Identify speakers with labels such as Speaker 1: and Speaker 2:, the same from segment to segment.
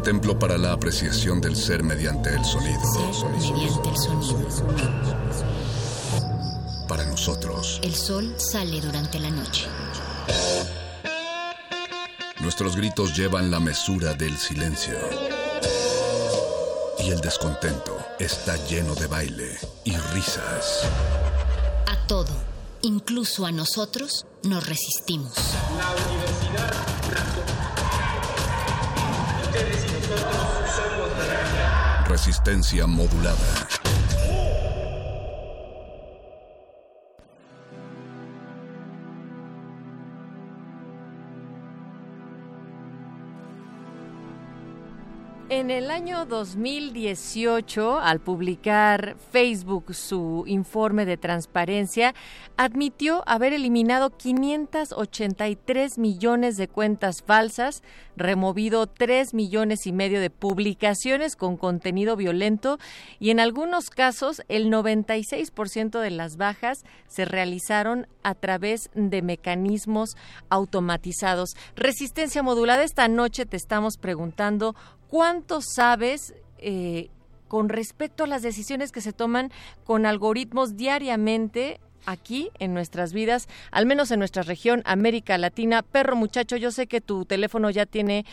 Speaker 1: un templo para la apreciación del ser mediante el sonido.
Speaker 2: mediante el sonido.
Speaker 1: Para nosotros.
Speaker 2: El sol sale durante la noche.
Speaker 1: Nuestros gritos llevan la mesura del silencio. Y el descontento está lleno de baile y risas.
Speaker 2: A todo, incluso a nosotros, nos resistimos.
Speaker 3: La universidad
Speaker 1: Resistencia modulada.
Speaker 4: En el año 2018, al publicar Facebook su informe de transparencia, admitió haber eliminado 583 millones de cuentas falsas, removido 3 millones y medio de publicaciones con contenido violento y en algunos casos el 96% de las bajas se realizaron a través de mecanismos automatizados. Resistencia modulada, esta noche te estamos preguntando ¿Cuánto sabes eh, con respecto a las decisiones que se toman con algoritmos diariamente aquí en nuestras vidas, al menos en nuestra región, América Latina. Perro muchacho, yo sé que tu teléfono ya tiene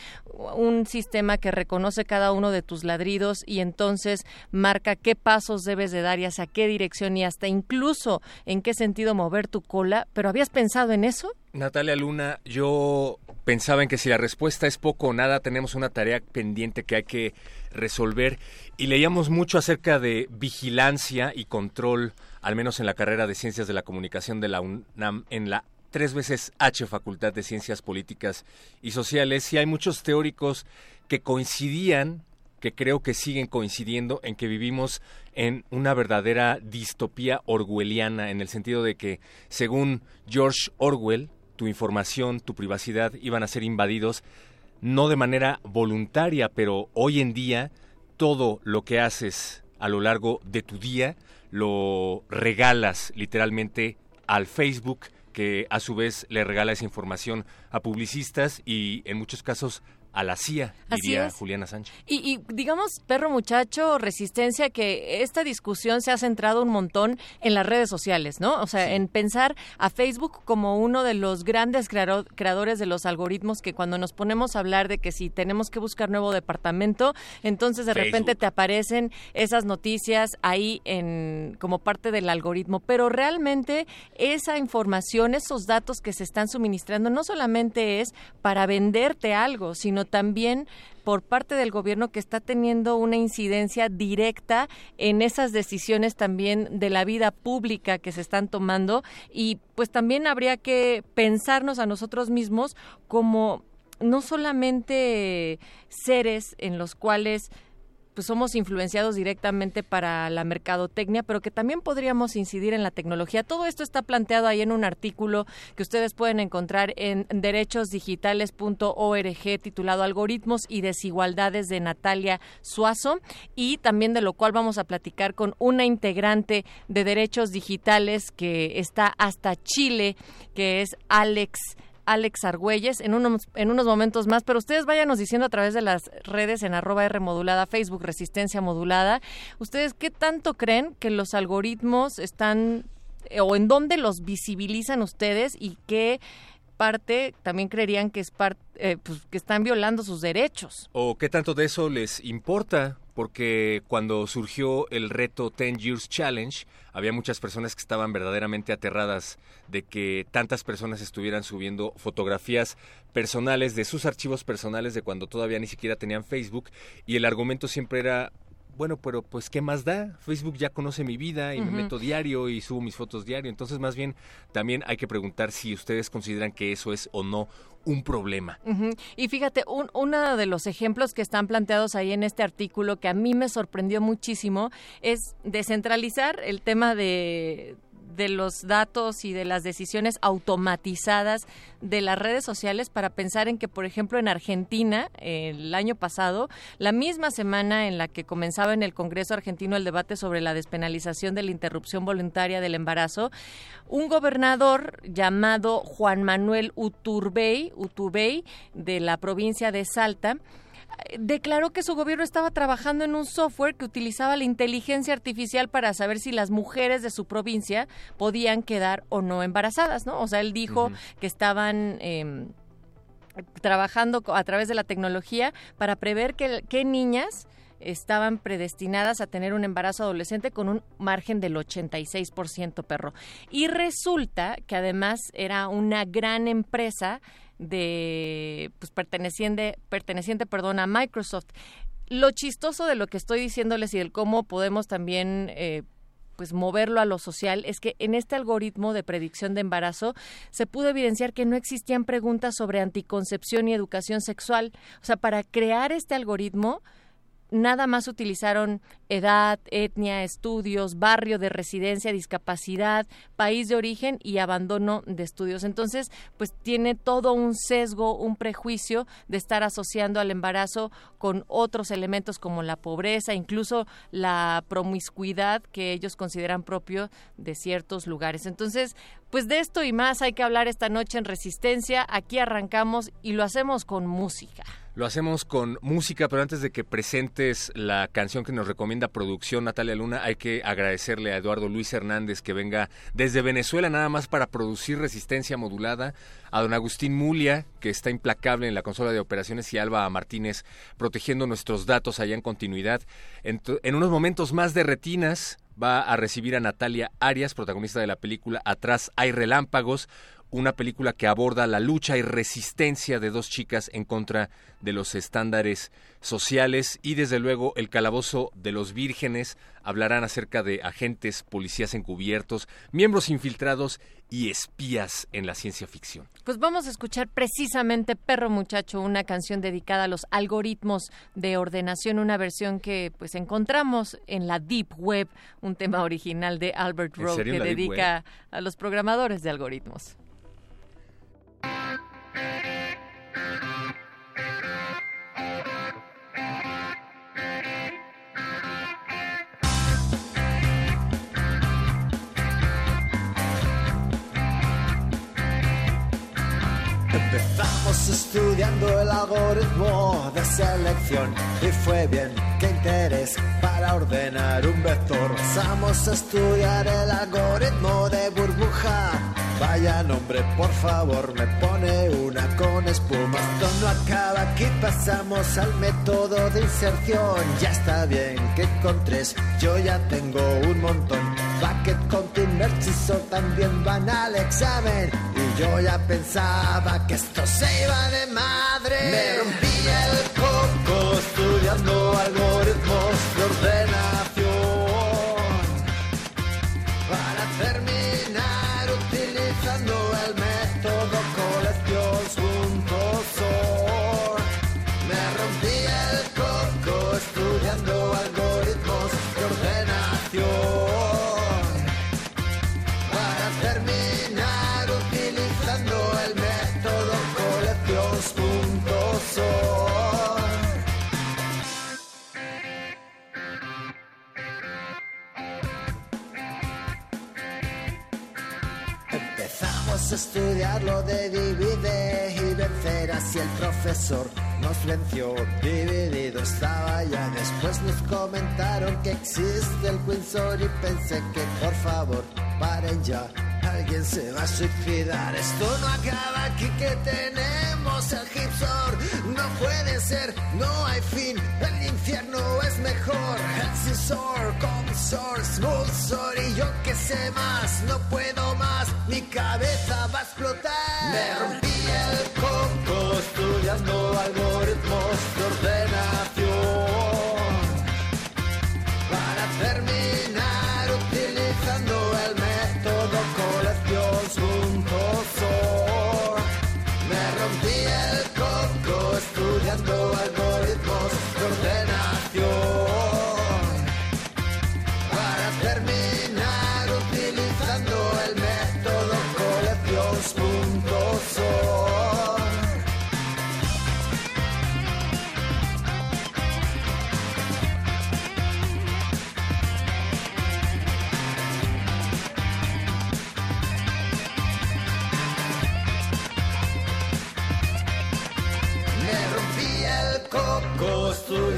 Speaker 4: un sistema que reconoce cada uno de tus ladridos y entonces marca qué pasos debes de dar y hacia qué dirección y hasta incluso en qué sentido mover tu cola. ¿Pero habías pensado en eso?
Speaker 5: Natalia Luna, yo pensaba en que si la respuesta es poco o nada, tenemos una tarea pendiente que hay que resolver. Y leíamos mucho acerca de vigilancia y control al menos en la carrera de Ciencias de la Comunicación de la UNAM, en la tres veces H Facultad de Ciencias Políticas y Sociales, y hay muchos teóricos que coincidían, que creo que siguen coincidiendo en que vivimos en una verdadera distopía orwelliana, en el sentido de que, según George Orwell, tu información, tu privacidad iban a ser invadidos no de manera voluntaria, pero hoy en día todo lo que haces a lo largo de tu día lo regalas literalmente al Facebook que a su vez le regala esa información a publicistas y en muchos casos a la CIA, diría Juliana Sánchez.
Speaker 4: Y, digamos, perro muchacho, resistencia, que esta discusión se ha centrado un montón en las redes sociales, ¿no? O sea, en pensar a Facebook como uno de los grandes creadores de los algoritmos que cuando nos ponemos a hablar de que si tenemos que buscar nuevo departamento, entonces de repente te aparecen esas noticias ahí en como parte del algoritmo, pero realmente esa información, esos datos que se están suministrando no solamente es para venderte algo, sino también por parte del gobierno que está teniendo una incidencia directa en esas decisiones también de la vida pública que se están tomando. Y pues también habría que pensarnos a nosotros mismos como no solamente seres en los cuales pues somos influenciados directamente para la mercadotecnia, pero que también podríamos incidir en la tecnología. Todo esto está planteado ahí en un artículo que ustedes pueden encontrar en derechosdigitales.org titulado Algoritmos y desigualdades de Natalia Suazo y también de lo cual vamos a platicar con una integrante de Derechos Digitales que está hasta Chile, que es Alex Alex Argüelles en unos, en unos momentos más, pero ustedes váyanos diciendo a través de las redes en arroba R modulada, Facebook Resistencia Modulada, ustedes qué tanto creen que los algoritmos están eh, o en dónde los visibilizan ustedes y qué parte también creerían que es parte eh, pues, que están violando sus derechos.
Speaker 5: ¿O qué tanto de eso les importa? Porque cuando surgió el reto 10 Years Challenge, había muchas personas que estaban verdaderamente aterradas de que tantas personas estuvieran subiendo fotografías personales de sus archivos personales de cuando todavía ni siquiera tenían Facebook y el argumento siempre era bueno, pero pues ¿qué más da? Facebook ya conoce mi vida y me meto diario y subo mis fotos diario. Entonces, más bien, también hay que preguntar si ustedes consideran que eso es o no un problema.
Speaker 4: Y fíjate, uno de los ejemplos que están planteados ahí en este artículo que a mí me sorprendió muchísimo es descentralizar el tema de, de los datos y de las decisiones automatizadas de las redes sociales para pensar en que, por ejemplo, en Argentina, el año pasado, la misma semana en la que comenzaba en el Congreso argentino el debate sobre la despenalización de la interrupción voluntaria del embarazo, un gobernador llamado Juan Manuel Uturbey, Uturbey de la provincia de Salta, declaró que su gobierno estaba trabajando en un software que utilizaba la inteligencia artificial para saber si las mujeres de su provincia podían quedar o no embarazadas, ¿no? O sea, él dijo que estaban... Em, trabajando a través de la tecnología para prever qué niñas estaban predestinadas a tener un embarazo adolescente con un margen del 86% perro. Y resulta que además era una gran empresa de pues perteneciente perteneciente perdón a Microsoft. Lo chistoso de lo que estoy diciéndoles y del cómo podemos también eh, pues moverlo a lo social es que en este algoritmo de predicción de embarazo se pudo evidenciar que no existían preguntas sobre anticoncepción y educación sexual. O sea, para crear este algoritmo nada más utilizaron edad, etnia, estudios, barrio de residencia, discapacidad, país de origen y abandono de estudios. Entonces, pues tiene todo un sesgo, un prejuicio de estar asociando al embarazo con otros elementos como la pobreza, incluso la promiscuidad que ellos consideran propio de ciertos lugares. Entonces, pues de esto y más hay que hablar esta noche en Resistencia. Aquí arrancamos y lo hacemos con música.
Speaker 5: Lo hacemos con música, pero antes de que presentes la canción que nos recomienda producción Natalia Luna, hay que agradecerle a Eduardo Luis Hernández que venga desde Venezuela nada más para producir resistencia modulada, a don Agustín Mulia, que está implacable en la consola de operaciones, y Alba Martínez protegiendo nuestros datos allá en continuidad. En, en unos momentos más de retinas va a recibir a Natalia Arias, protagonista de la película Atrás hay relámpagos, una película que aborda la lucha y resistencia de dos chicas en contra de los estándares sociales y desde luego el calabozo de los vírgenes hablarán acerca de agentes, policías encubiertos, miembros infiltrados y espías en la ciencia ficción.
Speaker 4: Pues vamos a escuchar precisamente Perro Muchacho, una canción dedicada a los algoritmos de ordenación, una versión que pues encontramos en la Deep Web, un tema original de Albert Rowe que dedica a los programadores de algoritmos.
Speaker 6: Empezamos estudiando el algoritmo de selección y fue bien, qué interés para ordenar un vector. Pasamos a estudiar el algoritmo de burbuja Vaya nombre, por favor, me pone una con espuma. Esto no acaba, aquí pasamos al método de inserción. Ya está bien que con tres yo ya tengo un montón. Bucket, Contin, Merchisor también van al examen. Y yo ya pensaba que esto se iba de madre. Me rompí el coco estudiando algoritmos Empezamos a estudiar lo de divide y vencer así el profesor nos venció. Dividido estaba ya, después nos comentaron que existe el Windsor y pensé que por favor paren ya. Alguien se va a suicidar. Esto no acaba aquí que tenemos el Gipsor. No puede ser, no hay fin. El infierno es mejor. El Cisor, Comsor, Smoothsor y yo que sé más. No puedo más, mi cabeza va a explotar. Me rompí el coco estudiando algoritmos de ordenación.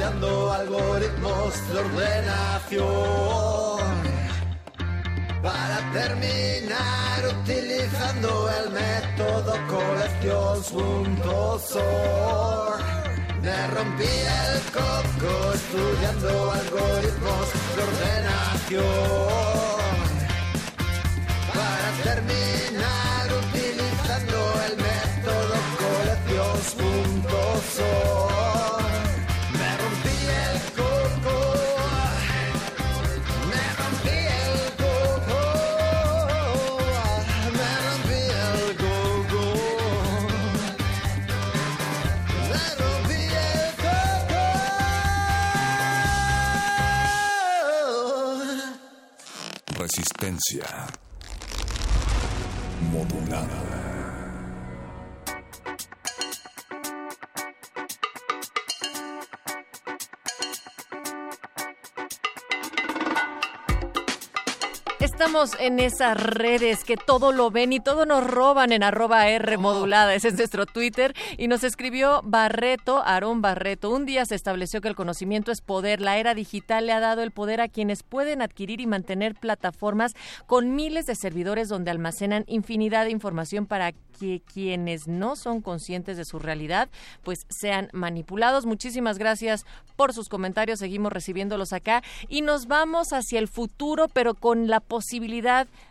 Speaker 6: Algoritmos de ordenación. Para terminar utilizando el método colections.sor. Me rompí el coco estudiando algoritmos de ordenación. Para terminar utilizando el método colections.sor.
Speaker 1: Resistencia modulada.
Speaker 4: Estamos en esas redes que todo lo ven y todo nos roban en arroba R modulada, ese es nuestro Twitter, y nos escribió Barreto, Aarón Barreto. Un día se estableció que el conocimiento es poder. La era digital le ha dado el poder a quienes pueden adquirir y mantener plataformas con miles de servidores donde almacenan infinidad de información para que quienes no son conscientes de su realidad, pues sean manipulados. Muchísimas gracias por sus comentarios, seguimos recibiéndolos acá y nos vamos hacia el futuro, pero con la posibilidad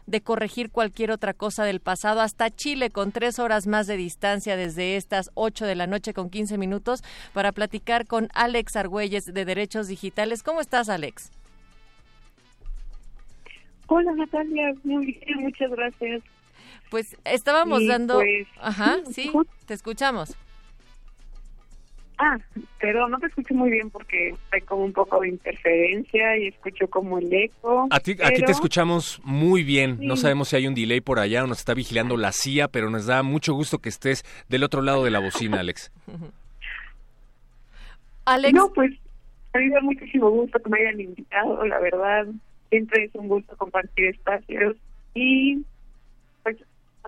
Speaker 4: de corregir cualquier otra cosa del pasado hasta Chile con tres horas más de distancia desde estas 8 de la noche con 15 minutos para platicar con Alex Argüelles de Derechos Digitales. ¿Cómo estás, Alex?
Speaker 7: Hola Natalia, muy bien, muchas gracias.
Speaker 4: Pues estábamos
Speaker 7: Y,
Speaker 4: dando...
Speaker 7: pues,
Speaker 4: Ajá,
Speaker 7: sí,
Speaker 4: te escuchamos.
Speaker 7: Ah, pero no te escucho muy bien porque hay como un poco de interferencia y escucho como el eco.
Speaker 5: A ti- aquí te escuchamos muy bien. No sabemos si hay un delay por allá o nos está vigilando la CIA, pero nos da mucho gusto que estés del otro lado de la bocina, Alex.
Speaker 4: Alex,
Speaker 7: No, pues a mí me da muchísimo gusto que me hayan invitado, la verdad. Siempre es un gusto compartir espacios y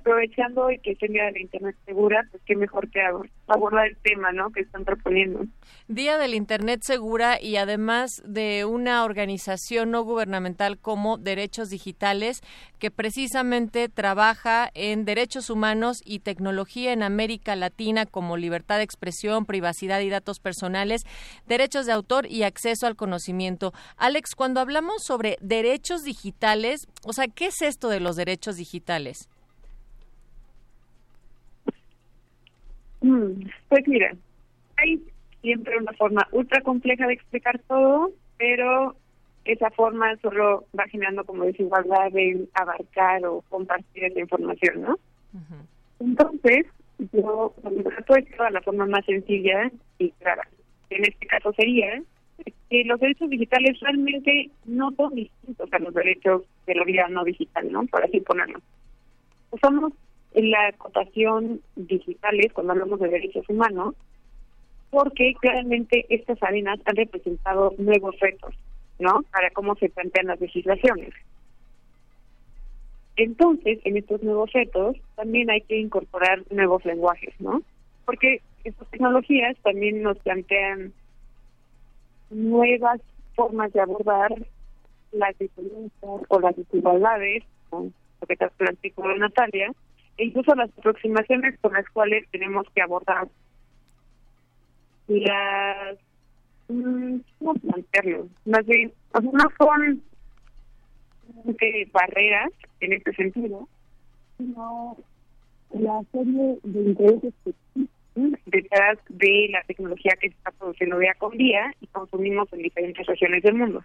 Speaker 7: aprovechando y que se de la Internet segura, pues qué mejor que abor- abordar el tema, ¿no? Que están proponiendo.
Speaker 4: Día del Internet Segura y además de una organización no gubernamental como Derechos Digitales que precisamente trabaja en derechos humanos y tecnología en América Latina como libertad de expresión, privacidad y datos personales, derechos de autor y acceso al conocimiento. Alex, cuando hablamos sobre derechos digitales, o sea, ¿qué es esto de los derechos digitales?
Speaker 7: Pues mira, hay siempre una forma ultra compleja de explicar todo, pero esa forma solo va generando como desigualdad de abarcar o compartir esa información, ¿no? Entonces, yo lo trato de llevar a la forma más sencilla y clara. En este caso sería que los derechos digitales realmente no son distintos a los derechos de la vida no digital, ¿no? Por así ponerlo. Usamos en la acotación digitales cuando hablamos de derechos humanos, porque claramente estas arenas han representado nuevos retos, ¿no? Para cómo se plantean las legislaciones. Entonces, en estos nuevos retos también hay que incorporar nuevos lenguajes, ¿no? Porque estas tecnologías también nos plantean nuevas formas de abordar las diferencias o las desigualdades, ¿no? lo que te planteó Natalia, incluso las aproximaciones con las cuales tenemos que abordar las mm, ¿cómo plantearlo? Más bien, o no son barreras en este sentido, sino la serie de intereses que detrás de la tecnología que se está produciendo día con día y consumimos en diferentes regiones del mundo.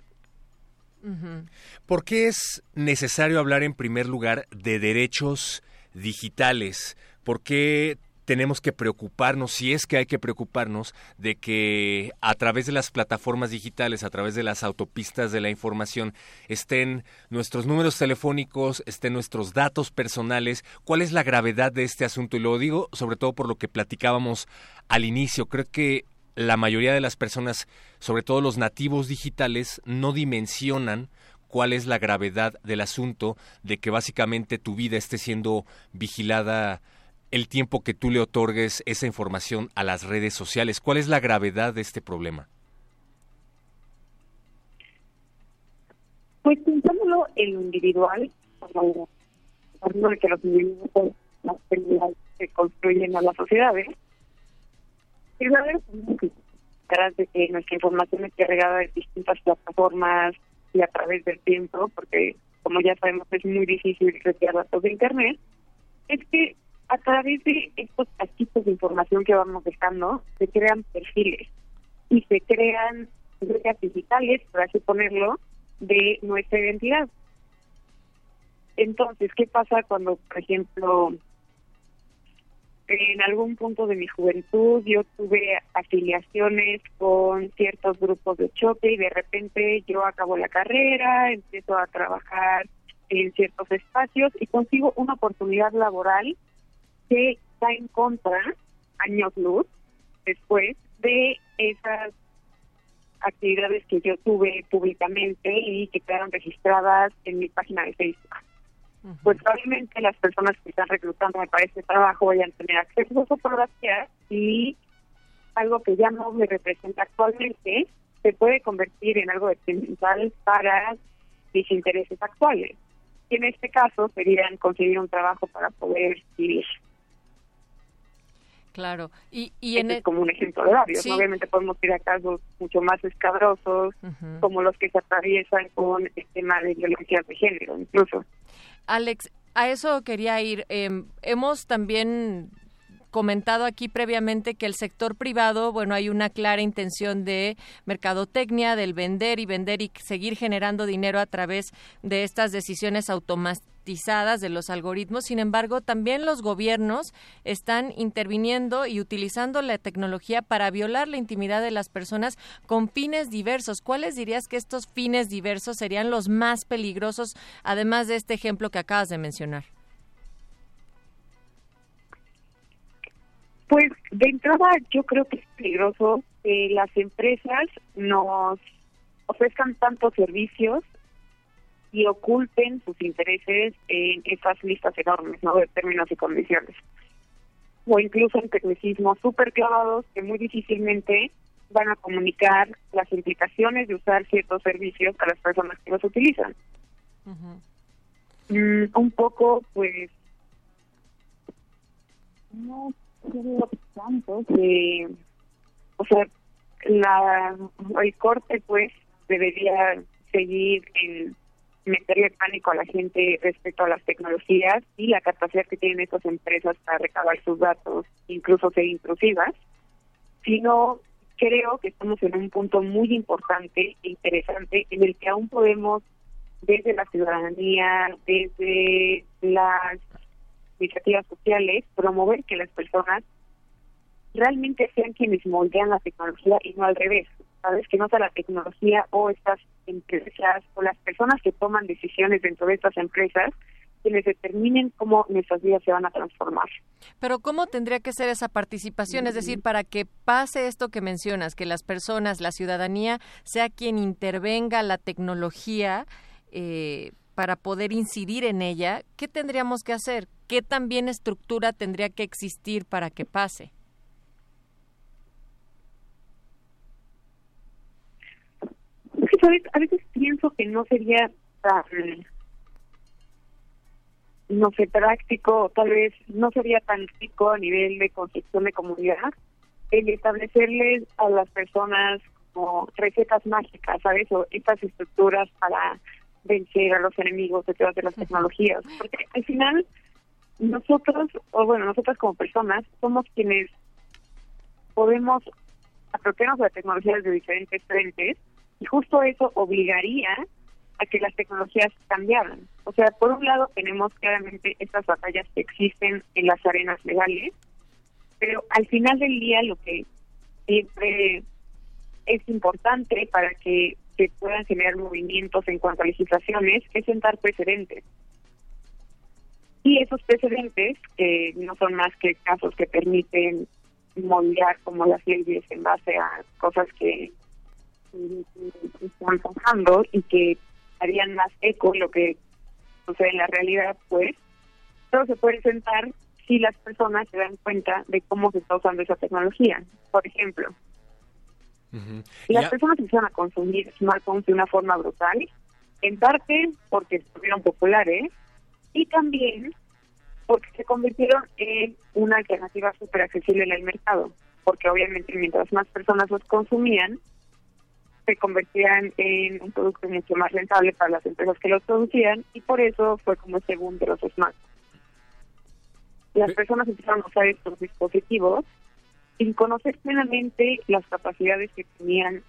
Speaker 5: ¿Por qué es necesario hablar en primer lugar de derechos digitales? ¿Por qué tenemos que preocuparnos, si es que hay que preocuparnos, de que a través de las plataformas digitales, a través de las autopistas de la información, estén nuestros números telefónicos, estén nuestros datos personales? ¿Cuál es la gravedad de este asunto? Y lo digo sobre todo por lo que platicábamos al inicio. Creo que la mayoría de las personas, sobre todo los nativos digitales, no dimensionan cuál es la gravedad del asunto de que básicamente tu vida esté siendo vigilada el tiempo que tú le otorgues esa información a las redes sociales. ¿Cuál es la gravedad de este problema?
Speaker 7: Pues pensándolo en lo individual, como de que los individuos son las realidades que construyen a las sociedades, el verdadero detrás de que nuestra información es cargada de distintas plataformas, y a través del tiempo, porque como ya sabemos es muy difícil retirar datos de Internet, es que a través de estos cachitos de información que vamos dejando, se crean perfiles y se crean huellas digitales, por así ponerlo, de nuestra identidad. Entonces, ¿qué pasa cuando, por ejemplo, en algún punto de mi juventud yo tuve afiliaciones con ciertos grupos de choque y de repente yo acabo la carrera, empiezo a trabajar en ciertos espacios y consigo una oportunidad laboral que está en contra, años luz, después de esas actividades que yo tuve públicamente y que quedaron registradas en mi página de Facebook. Pues probablemente las personas que están reclutando para este trabajo vayan a tener acceso a fotografías y algo que ya no me representa actualmente se puede convertir en algo detrimental para mis intereses actuales. Y en este caso serían conseguir un trabajo para poder vivir.
Speaker 4: Claro, y,
Speaker 7: y en es como un ejemplo de varios. Obviamente podemos ir a casos mucho más escabrosos, como los que se atraviesan con el tema de violencia de género, incluso.
Speaker 4: Alex, a eso quería ir. Em, hemos también comentado aquí previamente que el sector privado, bueno, hay una clara intención de mercadotecnia, del vender y vender y seguir generando dinero a través de estas decisiones automatizadas de los algoritmos. Sin embargo, también los gobiernos están interviniendo y utilizando la tecnología para violar la intimidad de las personas con fines diversos. ¿Cuáles dirías que estos fines diversos serían los más peligrosos, además de este ejemplo que acabas de mencionar?
Speaker 7: Pues de entrada yo creo que es peligroso que las empresas nos ofrezcan tantos servicios y oculten sus intereses en esas listas enormes ¿no? de términos y condiciones. O incluso en tecnicismos súper clavados que muy difícilmente van a comunicar las implicaciones de usar ciertos servicios a las personas que los utilizan. Mm, un poco, pues, no tanto que, o sea, la, el corte pues debería seguir en meterle pánico a la gente respecto a las tecnologías y la capacidad que tienen estas empresas para recabar sus datos, incluso ser intrusivas, sino creo que estamos en un punto muy importante e interesante en el que aún podemos, desde la ciudadanía, desde las iniciativas sociales, promover que las personas realmente sean quienes moldean la tecnología y no al revés. Sabes que no sea la tecnología o estas empresas o las personas que toman decisiones dentro de estas empresas quienes determinen cómo nuestras vidas se van a transformar.
Speaker 4: Pero ¿cómo tendría que ser esa participación? Es decir, para que pase esto que mencionas, que las personas, la ciudadanía, sea quien intervenga la tecnología eh, para poder incidir en ella, ¿qué tendríamos que hacer? ¿Qué también estructura tendría que existir para que pase?
Speaker 7: A veces pienso que no sería tan, no sé, práctico, tal vez no sería tan rico a nivel de construcción de comunidad el establecerles a las personas como recetas mágicas, ¿sabes? O estas estructuras para vencer a los enemigos detrás de las tecnologías. Porque al final, nosotros, o bueno, nosotras como personas, somos quienes podemos apropiarnos de la tecnología de diferentes frentes y justo eso obligaría a que las tecnologías cambiaran. O sea, por un lado tenemos claramente estas batallas que existen en las arenas legales, pero al final del día lo que siempre es importante para que se puedan generar movimientos en cuanto a legislaciones es sentar precedentes. Y esos precedentes, que no son más que casos que permiten moldear como las leyes en base a cosas que están pasando y que harían más eco lo que sucede en la realidad, pues, todo se puede sentar si las personas se dan cuenta de cómo se está usando esa tecnología. Por ejemplo, las personas empiezan a consumir smartphones de una forma brutal, en parte porque fueron populares y también porque se convirtieron en una alternativa súper accesible en el mercado, porque obviamente mientras más personas los consumían, se convertían en un producto mucho más rentable para las empresas que los producían y por eso fue como el segundo de los smartphones. Las personas empezaron a usar estos dispositivos sin conocer plenamente las capacidades que tenían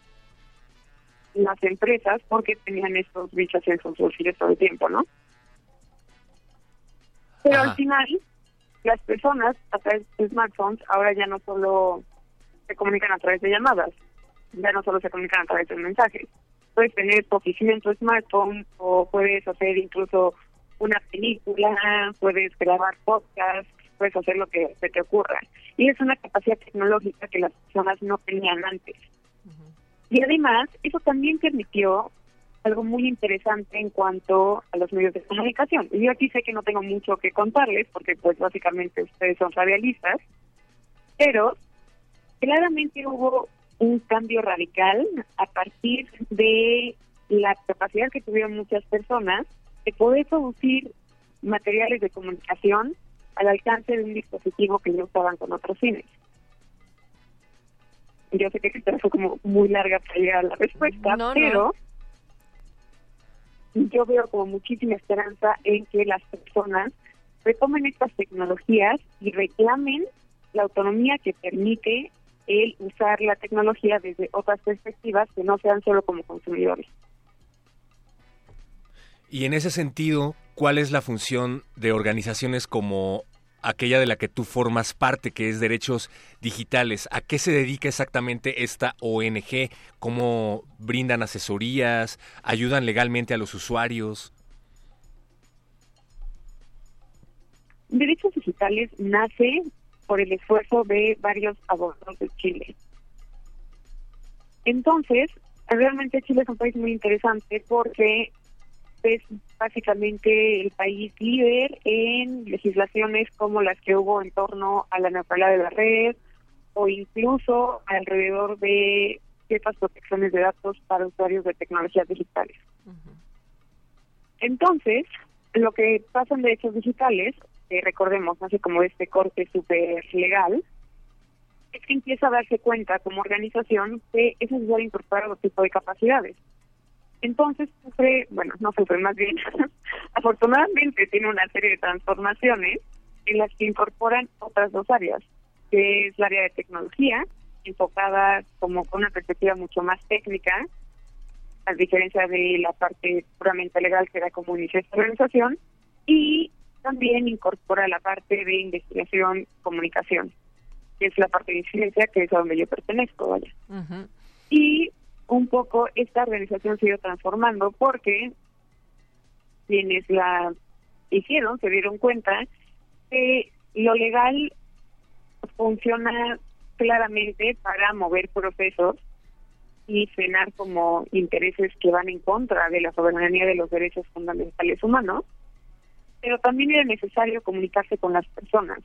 Speaker 7: las empresas porque tenían estos bichos en sus bolsillos todo el tiempo, ¿no? Pero al final, las personas a través de smartphones ahora ya no solo se comunican a través de llamadas, ya no solo se comunican a través de mensajes. Puedes tener tu oficina en tu smartphone o puedes hacer incluso una película, puedes grabar podcast, puedes hacer lo que se te ocurra. Y es una capacidad tecnológica que las personas no tenían antes. Y además, eso también permitió algo muy interesante en cuanto a los medios de comunicación. Yo aquí sé que no tengo mucho que contarles porque pues básicamente ustedes son radialistas, pero claramente hubo un cambio radical a partir de la capacidad que tuvieron muchas personas de poder producir materiales de comunicación al alcance de un dispositivo que no usaban con otros fines. Yo sé que esta fue como muy larga para llegar a la respuesta, pero yo veo como muchísima esperanza en que las personas retomen estas tecnologías y reclamen la autonomía que permite el usar la tecnología desde otras perspectivas que no sean solo como consumidores.
Speaker 5: Y en ese sentido, ¿cuál es la función de organizaciones como aquella de la que tú formas parte, que es Derechos Digitales. ¿A qué se dedica exactamente esta ONG? ¿Cómo brindan asesorías? ¿Ayudan legalmente a los usuarios?
Speaker 7: Derechos Digitales nace por el esfuerzo de varios abogados de Chile. Entonces, realmente Chile es un país muy interesante porque es básicamente el país líder en legislaciones como las que hubo en torno a la neutralidad de la red o incluso alrededor de ciertas protecciones de datos para usuarios de tecnologías digitales. Entonces, lo que pasa en derechos digitales, recordemos, hace como este corte súper legal, es que empieza a darse cuenta como organización que es necesario incorporar otro tipo de capacidades. Entonces sufre, bueno, no sufre más bien, afortunadamente tiene una serie de transformaciones en las que incorporan otras dos áreas, que es la área de tecnología, enfocada como con una perspectiva mucho más técnica, a diferencia de la parte puramente legal que era como inició esta organización, y también incorpora la parte de investigación, comunicación, que es la parte de incidencia, que es a donde yo pertenezco, vaya. Y un poco esta organización se ha transformando porque quienes la hicieron se dieron cuenta que lo legal funciona claramente para mover procesos y frenar como intereses que van en contra de la soberanía de los derechos fundamentales humanos, pero también era necesario comunicarse con las personas,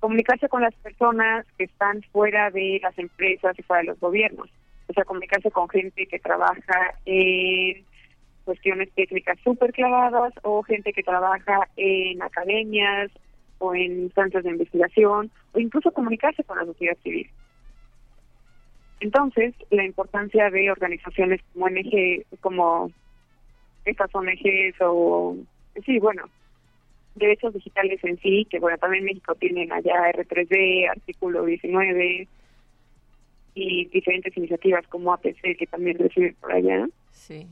Speaker 7: comunicarse con las personas que están fuera de las empresas y fuera de los gobiernos o sea, comunicarse con gente que trabaja en cuestiones técnicas súper clavadas o gente que trabaja en academias o en instancias de investigación o incluso comunicarse con la sociedad civil. Entonces, la importancia de organizaciones como ONG, como estas ONGs o, sí, bueno, derechos digitales en sí, que bueno, también México tienen allá R3D, artículo 19, y diferentes iniciativas como APC que también reciben por allá.
Speaker 4: Sí.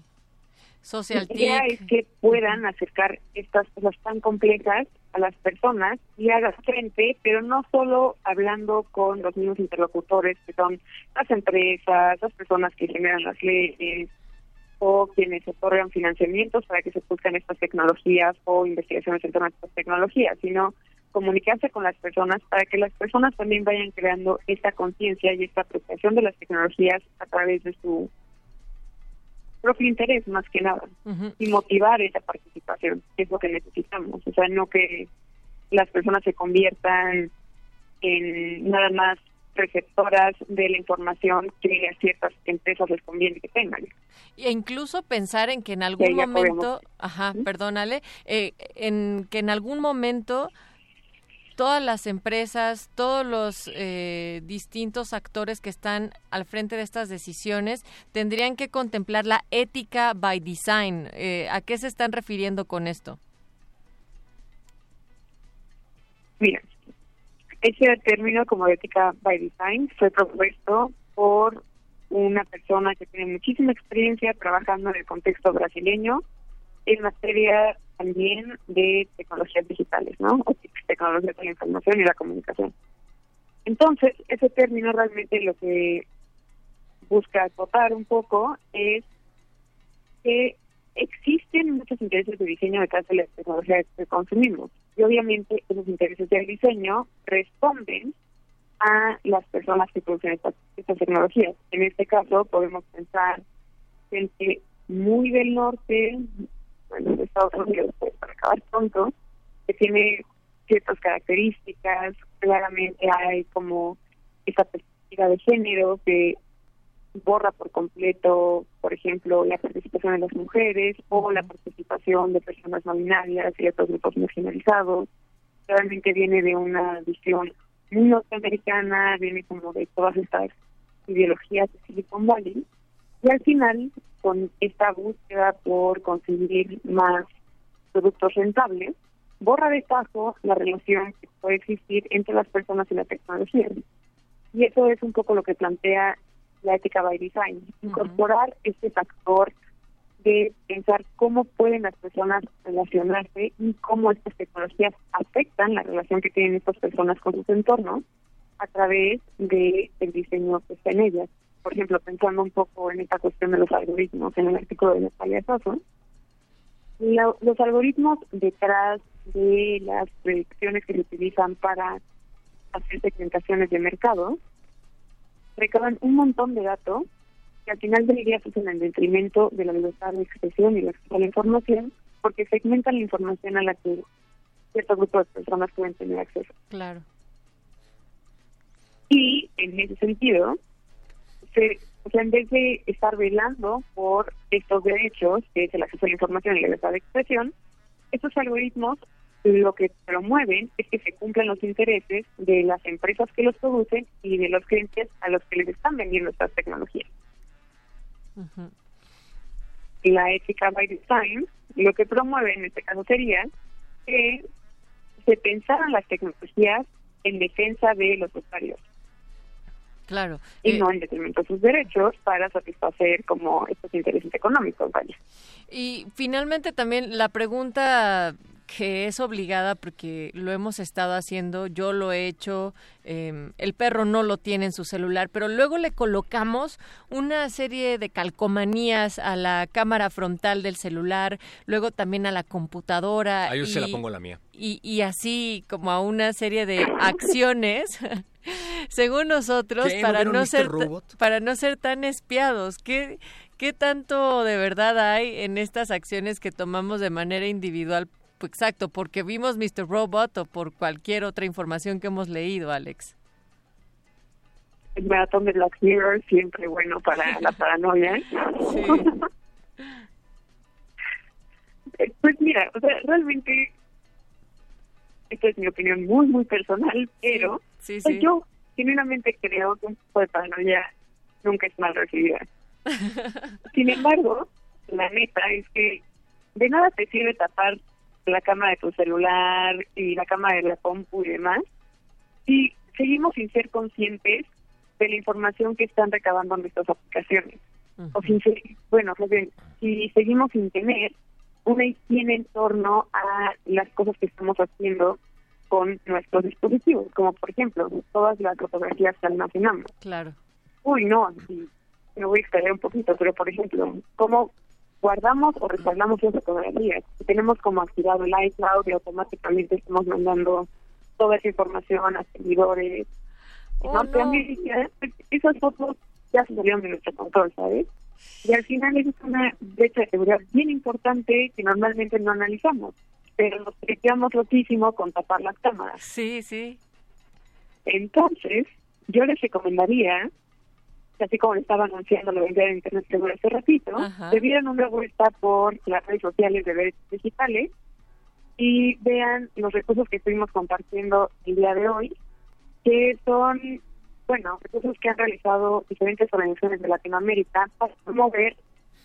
Speaker 4: Social
Speaker 7: La idea es que puedan acercar estas cosas tan complejas a las personas y hagas frente, pero no solo hablando con los mismos interlocutores que son las empresas, las personas que generan las leyes o quienes otorgan financiamientos para que se busquen estas tecnologías o investigaciones en torno a estas tecnologías, sino comunicarse con las personas para que las personas también vayan creando esta conciencia y esta apropiación de las tecnologías a través de su propio interés más que nada y motivar esa participación que es lo que necesitamos. O sea no que las personas se conviertan en nada más receptoras de la información que a ciertas empresas les conviene que tengan.
Speaker 4: E incluso pensar en que en algún momento, ajá, perdónale, eh, en que en algún momento todas las empresas, todos los eh, distintos actores que están al frente de estas decisiones tendrían que contemplar la ética by design. Eh, ¿A qué se están refiriendo con esto?
Speaker 7: Mira, ese término como ética by design fue propuesto por una persona que tiene muchísima experiencia trabajando en el contexto brasileño en materia también de tecnologías digitales, ¿no? O tecnologías de la información y la comunicación. Entonces, ese término realmente lo que busca acotar un poco es que existen muchos intereses de diseño detrás de la tecnología que consumimos. Y obviamente esos intereses del diseño responden a las personas que producen estas, estas tecnologías. En este caso podemos pensar gente muy del norte, bueno, de Estados Unidos, pues, para acabar pronto, que tiene ciertas características, claramente hay como esa perspectiva de género que borra por completo, por ejemplo, la participación de las mujeres o la participación de personas no binarias y otros grupos marginalizados. Realmente viene de una visión muy norteamericana, viene como de todas estas ideologías de Silicon Valley. Y al final, con esta búsqueda por conseguir más productos rentables, borra de tajo la relación que puede existir entre las personas y la tecnología. Y eso es un poco lo que plantea la ética by design, incorporar este factor de pensar cómo pueden las personas relacionarse y cómo estas tecnologías afectan la relación que tienen estas personas con sus entornos a través de el diseño que está en ellas. Por ejemplo, pensando un poco en esta cuestión de los algoritmos en el artículo de Natalia Soso, los algoritmos detrás de las predicciones que se utilizan para hacer segmentaciones de mercado recaban un montón de datos que al final del día se en detrimento de la libertad de expresión y de la información, porque segmentan la información a la que cierto grupo de personas pueden tener acceso.
Speaker 4: Claro.
Speaker 7: Y en ese sentido, se, o sea, en vez de estar velando por estos derechos, que es el acceso a la información y la libertad de expresión, estos algoritmos lo que promueven es que se cumplan los intereses de las empresas que los producen y de los clientes a los que les están vendiendo estas tecnologías. La ética by design lo que promueve en este caso sería que se pensaran las tecnologías en defensa de los usuarios.
Speaker 4: Claro.
Speaker 7: Y no eh, en detrimento de sus derechos para satisfacer como estos intereses económicos, vaya.
Speaker 4: Y finalmente también la pregunta que es obligada porque lo hemos estado haciendo, yo lo he hecho, em, el perro no lo tiene en su celular, pero luego le colocamos una serie de calcomanías a la cámara frontal del celular, luego también a la computadora.
Speaker 5: Ahí yo se la pongo la mía.
Speaker 4: Y, y así como a una serie de acciones. según nosotros para no ser para no ser tan espiados qué qué tanto de verdad hay en estas acciones que tomamos de manera individual exacto, porque vimos Mr. Robot o por cualquier otra información que hemos leído, Alex.
Speaker 7: El maratón de Black Mirror siempre bueno para la paranoia. Sí. pues mira, o sea, realmente esta es mi opinión muy, muy personal, pero
Speaker 4: sí, sí,
Speaker 7: yo genuinamente creo que un poco de paranoia nunca es mal recibida. Sin embargo, la neta es que de nada te sirve tapar la cámara de tu celular y la cámara de la compu y demás, y seguimos sin ser conscientes de la información que están recabando nuestras aplicaciones. O sin bueno, si seguimos sin tener una higiene en torno a las cosas que estamos haciendo con nuestros dispositivos, como por ejemplo todas las fotografías que almacenamos.
Speaker 4: Claro.
Speaker 7: Uy, no, me voy a extraer un poquito, pero por ejemplo, ¿cómo guardamos o respaldamos las fotografías. Tenemos como activado el iCloud y automáticamente estamos mandando toda esa información a seguidores.
Speaker 4: Oh,
Speaker 7: esas fotos ya se salieron de nuestro control, ¿sabes? Y al final es una brecha de seguridad bien importante que normalmente no analizamos, pero nos tripeamos muchísimo con tapar las cámaras.
Speaker 4: Sí, sí.
Speaker 7: Entonces, yo les recomendaría, así como le estaba anunciando la venta de Internet Seguro hace ratito,
Speaker 4: Ajá.
Speaker 7: que vieran una vuelta por las redes sociales de derechos digitales y vean los recursos que estuvimos compartiendo el día de hoy, que son, bueno, recursos que han realizado diferentes organizaciones de Latinoamérica para promover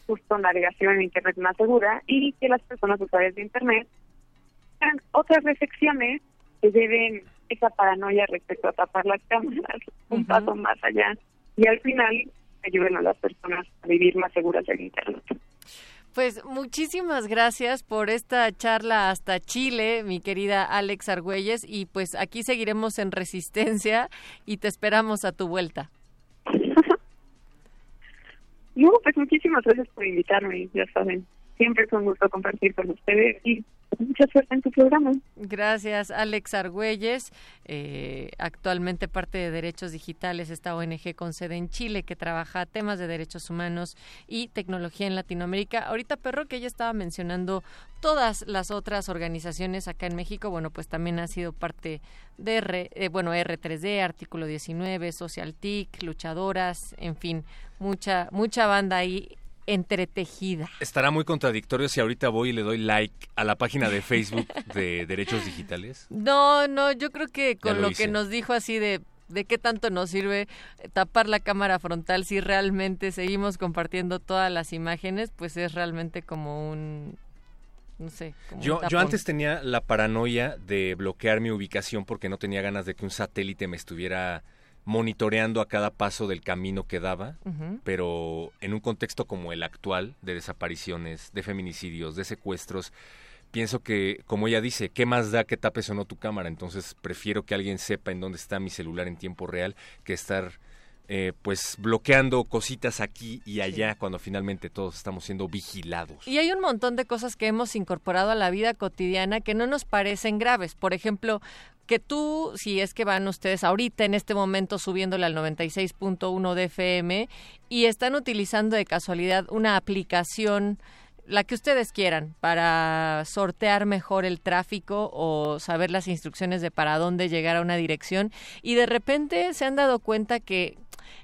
Speaker 7: justo navegación en Internet más segura y que las personas usuarias de Internet otras reflexiones que lleven esa paranoia respecto a tapar las cámaras un paso más allá y al final ayuden a las personas a vivir más seguras en Internet.
Speaker 4: Pues muchísimas gracias por esta charla hasta Chile, mi querida Alex Argüelles, y pues aquí seguiremos en resistencia y te esperamos a tu vuelta.
Speaker 7: No, pues muchísimas gracias por invitarme, ya saben. Siempre es un gusto compartir con ustedes y mucha suerte en tu programa.
Speaker 4: Gracias, Alex Argüelles, eh, actualmente parte de Derechos Digitales, esta ONG con sede en Chile que trabaja temas de derechos humanos y tecnología en Latinoamérica. Ahorita, Perro, que ella estaba mencionando todas las otras organizaciones acá en México, bueno, pues también ha sido parte de R, eh, bueno, R3D, Artículo 19, Social TIC, Luchadoras, en fin, mucha, mucha banda ahí entretejida.
Speaker 5: Estará muy contradictorio si ahorita voy y le doy like a la página de Facebook de Derechos Digitales.
Speaker 4: No, no, yo creo que con
Speaker 5: lo
Speaker 4: que nos dijo así de de qué tanto nos sirve tapar la cámara frontal si realmente seguimos compartiendo todas las imágenes, pues es realmente como un no sé, como un
Speaker 5: Yo, yo antes tenía la paranoia de bloquear mi ubicación porque no tenía ganas de que un satélite me estuviera monitoreando a cada paso del camino que daba, pero en un contexto como el actual, de desapariciones, de feminicidios, de secuestros, pienso que, como ella dice, ¿qué más da que tapes o no tu cámara? Entonces prefiero que alguien sepa en dónde está mi celular en tiempo real que estar eh, pues bloqueando cositas aquí y allá cuando finalmente todos estamos siendo vigilados.
Speaker 4: Y hay un montón de cosas que hemos incorporado a la vida cotidiana que no nos parecen graves. Por ejemplo, que tú, si es que van ustedes ahorita en este momento subiéndole al 96.1 de FM y están utilizando de casualidad una aplicación la que ustedes quieran para sortear mejor el tráfico o saber las instrucciones de para dónde llegar a una dirección. Y de repente se han dado cuenta que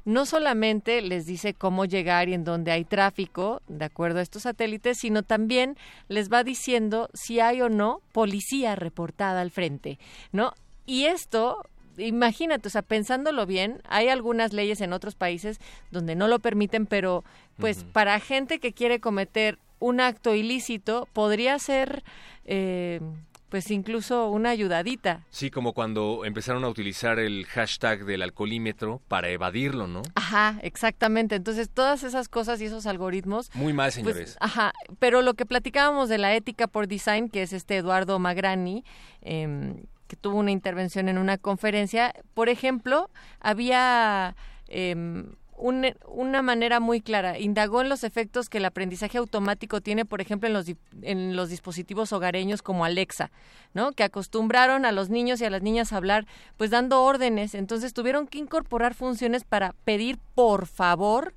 Speaker 4: no solamente les dice cómo llegar y en dónde hay tráfico, de acuerdo a estos satélites, sino también les va diciendo si hay o no policía reportada al frente, ¿no? Y esto imagínate, o sea, pensándolo bien, hay algunas leyes en otros países donde no lo permiten, pero pues para gente que quiere cometer un acto ilícito podría ser eh, pues incluso una ayudadita.
Speaker 5: Sí, como cuando empezaron a utilizar el hashtag del alcoholímetro para evadirlo, ¿no?
Speaker 4: Ajá, exactamente. Entonces, todas esas cosas y esos algoritmos
Speaker 5: Muy mal,
Speaker 4: Pues,
Speaker 5: señores.
Speaker 4: ajá, pero lo que platicábamos de la ética por design, que es este Eduardo Magrani, em, que tuvo una intervención en una conferencia, por ejemplo, había em, un- una manera muy clara, indagó en los efectos que el aprendizaje automático tiene, por ejemplo, en los, en los dispositivos hogareños como Alexa, ¿no? Que acostumbraron a los niños y a las niñas a hablar, pues dando órdenes, entonces tuvieron que incorporar funciones para pedir por favor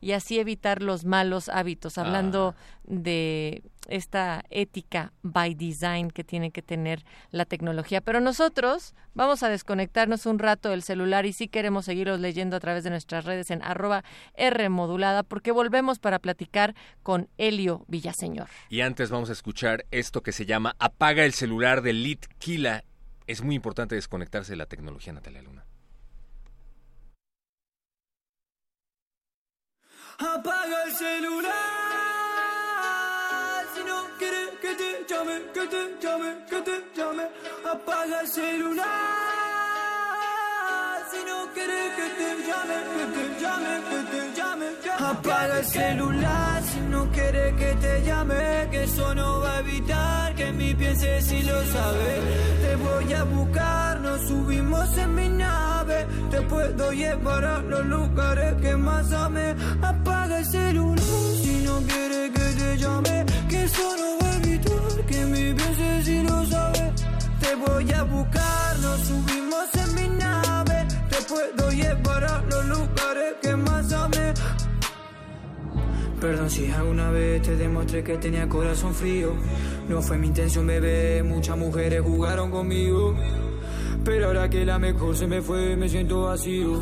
Speaker 4: y así evitar los malos hábitos, hablando de esta ética by design que tiene que tener la tecnología. Pero nosotros vamos a desconectarnos un rato del celular y sí queremos seguirlos leyendo a través de nuestras redes en arroba R modulada porque volvemos para platicar con Helio Villaseñor.
Speaker 5: Y antes vamos a escuchar esto que se llama Apaga el celular de Lit Kila. Es muy importante desconectarse de la tecnología, Natalia Luna.
Speaker 8: Apaga el celular llame, que te llame, que te llame. Apaga el celular si no quieres que te llame, que te llame, que te llame. Apaga el celular que te llame, que eso no va a evitar que mi piense si lo sabes. Te voy a buscar, nos subimos en mi nave, te puedo llevar a los lugares que más ame. Apaga el celular si no quieres que te llame, que eso no va a evitar que mi piense si lo sabes. Te voy a buscar, nos subimos en mi nave, te puedo llevar a los lugares que más ame. Perdón si alguna vez te demostré que tenía corazón frío. No fue mi intención, bebé. Muchas mujeres jugaron conmigo.
Speaker 9: Pero ahora que la mejor se me fue, me siento vacío.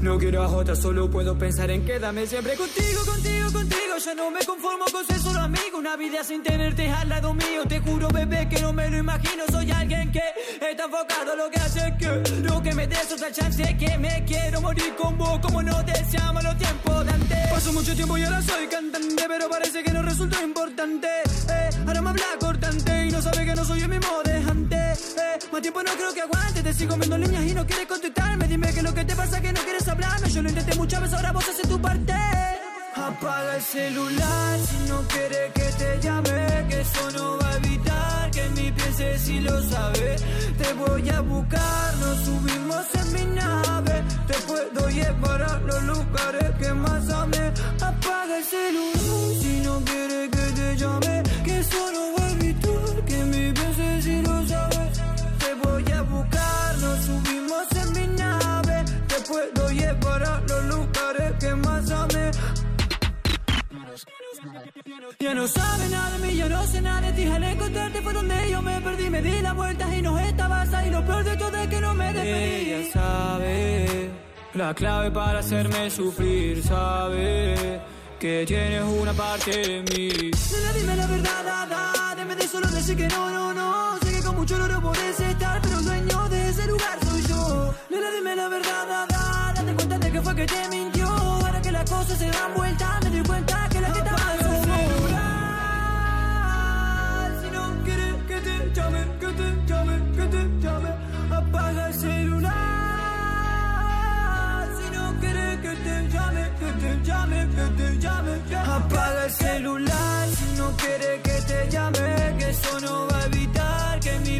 Speaker 9: No quiero a otra, solo puedo pensar en quedarme siempre contigo, contigo, contigo. Ya no me conformo con ser solo amigo. Una vida sin tenerte al lado mío. Te juro, bebé, que no me lo imagino. Soy alguien que está enfocado en lo que hace que lo que me des otra chance. Que me quiero morir con vos, como no deseamos los tiempos de antes. Paso mucho tiempo y ahora soy cantante, pero parece que no resultó importante. Eh, ahora me habla cortante y no sabe que no soy el mismo de antes. Eh, más tiempo no creo que aguante. Te sigo viendo líneas y no quieres contestarme. Dime que lo que te pasa que no quieres hablarme. Yo lo intenté muchas veces, ahora vos haces tu parte. Apaga el celular si no quieres que te llame. Que eso no va a evitar que en mí pienses si lo sabes. Te voy a buscar, nos subimos en mi nave. Te puedo llevar a los lugares que más amé. Apaga el celular si no quieres que te llame. Que eso no va a evitar que en mí pienses si lo sabes. Te voy a buscar, nos subimos puedo llevar a los lugares que más amé. Ya no sabe nada de mí, yo no sé nada de ti. Al encontrarte fue donde yo me perdí. Me di la vuelta y no estabas ahí. Lo peor de todo es que no me despedí. Ella sabe la clave para hacerme sufrir. Sabe que tienes una parte de mí. Nena, dime la verdad, da, da. Deme de solo decir que no, no, no. Sé que con mucho oro podés estar, pero dueño de ese lugar. Nena, dime la verdad, da, da. Date cuenta de que fue que te mintió. Ahora que las cosas se dan vuelta, me doy cuenta que la que está mal yo. Si no quieres que te llame, que te llame, que te llame, apaga el celular. Si no quieres que te llame, que te llame, que te llame, apaga el celular. Si no quieres que te llame, que eso no va a evitar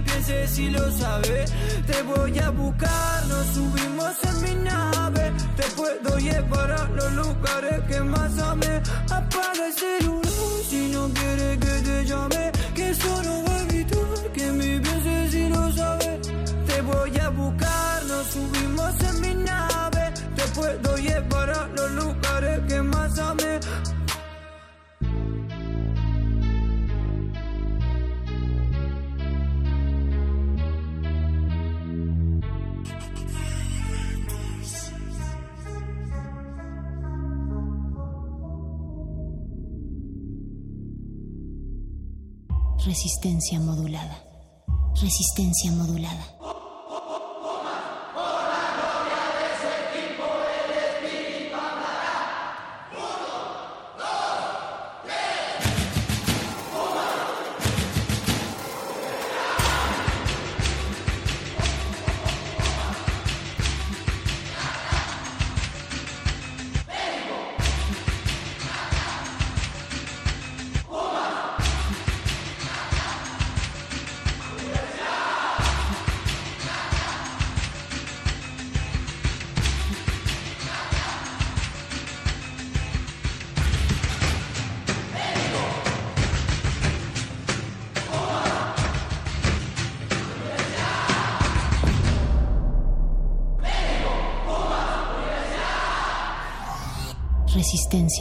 Speaker 9: pienses si lo sabes. Te voy a buscar, nos subimos en mi nave. Te puedo llevar a los lugares que más amé. Apaga el celular si no quieres que te llame. Que no va a que mí pienses si lo sabes. Te voy a buscar, nos subimos en mi nave. Te puedo llevar a los lugares que más amé.
Speaker 2: Resistencia modulada. Resistencia modulada.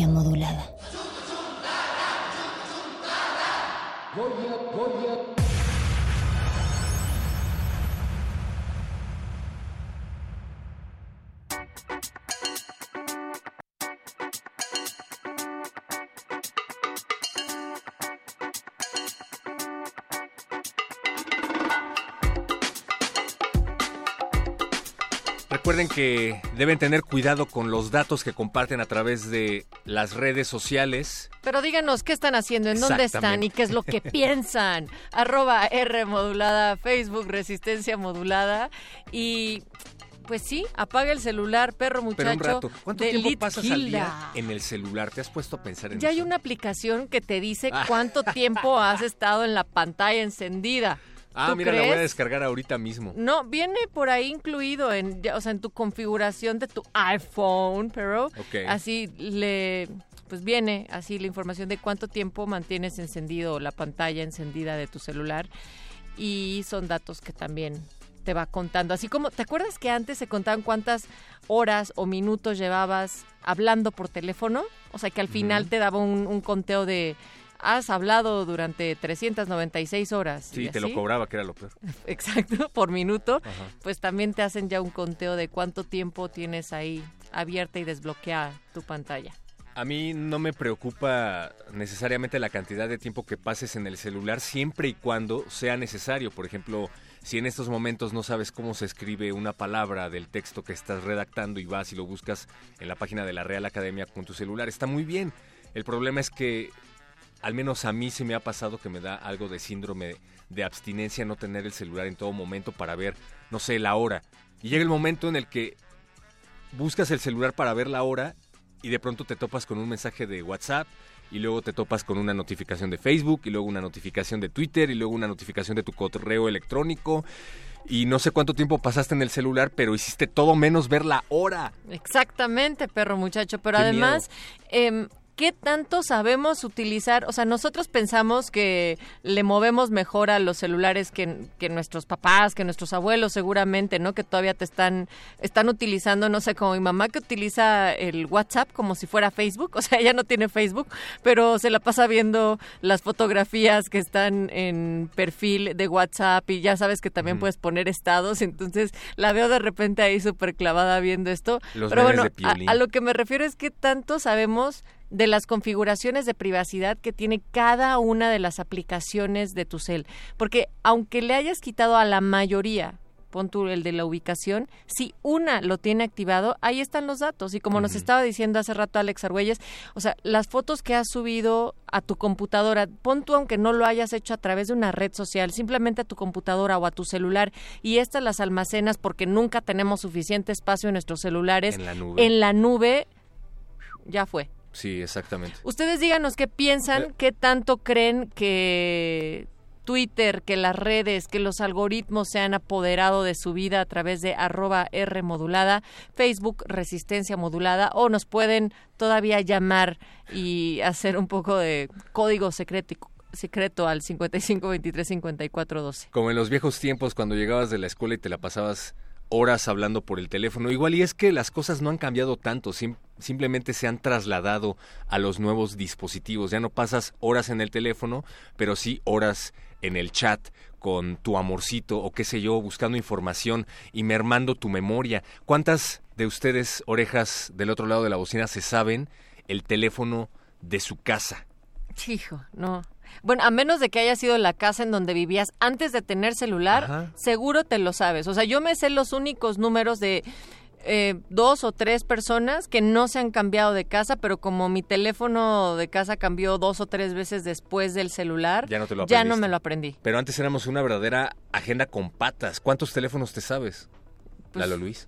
Speaker 2: Modulada.
Speaker 5: Recuerden que deben tener cuidado con los datos que comparten a través de las redes sociales.
Speaker 4: Pero díganos qué están haciendo, en dónde están y qué es lo que piensan. Arroba R modulada, Facebook Resistencia modulada. Y pues sí, apaga el celular, perro muchacho.
Speaker 5: Pero un rato, ¿cuánto tiempo
Speaker 4: Lit
Speaker 5: pasas al día en el celular? ¿Te has puesto a pensar en
Speaker 4: Ya hay
Speaker 5: eso?
Speaker 4: una aplicación que te dice
Speaker 5: Ah.
Speaker 4: cuánto tiempo has estado en la pantalla encendida.
Speaker 5: Ah,
Speaker 4: ¿Tú
Speaker 5: mira, la voy a
Speaker 4: crees?
Speaker 5: descargar ahorita mismo.
Speaker 4: No, viene por ahí incluido en, o sea, en tu configuración de tu iPhone, pero
Speaker 5: Ok.
Speaker 4: así le, pues viene así la información de cuánto tiempo mantienes encendido la pantalla encendida de tu celular y son datos que también te va contando. Así como, ¿te acuerdas que antes se contaban cuántas horas o minutos llevabas hablando por teléfono? O sea, que al final te daba un, un conteo de has hablado durante 396 horas.
Speaker 5: Sí,
Speaker 4: y
Speaker 5: te lo cobraba, que era lo peor.
Speaker 4: Exacto, por minuto,
Speaker 5: Ajá.
Speaker 4: pues también te hacen ya un conteo de cuánto tiempo tienes ahí abierta y desbloqueada tu pantalla.
Speaker 5: A mí no me preocupa necesariamente la cantidad de tiempo que pases en el celular siempre y cuando sea necesario. Por ejemplo, si en estos momentos no sabes cómo se escribe una palabra del texto que estás redactando y vas y lo buscas en la página de la Real Academia con tu celular, está muy bien. El problema es que al menos a mí se me ha pasado que me da algo de síndrome de abstinencia no tener el celular en todo momento para ver, no sé, la hora. Y llega el momento en el que buscas el celular para ver la hora y de pronto te topas con un mensaje de WhatsApp y luego te topas con una notificación de Facebook y luego una notificación de Twitter y luego una notificación de tu correo electrónico y no sé cuánto tiempo pasaste en el celular, pero hiciste todo menos ver la hora.
Speaker 4: Exactamente, perro muchacho, pero
Speaker 5: Qué
Speaker 4: además, em, ¿qué tanto sabemos utilizar? O sea, nosotros pensamos que le movemos mejor a los celulares que, que nuestros papás, que nuestros abuelos seguramente, ¿no? Que todavía te están, están utilizando, no sé, como mi mamá que utiliza el WhatsApp como si fuera Facebook, o sea, ella no tiene Facebook, pero se la pasa viendo las fotografías que están en perfil de WhatsApp y ya sabes que también puedes poner estados, entonces la veo de repente ahí súper clavada viendo esto.
Speaker 5: Los
Speaker 4: pero bueno, a, a lo que me refiero es que tanto sabemos de las configuraciones de privacidad que tiene cada una de las aplicaciones de tu cel. Porque aunque le hayas quitado a la mayoría, pon tú el de la ubicación, si una lo tiene activado, ahí están los datos. Y como nos estaba diciendo hace rato Alex Argüelles, o sea, las fotos que has subido a tu computadora, pon tú aunque no lo hayas hecho a través de una red social, simplemente a tu computadora o a tu celular, y estas las almacenas porque nunca tenemos suficiente espacio en nuestros celulares.
Speaker 5: En la nube.
Speaker 4: En la nube, ya fue.
Speaker 5: Sí, exactamente.
Speaker 4: Ustedes díganos qué piensan,
Speaker 5: Eh.
Speaker 4: qué tanto creen que Twitter, que las redes, que los algoritmos se han apoderado de su vida a través de arroba R modulada, Facebook Resistencia modulada, o nos pueden todavía llamar y hacer un poco de código secreto, secreto al 55 23 54 12.
Speaker 5: Como en los viejos tiempos cuando llegabas de la escuela y te la pasabas horas hablando por el teléfono. Igual y es que las cosas no han cambiado tanto, sim- simplemente se han trasladado a los nuevos dispositivos. Ya no pasas horas en el teléfono, pero sí horas en el chat con tu amorcito o qué sé yo, buscando información y mermando tu memoria. ¿Cuántas de ustedes, orejas del otro lado de la bocina, se saben el teléfono de su casa?
Speaker 4: Hijo, no. Bueno, a menos de que haya sido la casa en donde vivías antes de tener celular,
Speaker 5: Ajá.
Speaker 4: seguro te lo sabes. O sea, yo me sé los únicos números de eh, dos o tres personas que no se han cambiado de casa, pero como mi teléfono de casa cambió dos o tres veces después del celular,
Speaker 5: Ya no te lo
Speaker 4: ya no me lo aprendí.
Speaker 5: Pero antes éramos una verdadera agenda con patas. ¿Cuántos teléfonos te sabes?
Speaker 4: Pues,
Speaker 5: Lalo Luis.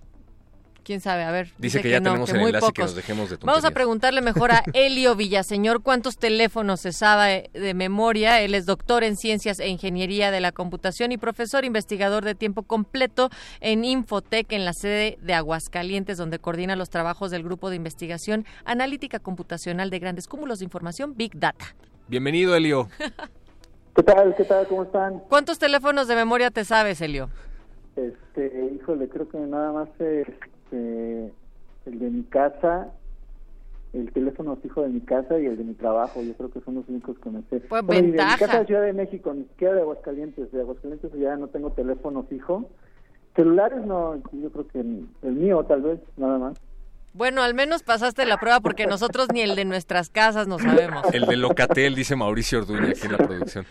Speaker 4: ¿Quién sabe? A ver.
Speaker 5: Dice que ya
Speaker 4: no,
Speaker 5: tenemos
Speaker 4: que
Speaker 5: el
Speaker 4: muy
Speaker 5: enlace que
Speaker 4: pocos.
Speaker 5: nos dejemos de
Speaker 4: Vamos a
Speaker 5: tonterías.
Speaker 4: preguntarle mejor a Elio Villaseñor cuántos teléfonos se sabe de memoria. Él es doctor en Ciencias e Ingeniería de la Computación y profesor investigador de tiempo completo en Infotec en la sede de Aguascalientes, donde coordina los trabajos del Grupo de Investigación Analítica Computacional de Grandes Cúmulos de Información, Big Data.
Speaker 5: Bienvenido, Elio.
Speaker 10: ¿Qué tal? ¿Qué tal? ¿Cómo están?
Speaker 4: ¿Cuántos teléfonos de memoria te sabes, Elio?
Speaker 10: Este, híjole, creo que nada más este, el de mi casa, el teléfono fijo de mi casa y el de mi trabajo. Yo creo que son los únicos que me sé.
Speaker 4: Pues,
Speaker 10: Bueno, y de
Speaker 4: ventaja.
Speaker 10: mi casa de Ciudad de México, ni siquiera de Aguascalientes. De Aguascalientes ya no tengo teléfono fijo. Celulares no, yo creo que el, el mío tal vez, nada más.
Speaker 4: Bueno, al menos pasaste la prueba porque nosotros ni el de nuestras casas no sabemos.
Speaker 5: El de Locatel, dice Mauricio Orduña aquí en la producción.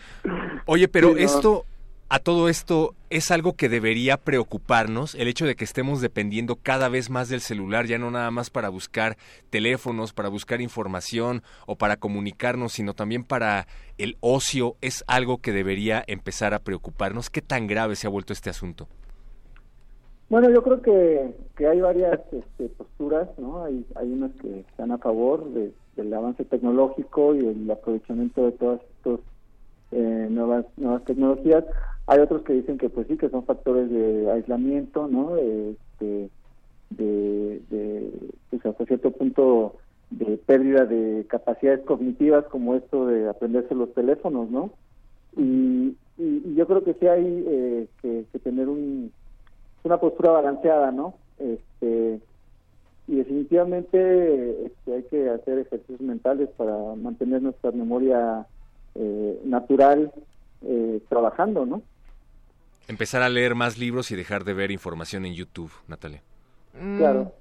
Speaker 5: Oye, pero
Speaker 10: Sí, no.
Speaker 5: esto, a todo esto, es algo que debería preocuparnos, el hecho de que estemos dependiendo cada vez más del celular, ya no nada más para buscar teléfonos, para buscar información o para comunicarnos, sino también para el ocio, es algo que debería empezar a preocuparnos. ¿Qué tan grave se ha vuelto este asunto?
Speaker 10: Bueno, yo creo que, que hay varias este, posturas, ¿no? Hay, hay unas que están a favor de- del avance tecnológico y el aprovechamiento de todas estas eh, nuevas nuevas tecnologías. Hay otros que dicen que pues sí, que son factores de aislamiento, ¿no? Este, de, de pues hasta cierto punto de pérdida de capacidades cognitivas como esto de aprenderse los teléfonos, ¿no? Y, yo creo que sí hay eh, que, que tener un, una postura balanceada, ¿no? Este, y definitivamente este, hay que hacer ejercicios mentales para mantener nuestra memoria eh, natural eh, trabajando, ¿no?
Speaker 5: Empezar a leer más libros y dejar de ver información en YouTube, Natalia.
Speaker 10: Claro.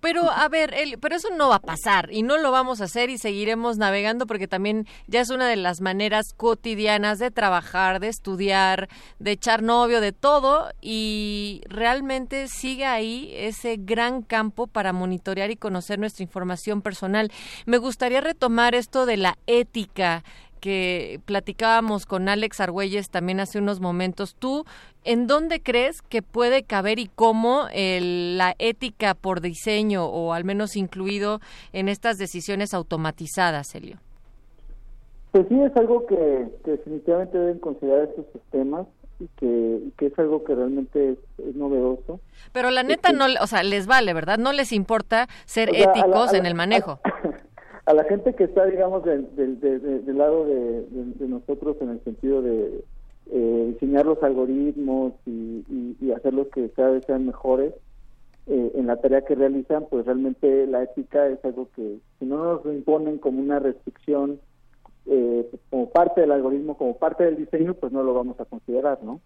Speaker 4: Pero, a ver, el, pero eso no va a pasar y no lo vamos a hacer y seguiremos navegando porque también ya es una de las maneras cotidianas de trabajar, de estudiar, de echar novio, de todo y realmente sigue ahí ese gran campo para monitorear y conocer nuestra información personal. Me gustaría retomar esto de la ética que platicábamos con Alex Argüelles también hace unos momentos. ¿Tú en dónde crees que puede caber y cómo el, la ética por diseño o al menos incluido en estas decisiones automatizadas, Elio?
Speaker 10: Pues sí, es algo que, que definitivamente deben considerar estos sistemas y que, que es algo que realmente es, es novedoso.
Speaker 4: Pero la neta no, o sea, les vale, ¿verdad? No les importa ser
Speaker 10: O sea, a la-
Speaker 4: éticos
Speaker 10: la-
Speaker 4: en el manejo.
Speaker 10: a la gente que está, digamos, del, del, de- de- del lado de, de- de nosotros en el sentido de eh, diseñar los algoritmos y, y- y hacerlos que cada vez sean mejores eh, en la tarea que realizan, pues realmente la ética es algo que si no nos lo imponen como una restricción eh, como parte del algoritmo, como parte del diseño, pues no lo vamos a considerar, ¿no?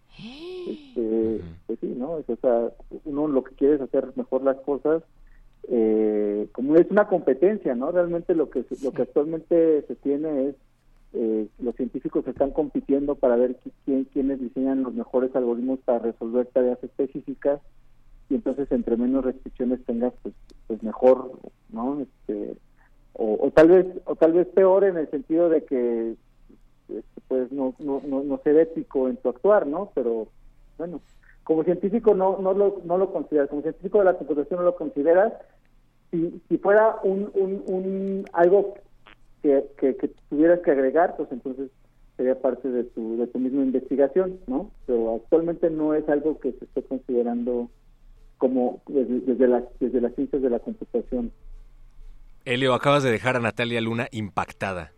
Speaker 10: Este, pues sí, ¿no? Es, o sea, uno lo que quiere es hacer mejor las cosas eh, como es una competencia, ¿no? Realmente lo que lo que actualmente se tiene es eh, los científicos están compitiendo para ver qui- quién quiénes diseñan los mejores algoritmos para resolver tareas específicas y entonces entre menos restricciones tengas pues, pues mejor, ¿no? Este o, o tal vez o tal vez peor en el sentido de que este, pues no, no no no ser ético en tu actuar, ¿no? Pero bueno, como científico no no lo no lo consideras, como científico de la computación no lo consideras. Si si fuera un un, un algo que, que, que tuvieras que agregar, pues entonces sería parte de tu de tu misma investigación, ¿no? Pero actualmente no es algo que se esté considerando como desde, desde las desde las ciencias de la computación.
Speaker 5: Elio, acabas de dejar a Natalia Luna impactada.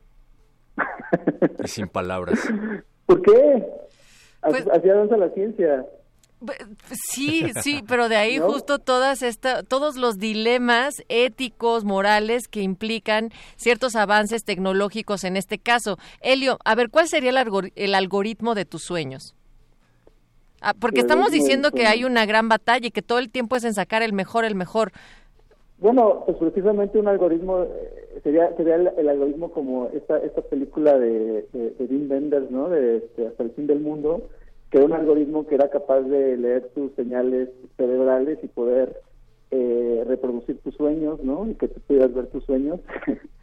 Speaker 5: y sin palabras.
Speaker 10: ¿Por qué?
Speaker 4: Pues-
Speaker 10: Así hacia avanza la ciencia.
Speaker 4: Sí, sí, pero de ahí
Speaker 10: ¿No?
Speaker 4: justo todas esta, todos los dilemas éticos, morales que implican ciertos avances tecnológicos en este caso. Elio, a ver, ¿cuál sería el, algori- el algoritmo de tus sueños? Ah, porque
Speaker 10: El
Speaker 4: estamos diciendo que hay una gran batalla y que todo el tiempo es en sacar el mejor, el mejor.
Speaker 10: Bueno, pues precisamente un algoritmo eh, sería sería el, el algoritmo como esta esta película de, de, de Wim Wenders, ¿no? De hasta el fin del mundo, que era un algoritmo que era capaz de leer tus señales cerebrales y poder eh, reproducir tus sueños, ¿no? Y que tú pudieras ver tus sueños.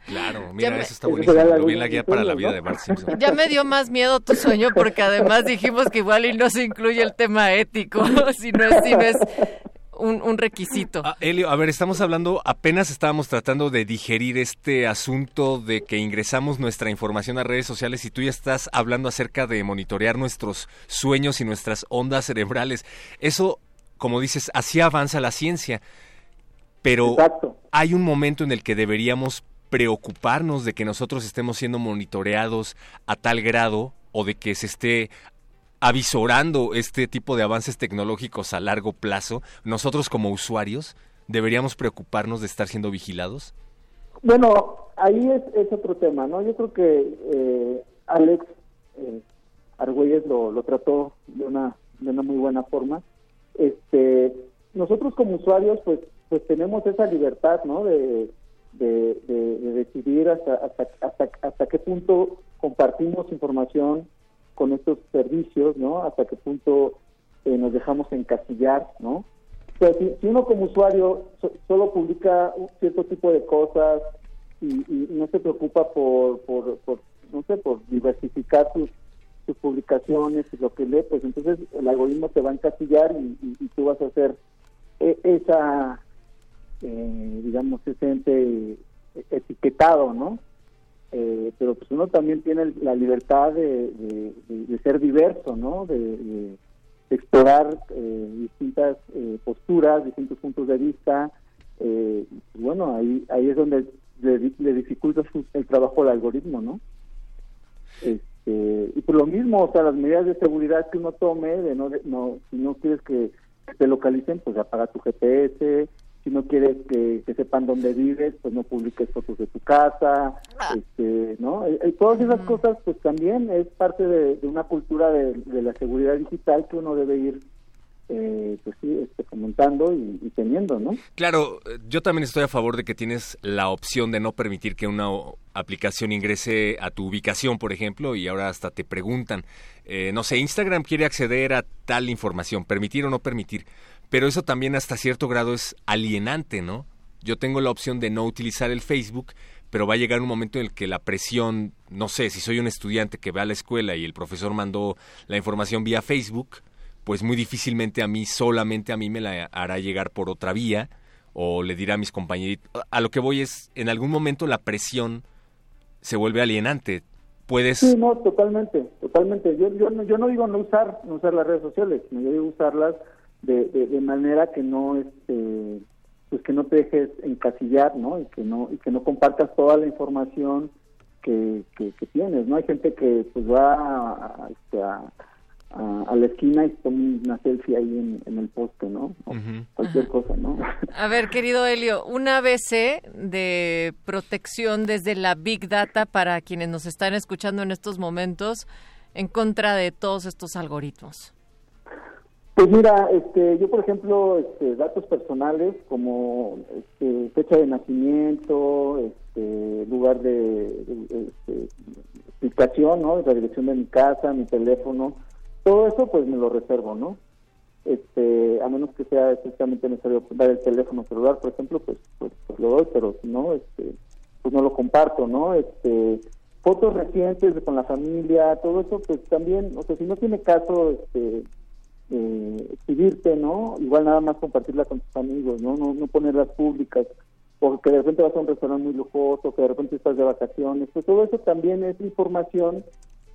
Speaker 5: Claro, mira,
Speaker 4: me-
Speaker 5: eso está buenísimo. Lo vi en la guía para la vida
Speaker 10: ¿no?
Speaker 5: de Simpson.
Speaker 4: Ya me dio más miedo tu sueño porque además dijimos que igual y no se incluye el tema ético, si no es, si no es un, un requisito.
Speaker 5: Ah, Elio, a ver, estamos hablando, apenas estábamos tratando de digerir este asunto de que ingresamos nuestra información a redes sociales y tú ya estás hablando acerca de monitorear nuestros sueños y nuestras ondas cerebrales. Eso, como dices, así avanza la ciencia. Pero
Speaker 10: Exacto.
Speaker 5: hay un momento en el que deberíamos preocuparnos de que nosotros estemos siendo monitoreados a tal grado o de que se esté avisorando este tipo de avances tecnológicos a largo plazo, nosotros como usuarios deberíamos preocuparnos de estar siendo vigilados.
Speaker 10: Bueno, ahí es, es otro tema, ¿no? Yo creo que eh, Alex eh, Argüelles lo, lo trató de una, de una muy buena forma. Este, nosotros como usuarios, pues, pues tenemos esa libertad, ¿no? De, de, de- de decidir hasta, hasta, hasta, hasta qué punto compartimos información con estos servicios, ¿no? Hasta qué punto eh, nos dejamos encasillar, ¿no? Si, si uno como usuario so- solo publica cierto tipo de cosas y, y no se preocupa por, por, por, no sé, por diversificar sus, publicaciones y lo que lee, pues entonces el algoritmo te va a encasillar y, y- tú vas a hacer e- esa, eh, digamos, ese ente etiquetado, ¿no? Eh, pero pues uno también tiene la libertad de, de- ser diverso, ¿no? De, explorar eh, distintas eh, posturas, distintos puntos de vista. Eh, bueno, ahí ahí es donde le, le dificulta su- el trabajo al algoritmo, ¿no? Este, y por lo mismo, o sea, las medidas de seguridad que uno tome, de no, de- no si no quieres que te localicen, pues apaga tu GPS. Si no quieres que, sepan dónde vives, pues no publiques fotos de tu casa,
Speaker 4: Ah.
Speaker 10: este, ¿no? Y, y todas esas cosas, pues también es parte de, de una cultura de, de la seguridad digital que uno debe ir, eh, pues sí, este, fomentando y, y teniendo, ¿no?
Speaker 5: Claro, eh, yo también estoy a favor de que tienes la opción de no permitir que una aplicación ingrese a tu ubicación, por ejemplo, y ahora hasta te preguntan, eh, no sé, Instagram quiere acceder a tal información, permitir o no permitir, pero eso también hasta cierto grado es alienante, ¿no? Yo tengo la opción de no utilizar el Facebook, pero va a llegar un momento en el que la presión, no sé, si soy un estudiante que va a la escuela y el profesor mandó la información vía Facebook, pues muy difícilmente a mí, solamente a mí me la hará llegar por otra vía o le dirá a mis compañeritos. A lo que voy es, en algún momento la presión se vuelve alienante. Puedes...
Speaker 10: Sí, no, totalmente, totalmente. Yo, yo, yo no digo no usar, no usar las redes sociales, yo digo usarlas de, de, de manera que no, este, pues que no te dejes encasillar, ¿no? Y que no, y que no compartas toda la información que, que, que tienes, ¿no? Hay gente que pues va a, a- a, la esquina y pone una selfie ahí en, en el poste, ¿no? O cualquier cosa, ¿no?
Speaker 4: A ver, querido Helio, un ABC de protección desde la Big Data para quienes nos están escuchando en estos momentos en contra de todos estos algoritmos.
Speaker 10: Pues mira, este, yo por ejemplo, este, datos personales como este, fecha de nacimiento, este, lugar de, este, ¿no? La dirección de mi casa, mi teléfono, todo eso pues me lo reservo, ¿no? Este, a menos que sea estrictamente necesario dar el teléfono celular, por ejemplo, pues, pues, pues lo doy, pero si no, este, pues no lo comparto, ¿no? Este, fotos recientes con la familia, todo eso, pues también, o sea, si no tiene caso, este, eh, exhibirte, ¿no? Igual nada más compartirla con tus amigos, ¿no? No, no ponerlas públicas, o que de repente vas a un restaurante muy lujoso, que de repente estás de vacaciones, pues todo eso también es información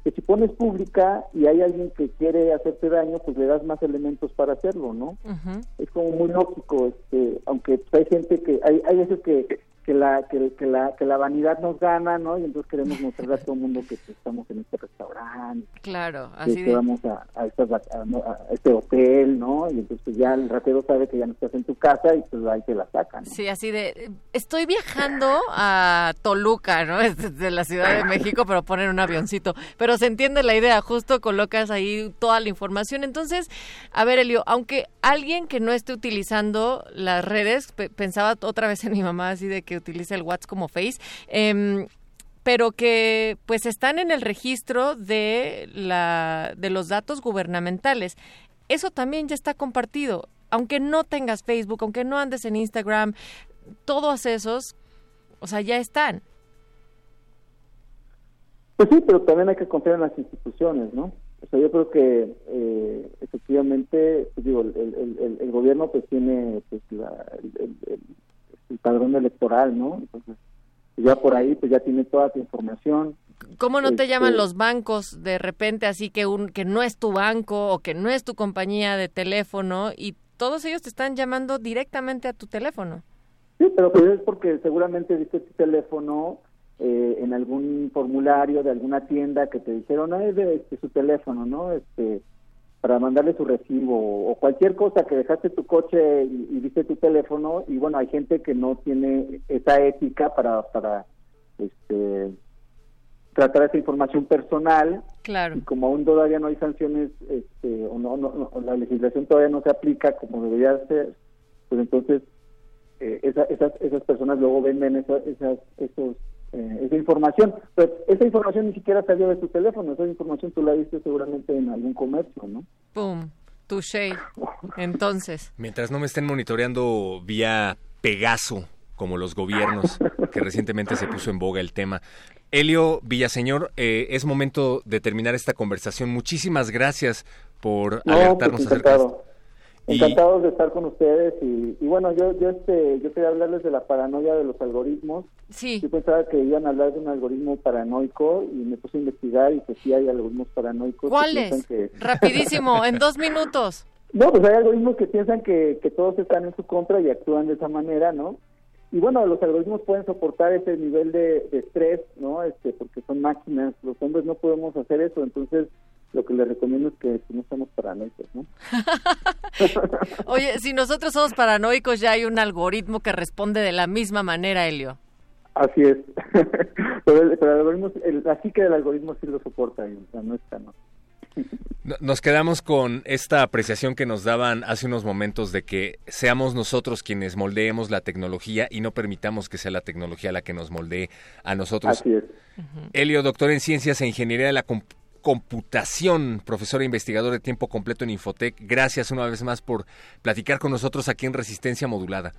Speaker 10: que si pones pública y hay alguien que quiere hacerte daño, pues le das más elementos para hacerlo, ¿no? Es como muy lógico, este, aunque hay gente que, hay, hay veces que, que la que, que la que la vanidad nos gana, ¿no? Y entonces queremos mostrarle a todo el mundo que pues, estamos en este restaurante,
Speaker 4: Claro, así
Speaker 10: que
Speaker 4: de...
Speaker 10: vamos a, a, estas a- este hotel, ¿no? Y entonces pues, ya el ratero sabe que ya no estás en tu casa y pues ahí te la sacan. ¿no?
Speaker 4: Sí, así de, estoy viajando a Toluca, ¿no? Es desde la Ciudad de México, pero ponen un avioncito. Pero se entiende la idea, justo colocas ahí toda la información. Entonces, a ver, Elio, aunque alguien que no esté utilizando las redes, pe- pensaba otra vez en mi mamá, así de que utiliza el WhatsApp como Face, em, pero que pues están en el registro de la de los datos gubernamentales. Eso también ya está compartido. Aunque no tengas Facebook, aunque no andes en Instagram, todos esos, o sea, ya están.
Speaker 10: Pues sí, pero también hay que confiar en las instituciones, ¿no? O sea, yo creo que eh, efectivamente, pues digo, el, el gobierno pues tiene pues la, el, padrón electoral, ¿no? Entonces, ya por ahí pues ya tiene toda tu información.
Speaker 4: ¿Cómo no te
Speaker 10: Este-
Speaker 4: llaman los bancos de repente así que un que no es tu banco o que no es tu compañía de teléfono y todos ellos te están llamando directamente a tu teléfono?
Speaker 10: Sí, pero pues es porque seguramente viste tu teléfono eh, en algún formulario de alguna tienda que te dijeron, ah, es de este, su teléfono, ¿no? Este, para mandarle su recibo o cualquier cosa que dejaste tu coche y, y viste tu teléfono y bueno, hay gente que no tiene esa ética para, para este, tratar esa información personal
Speaker 4: Claro.
Speaker 10: y como aún todavía no hay sanciones este, o no, no, no- la legislación todavía no se aplica como debería ser, pues entonces eh, esa- esas esas personas luego venden esa, esas esos eh, esa información, pero esa información ni siquiera salió de tu teléfono, esa información tú la viste seguramente en algún comercio, ¿no?
Speaker 4: Pum, touché. Entonces,
Speaker 5: Mientras no me estén monitoreando vía Pegaso, como los gobiernos, que recientemente se puso en boga el tema. Helio Villaseñor, eh, es momento de terminar esta conversación. Muchísimas gracias por
Speaker 10: No,
Speaker 5: alertarnos
Speaker 10: pues
Speaker 5: acerca de esto.
Speaker 10: Encantados de estar con ustedes y, y bueno, yo yo este yo quería hablarles de la paranoia de los algoritmos.
Speaker 4: Sí.
Speaker 10: Yo pensaba que iban a hablar de un algoritmo paranoico y me puse a investigar y que sí hay algoritmos paranoicos.
Speaker 4: ¿cuáles?
Speaker 10: que-
Speaker 4: Rapidísimo, en dos minutos.
Speaker 10: No, pues hay algoritmos que piensan que, que todos están en su contra y actúan de esa manera, ¿no? Y bueno, los algoritmos pueden soportar ese nivel de, de estrés, ¿no? Este, porque son máquinas, los hombres no podemos hacer eso, entonces lo que les recomiendo es que no seamos paranoicos, ¿no?
Speaker 4: Oye, si nosotros somos paranoicos, ya hay un algoritmo que responde de la misma manera, Helio.
Speaker 10: Así es. pero, el, pero el algoritmo, el, la psique del algoritmo sí lo soporta, o sea, no está, ¿no?
Speaker 5: Nos quedamos con esta apreciación que nos daban hace unos momentos de que seamos nosotros quienes moldeemos la tecnología y no permitamos que sea la tecnología la que nos moldee a nosotros.
Speaker 10: Así es.
Speaker 5: Helio, doctor en Ciencias e Ingeniería de la Computación, profesor e investigador de tiempo completo en Infotec. Gracias una vez más por platicar con nosotros aquí en Resistencia Modulada.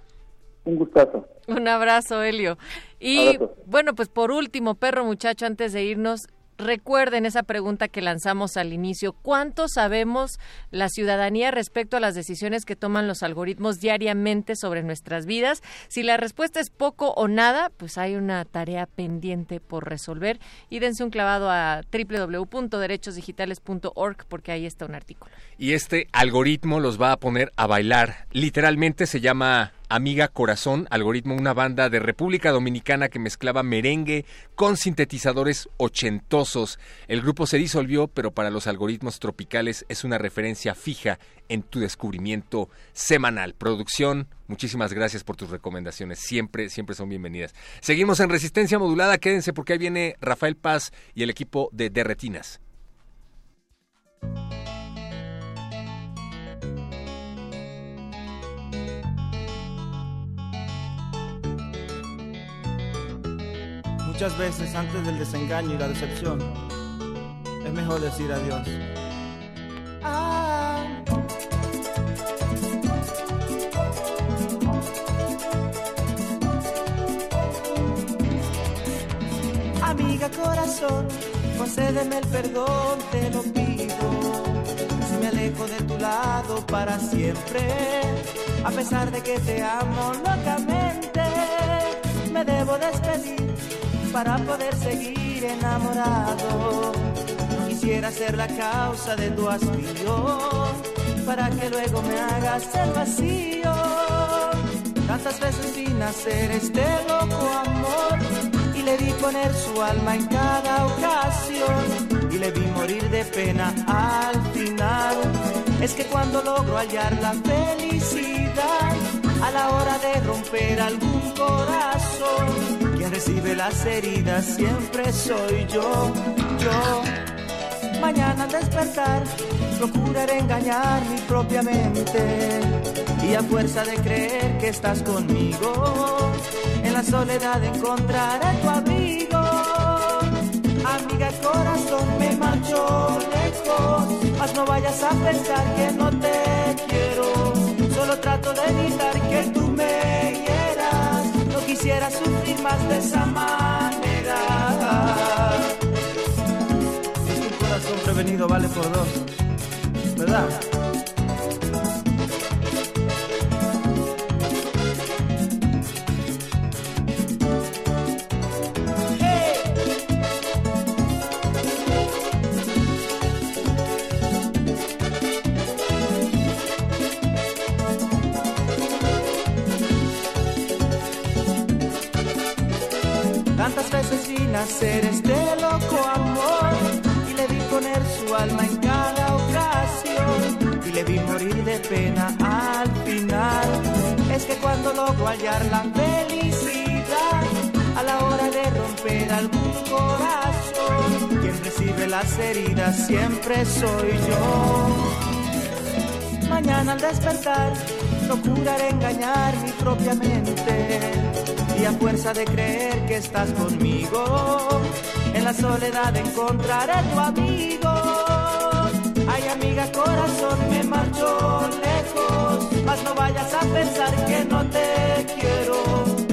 Speaker 10: Un gustazo.
Speaker 4: Un abrazo, Helio. Y
Speaker 10: Abrazo.
Speaker 4: bueno, pues por último, perro muchacho, antes de irnos, recuerden esa pregunta que lanzamos al inicio. ¿Cuánto sabemos la ciudadanía respecto a las decisiones que toman los algoritmos diariamente sobre nuestras vidas? Si la respuesta es poco o nada, pues hay una tarea pendiente por resolver. Y dense un clavado a www.derechosdigitales.org porque ahí está un artículo.
Speaker 5: Y este algoritmo los va a poner a bailar. Literalmente se llama Amiga Corazón, algoritmo, una banda de República Dominicana que mezclaba merengue con sintetizadores ochentosos. El grupo se disolvió, pero para los algoritmos tropicales es una referencia fija en tu descubrimiento semanal. Producción, muchísimas gracias por tus recomendaciones. Siempre, siempre son bienvenidas. Seguimos en Resistencia Modulada. Quédense porque ahí viene Rafael Paz y el equipo de Derretinas.
Speaker 9: Muchas veces antes del desengaño y la decepción, es mejor decir adiós. Ah. Amiga corazón, concédeme el perdón, te lo pido. Si me alejo de tu lado para siempre, a pesar de que te amo locamente, me debo despedir para poder seguir enamorado. Quisiera ser la causa de tu hastío, para que luego me hagas el vacío. Tantas veces sin hacer este loco amor, y le vi poner su alma en cada ocasión, y le vi morir de pena al final. Es que cuando logro hallar la felicidad, a la hora de romper algún corazón, quien recibe las heridas siempre soy yo, yo. Mañana al despertar, procuraré engañar mi propia mente. Y a fuerza de creer que estás conmigo, en la soledad encontraré tu abrigo. Amiga corazón, me marcho lejos, mas no vayas a pensar que no te quiero. Trato de evitar que tú me hieras. No quisiera sufrir más de esa manera. Es un corazón prevenido vale por dos, ¿verdad? Hacer este loco amor y le vi poner su alma en cada ocasión y le vi morir de pena al final. Es que cuando logro hallar la felicidad a la hora de romper algún corazón, quien recibe las heridas siempre soy yo. Mañana al despertar procuraré engañar mi propia mente fuerza de creer que estás conmigo, en la soledad encontraré tu amigo. Ay amiga corazón, me marcho lejos, mas no vayas a pensar que no te quiero.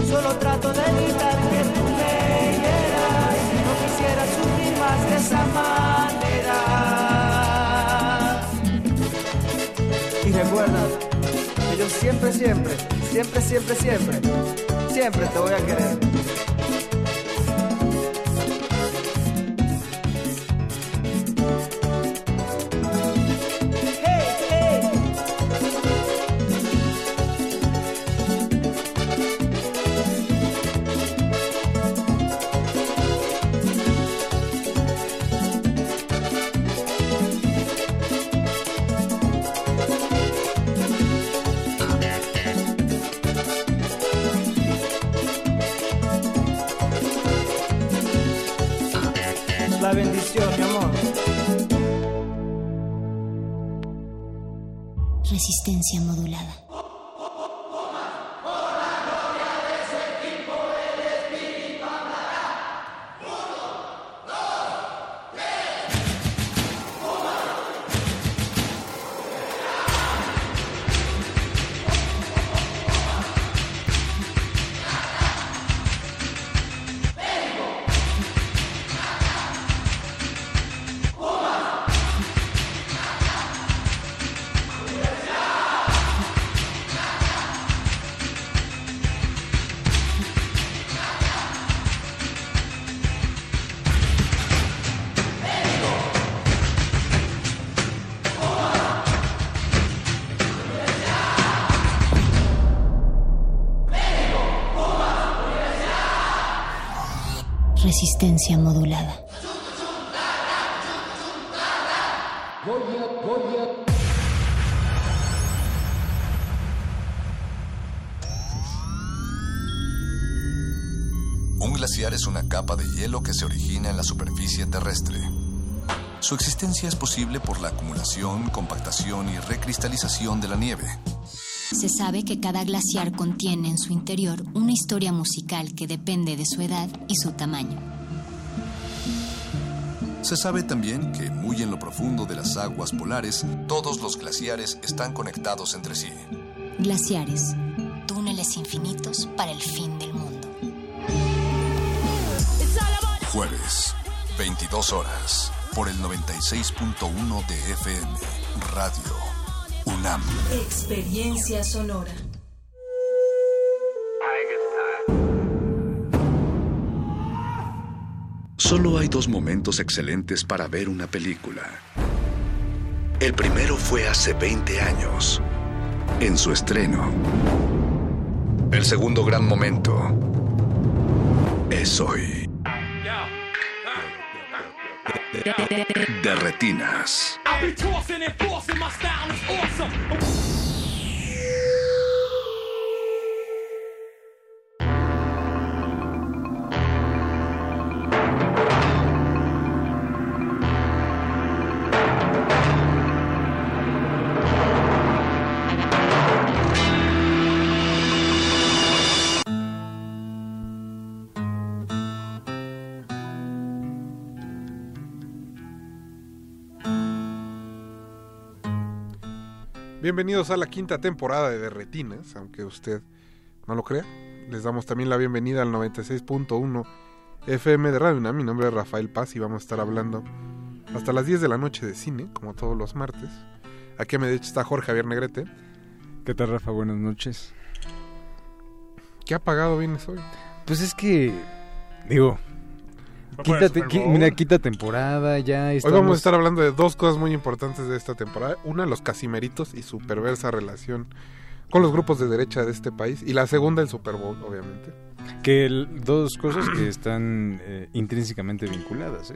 Speaker 9: Solo trato de evitar que tú me hieras, no quisiera sufrir más de esa manera. Y recuerda que yo siempre, siempre, siempre, siempre, siempre, siempre te voy a querer.
Speaker 2: Resistencia modulada.
Speaker 3: Un glaciar es una capa de hielo que se origina en la superficie terrestre. Su existencia es posible por la acumulación, compactación y recristalización de la nieve.
Speaker 2: Se sabe que cada glaciar contiene en su interior una historia musical que depende de su edad y su tamaño.
Speaker 3: Se sabe también que muy en lo profundo de las aguas polares, todos los glaciares están conectados entre sí.
Speaker 2: Glaciares, túneles infinitos para el fin del mundo.
Speaker 3: Jueves, 22 horas, por el 96.1 de FM, Radio UNAM.
Speaker 11: Experiencia sonora.
Speaker 3: Solo hay dos momentos excelentes para ver una película. El primero fue hace 20 años, en su estreno. El segundo gran momento es hoy. De retinas. I be tossing and forcing, my style is awesome.
Speaker 12: Bienvenidos a la quinta temporada de Derretinas, aunque usted no lo crea. Les damos también la bienvenida al 96.1 FM de Radio UNAM. Mi nombre es Rafael Paz y vamos a estar hablando hasta las 10 de la noche de cine, como todos los martes. Aquí a mi derecha está Jorge Javier Negrete.
Speaker 13: ¿Qué tal, Rafa? Buenas noches.
Speaker 12: ¿Qué apagado vienes hoy?
Speaker 13: Pues es que, digo, quítate, qui- mira, quita temporada, ya
Speaker 12: Hoy vamos a estar hablando de dos cosas muy importantes de esta temporada. Una, los casimeritos y su perversa relación con los grupos de derecha de este país. Y la segunda, el Super Bowl, obviamente.
Speaker 13: Que el- dos cosas que están eh, intrínsecamente vinculadas. ¿eh?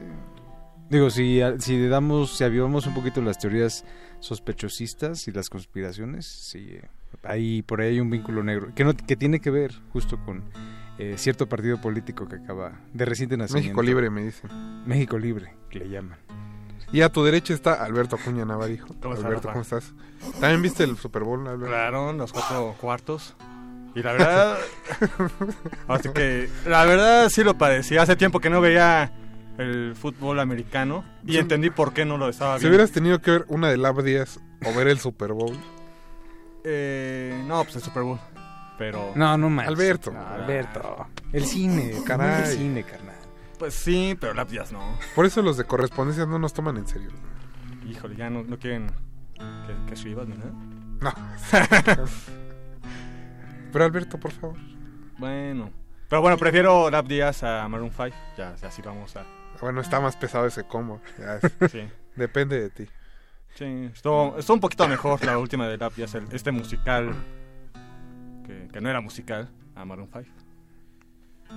Speaker 13: Digo, si, a- si damos, si avivamos un poquito las teorías sospechosistas y las conspiraciones, sí, eh, hay por ahí hay un vínculo negro que no que tiene que ver justo con eh, cierto partido político que acaba de reciente nacimiento.
Speaker 12: México Libre, me dicen.
Speaker 13: México Libre, que le llaman.
Speaker 12: Y a tu derecha está Alberto Acuña Navarijo.
Speaker 14: ¿Cómo estás,
Speaker 12: Alberto? ¿cómo estás? ¿También viste el Super Bowl, Alberto?
Speaker 14: Claro, los cuatro cuartos. Y la verdad. así que. La verdad sí lo padecí. Hace tiempo que no veía el fútbol americano. Y
Speaker 12: Sí.
Speaker 14: entendí por qué no lo estaba
Speaker 12: Si
Speaker 14: viendo.
Speaker 12: hubieras tenido que ver una de Lab 10 o ver el Super Bowl.
Speaker 14: Eh, no, pues el Super Bowl. Pero.
Speaker 13: No, no más.
Speaker 12: Alberto.
Speaker 13: Alberto. El cine,
Speaker 12: Caray.
Speaker 13: El cine, carnal.
Speaker 14: Pues sí, pero Lap Jazz no.
Speaker 12: Por eso los de correspondencia no nos toman en serio.
Speaker 14: Híjole, ya no, no quieren que, que subas ni nada.
Speaker 12: No. Pero Alberto, por favor.
Speaker 14: Bueno. Pero bueno, prefiero Lap Díaz a Maroon 5. Ya, ya así vamos a.
Speaker 12: Bueno, está más pesado ese combo. Ya es-
Speaker 14: Sí.
Speaker 12: Depende de ti.
Speaker 14: Sí, estuvo, estuvo un poquito mejor la última de Lap Jazz, el- este musical. Que, que no era musical, a Maroon 5.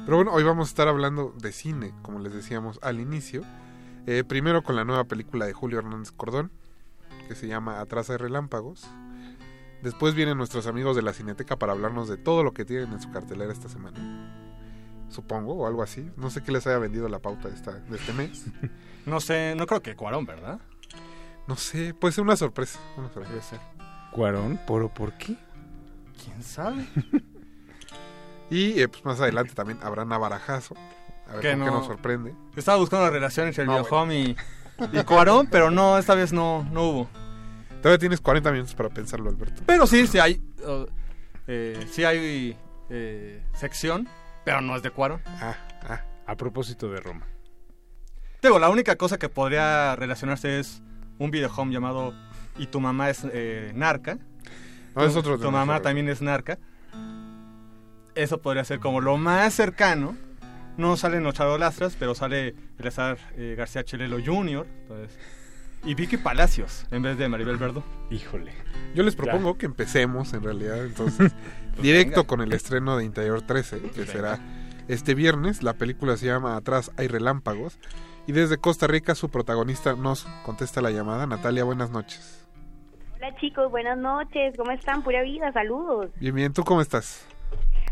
Speaker 12: Pero bueno, hoy vamos a estar hablando de cine, como les decíamos al inicio. Eh, primero con la nueva película de Julio Hernández Cordón, que se llama Atrás de Relámpagos. Después vienen nuestros amigos de la Cineteca para hablarnos de todo lo que tienen en su cartelera esta semana. supongo, o algo así. No sé qué les haya vendido la pauta de, esta, de este mes.
Speaker 14: No sé, no creo que Cuarón, ¿verdad?
Speaker 12: No sé, puede ser una sorpresa. Una sorpresa.
Speaker 13: ¿Cuarón? ¿Pero por qué?
Speaker 14: ¿Quién sabe?
Speaker 12: y eh, pues más adelante también habrá Navarajazo. A ver
Speaker 14: Que no-
Speaker 12: nos sorprende.
Speaker 14: Estaba buscando la relación entre el videohome y, y Cuarón, pero no, esta vez no, no hubo.
Speaker 12: Todavía tienes 40 minutos para pensarlo, Alberto.
Speaker 14: Pero sí, sí hay, uh, eh, sí hay eh, sección, pero no es de Cuarón.
Speaker 12: Ah, ah.
Speaker 13: A propósito de Roma.
Speaker 14: Digo, la única cosa que podría relacionarse es un videohome llamado Y tu mamá es eh, narca.
Speaker 12: No, es
Speaker 14: Tu-
Speaker 12: otro
Speaker 14: Tu
Speaker 12: tema,
Speaker 14: mamá también es narca. Eso podría ser como lo más cercano. No salen los charolastras, pero sale Eleazar eh, García Chelelo Jr. entonces, y Vicky Palacios en vez de Maribel Verdo.
Speaker 13: Híjole.
Speaker 12: Yo les propongo que empecemos, en realidad, entonces, directo
Speaker 14: venga.
Speaker 12: con el estreno de Interior 13, que será este viernes. La película se llama Atrás hay relámpagos. Y desde Costa Rica su protagonista nos contesta la llamada. Natalia, buenas noches.
Speaker 15: Hola chicos, buenas noches, ¿cómo están? Pura vida, saludos.
Speaker 12: Bien, bien, ¿tú cómo estás?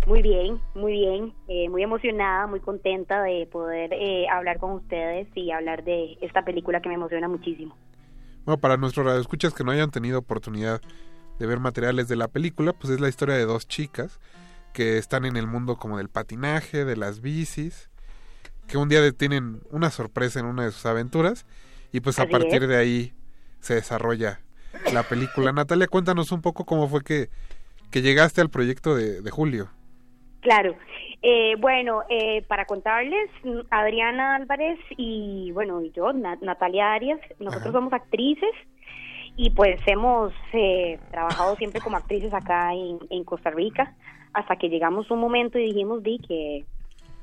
Speaker 15: Muy bien, muy bien, eh, muy emocionada, muy contenta de poder eh, hablar con ustedes y hablar de esta película que me emociona muchísimo.
Speaker 12: Bueno, para nuestros radioescuchas que no hayan tenido oportunidad de ver materiales de la película, pues es la historia de dos chicas que están en el mundo como del patinaje, de las bicis, que un día tienen una sorpresa en una de sus aventuras y pues a partir
Speaker 15: es.
Speaker 12: de ahí se desarrolla la película. Natalia, cuéntanos un poco cómo fue que, que llegaste al proyecto de, de Julio.
Speaker 15: Claro, eh, bueno, eh, para contarles, Adriana Álvarez y bueno, y yo, Na- Natalia Arias, nosotros
Speaker 16: Ajá.
Speaker 15: somos actrices y pues hemos eh, trabajado siempre como actrices acá en, en Costa Rica hasta que llegamos un momento y dijimos di que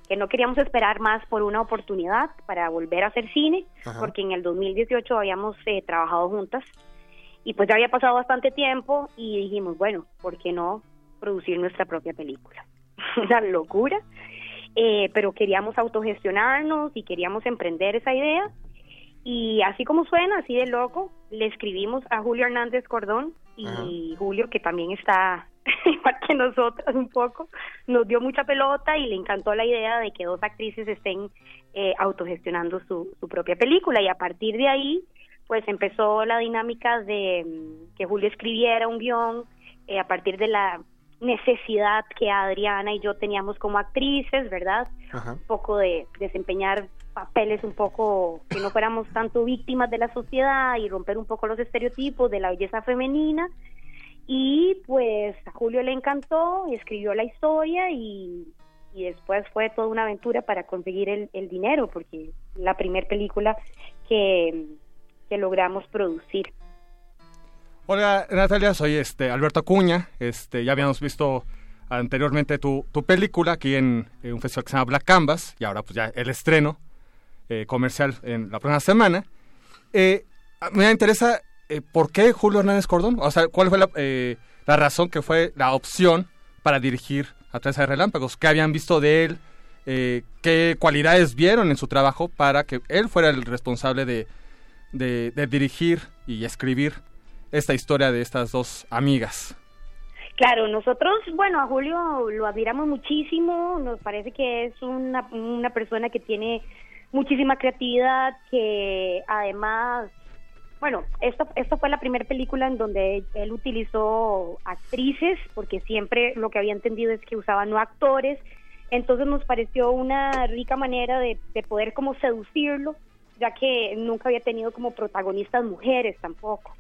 Speaker 15: que no queríamos esperar más por una oportunidad para volver a hacer cine,
Speaker 16: Ajá.
Speaker 15: porque en el 2018 habíamos eh, trabajado juntas y pues ya había pasado bastante tiempo y dijimos, bueno, ¿por qué no producir nuestra propia película? Una locura, eh, pero queríamos autogestionarnos y queríamos emprender esa idea y así como suena, así de loco, le escribimos a Julio Hernández Cordón y
Speaker 16: Ajá.
Speaker 15: Julio, que también está igual que nosotras un poco, nos dio mucha pelota y le encantó la idea de que dos actrices estén eh, autogestionando su, su propia película y a partir de ahí pues empezó la dinámica de mm, que Julio escribiera un guion eh, a partir de la necesidad que Adriana y yo teníamos como actrices, ¿verdad? un poco de desempeñar papeles un poco que no fuéramos tanto víctimas de la sociedad y romper un poco los estereotipos de la belleza femenina. Y pues a Julio le encantó, y escribió la historia y, y después fue toda una aventura para conseguir el, el dinero, porque la primera película que, que logramos producir.
Speaker 14: Hola Natalia, soy este Alberto Acuña. Este, ya habíamos visto anteriormente tu, tu película aquí en, en un festival que se llama Black Canvas y ahora pues ya el estreno eh, comercial en la próxima semana. Eh, me interesa eh, por qué Julio Hernández Cordón, o sea, cuál fue la, eh, la razón que fue la opción para dirigir a Tres de Relámpagos, qué habían visto de él, Eh, qué cualidades vieron en su trabajo para que él fuera el responsable de, de, de dirigir y escribir esta historia de estas dos amigas.
Speaker 15: Claro, nosotros, bueno, a Julio lo admiramos muchísimo, nos parece que es una, una persona que tiene muchísima creatividad, que además, bueno, esta, esta fue la primera película en donde él utilizó actrices, porque siempre lo que había entendido es que usaba no actores, entonces nos pareció una rica manera de, de poder como seducirlo, ya que nunca había tenido como protagonistas mujeres tampoco.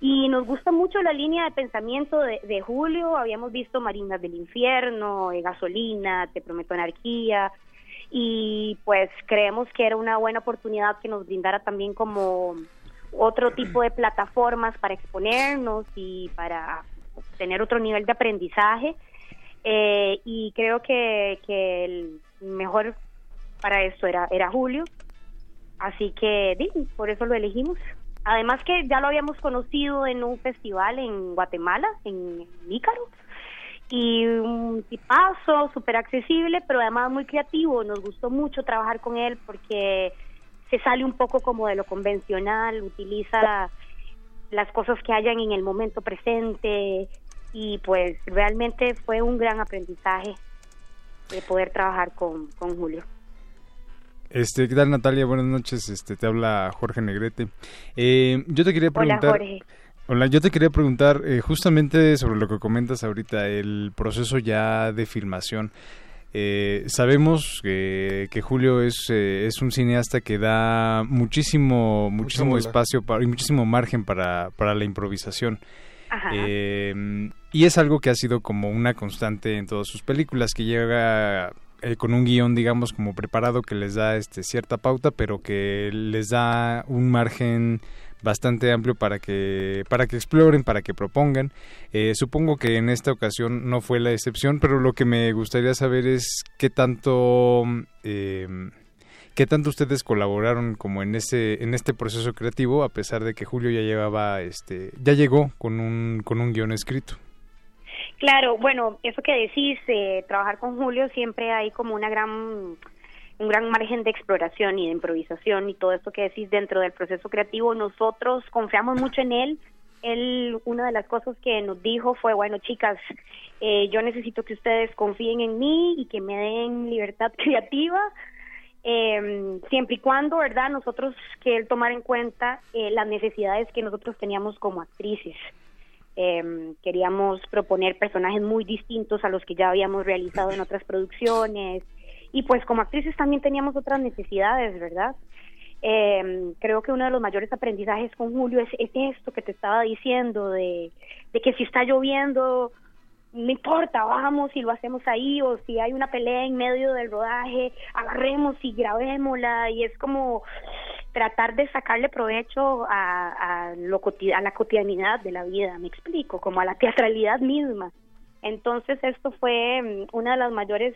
Speaker 15: Y nos gusta mucho la línea de pensamiento de, de Julio. Habíamos visto Marinas del Infierno, eh, Gasolina, Te Prometo Anarquía. Y pues creemos que era una buena oportunidad que nos brindara también como otro tipo de plataformas para exponernos y para tener otro nivel de aprendizaje. Eh, y creo que, que el mejor para esto era, era Julio. Así que por eso lo elegimos. Además que ya lo habíamos conocido en un festival en Guatemala, en Nícaro, y un tipazo, súper accesible, pero además muy creativo. Nos gustó mucho trabajar con él porque se sale un poco como de lo convencional, utiliza las cosas que hayan en el momento presente y pues realmente fue un gran aprendizaje. eh, poder trabajar con, con Julio.
Speaker 13: Este, ¿qué tal Natalia? Buenas noches, este, te habla Jorge Negrete. Eh, yo te quería preguntar...
Speaker 15: Hola Jorge.
Speaker 13: Hola, yo te quería preguntar eh, justamente sobre lo que comentas ahorita, el proceso ya de filmación. Eh, sabemos que, que Julio es, eh, es un cineasta que da muchísimo, muchísimo espacio para, y muchísimo margen para, para la improvisación.
Speaker 15: Ajá.
Speaker 13: Eh, y es algo que ha sido como una constante en todas sus películas, que llega eh, con un guion, digamos, como preparado que les da este, cierta pauta, pero que les da un margen bastante amplio para que para que exploren, para que propongan. Eh, supongo que en esta ocasión no fue la excepción, pero lo que me gustaría saber es qué tanto eh, qué tanto ustedes colaboraron como en ese en este proceso creativo, a pesar de que Julio ya llevaba este ya llegó con un con un guion escrito.
Speaker 15: Claro, bueno, eso que decís, eh, trabajar con Julio siempre hay como una gran un gran margen de exploración y de improvisación y todo esto que decís dentro del proceso creativo. Nosotros confiamos mucho en él. Él, una de las cosas que nos dijo fue, bueno, chicas, eh, yo necesito que ustedes confíen en mí y que me den libertad creativa, eh, siempre y cuando, ¿verdad? Nosotros que él tomar en cuenta eh, las necesidades que nosotros teníamos como actrices. Eh, queríamos proponer personajes muy distintos a los que ya habíamos realizado en otras producciones y pues como actrices también teníamos otras necesidades, ¿verdad? Eh, creo que uno de los mayores aprendizajes con Julio es, es esto que te estaba diciendo, de, de que si está lloviendo, no importa, vamos y lo hacemos ahí, o si hay una pelea en medio del rodaje, agarremos y grabémosla, y es como tratar de sacarle provecho a, a, lo a la cotidianidad de la vida, me explico, como a la teatralidad misma. Entonces esto fue mm, una de las mayores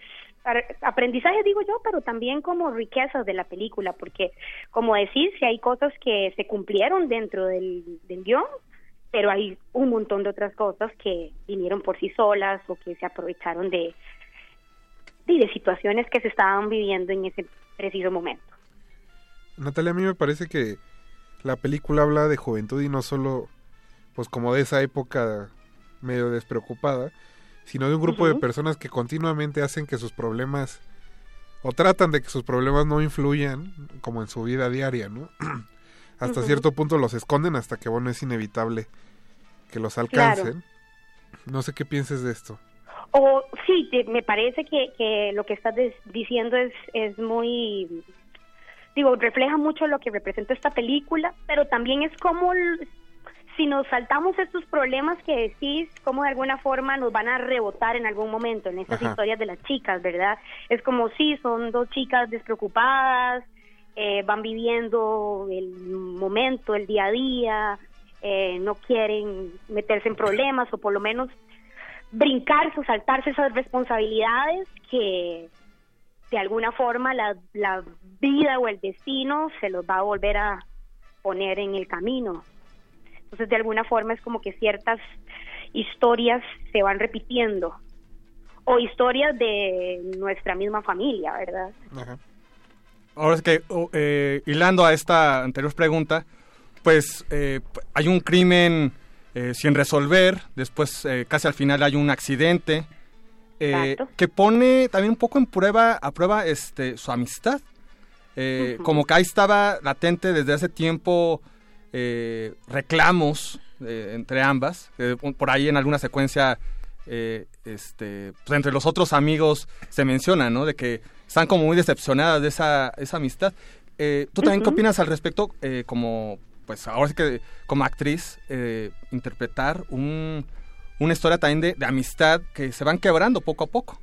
Speaker 15: aprendizajes, digo yo, pero también como riquezas de la película, porque como decís, si hay cosas que se cumplieron dentro del, guion, pero hay un montón de otras cosas que vinieron por sí solas o que se aprovecharon de, de situaciones que se estaban viviendo en ese preciso momento.
Speaker 12: Natalia, a mí me parece que la película habla de juventud y no solo, pues como de esa época medio despreocupada, sino de un grupo de personas que continuamente hacen que sus problemas, o tratan de que sus problemas no influyan como en su vida diaria, ¿no? hasta cierto punto los esconden hasta que, bueno, es inevitable que los alcancen. No sé qué pienses de esto.
Speaker 15: O sí, te- me parece que, que lo que estás diciendo es, es muy, digo, refleja mucho lo que representa esta película, pero también es como si nos saltamos estos problemas que decís, como de alguna forma nos van a rebotar en algún momento en estas
Speaker 16: Ajá.
Speaker 15: historias de las chicas, ¿verdad? Es como sí, son dos chicas despreocupadas, eh, van viviendo el momento, el día a día, eh, no quieren meterse en problemas o por lo menos brincarse o saltarse esas responsabilidades que de alguna forma la, la vida o el destino se los va a volver a poner en el camino. Entonces, de alguna forma es como que ciertas historias se van repitiendo o historias de nuestra misma familia, ¿verdad?
Speaker 14: Ahora es que, oh, eh, hilando a esta anterior pregunta, pues eh, hay un crimen eh, sin resolver, después eh, casi al final hay un accidente eh, que pone también un poco en prueba, a prueba este, su amistad. Eh. Como que ahí estaba latente desde hace tiempo eh, reclamos entre ambas. Por ahí en alguna secuencia, este, pues entre los otros amigos se menciona, ¿no? De que están como muy decepcionadas de esa, esa amistad. ¿Tú también qué opinas al respecto como, pues ahora sí que como actriz, interpretar un, una historia también de, amistad que se van quebrando poco a poco?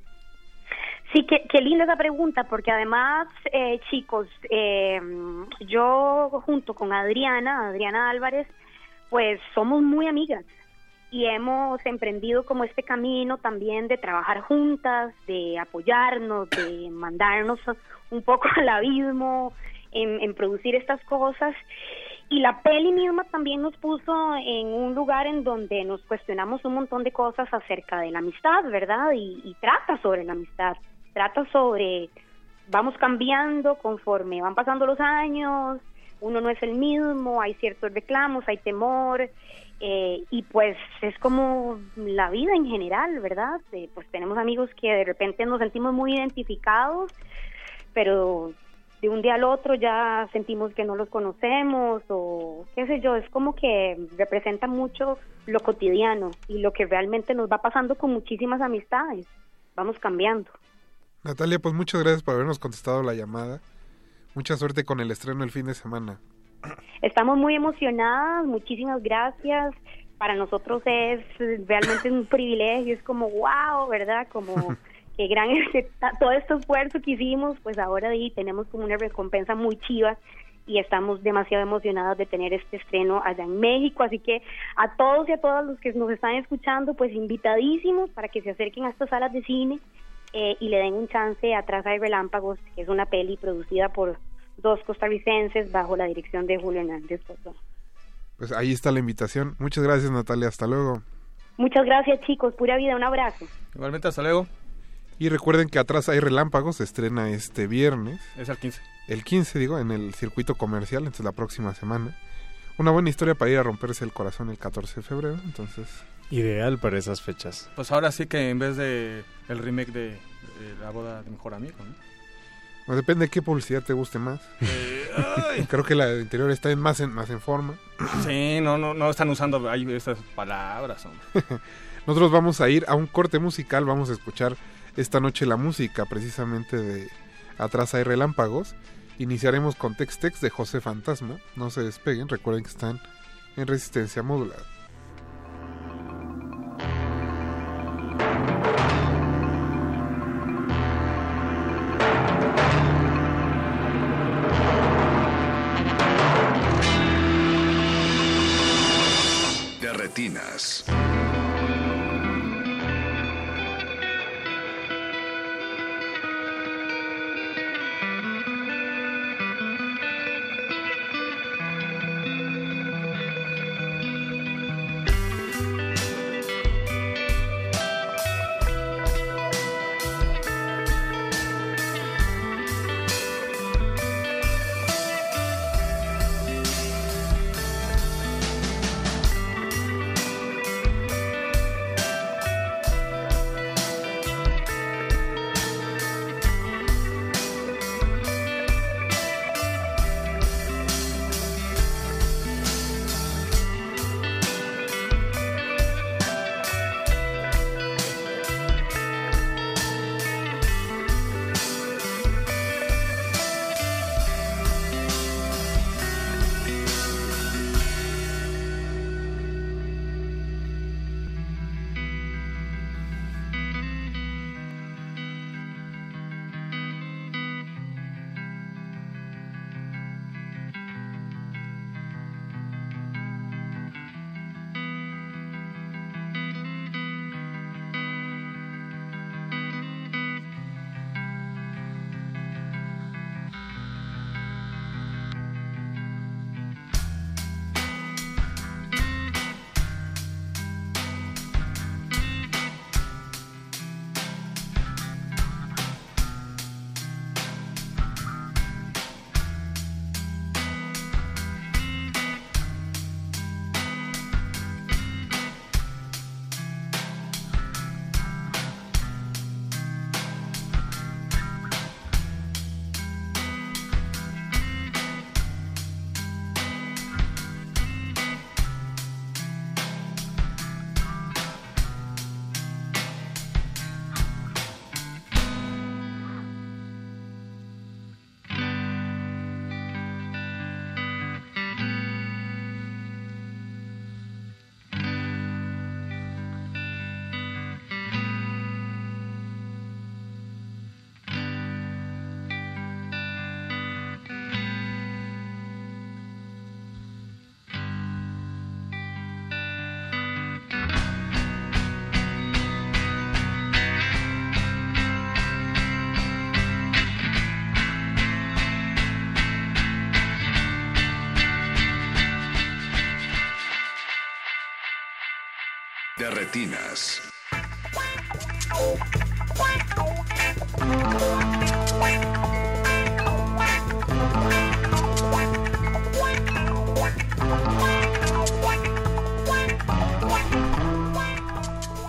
Speaker 15: Sí, qué, qué linda esa pregunta, porque además, eh, chicos, eh, yo junto con Adriana, Adriana Álvarez, pues somos muy amigas y hemos emprendido como este camino también de trabajar juntas, de apoyarnos, de mandarnos un poco al abismo en, en producir estas cosas. Y la peli misma también nos puso en un lugar en donde nos cuestionamos un montón de cosas acerca de la amistad, ¿verdad? Y, y trata sobre la amistad, trata sobre, vamos cambiando conforme van pasando los años, uno no es el mismo, hay ciertos reclamos, hay temor, Eh, y pues es como la vida en general, ¿verdad? Pues tenemos amigos que de repente nos sentimos muy identificados, pero de un día al otro ya sentimos que no los conocemos o qué sé yo, es como que representa mucho lo cotidiano y lo que realmente nos va pasando con muchísimas amistades. Vamos cambiando.
Speaker 12: Natalia, pues muchas gracias por habernos contestado la llamada. Mucha suerte con el estreno el fin de semana.
Speaker 15: Estamos muy emocionadas, muchísimas gracias. Para nosotros es realmente un privilegio, es como wow, ¿verdad? Como que gran todo este esfuerzo que hicimos, pues ahora ahí tenemos como una recompensa muy chiva y estamos demasiado emocionados de tener este estreno allá en México, así que a todos y a todas los que nos están escuchando, pues invitadísimos para que se acerquen a estas salas de cine eh, y le den un chance a Traza de Relámpagos, que es una peli producida por dos costarricenses bajo la dirección de Julio Hernández.
Speaker 12: Pues ahí está la invitación. Muchas gracias Natalia, hasta luego.
Speaker 15: Muchas gracias chicos, pura vida, un abrazo.
Speaker 14: Igualmente, hasta luego.
Speaker 12: Y recuerden que atrás hay relámpagos, se estrena este viernes.
Speaker 14: Es el 15.
Speaker 12: El 15, digo, en el circuito comercial, entonces la próxima semana. Una buena historia para ir a romperse el corazón el 14 de febrero, entonces...
Speaker 13: Ideal para esas fechas.
Speaker 14: Pues ahora sí que en vez de el remake de, de La boda de mejor amigo, ¿no?
Speaker 12: Pues depende de qué publicidad te guste más.
Speaker 14: Eh,
Speaker 12: Creo que la de interior está en más en, más en forma.
Speaker 14: Sí, no, no, no están usando ahí esas palabras, hombre.
Speaker 12: Nosotros vamos a ir a un corte musical, vamos a escuchar esta noche la música precisamente de Atrás hay relámpagos. Iniciaremos con Tex Tex de José Fantasma. No se despeguen, recuerden que están en resistencia modulada.
Speaker 1: De retinas.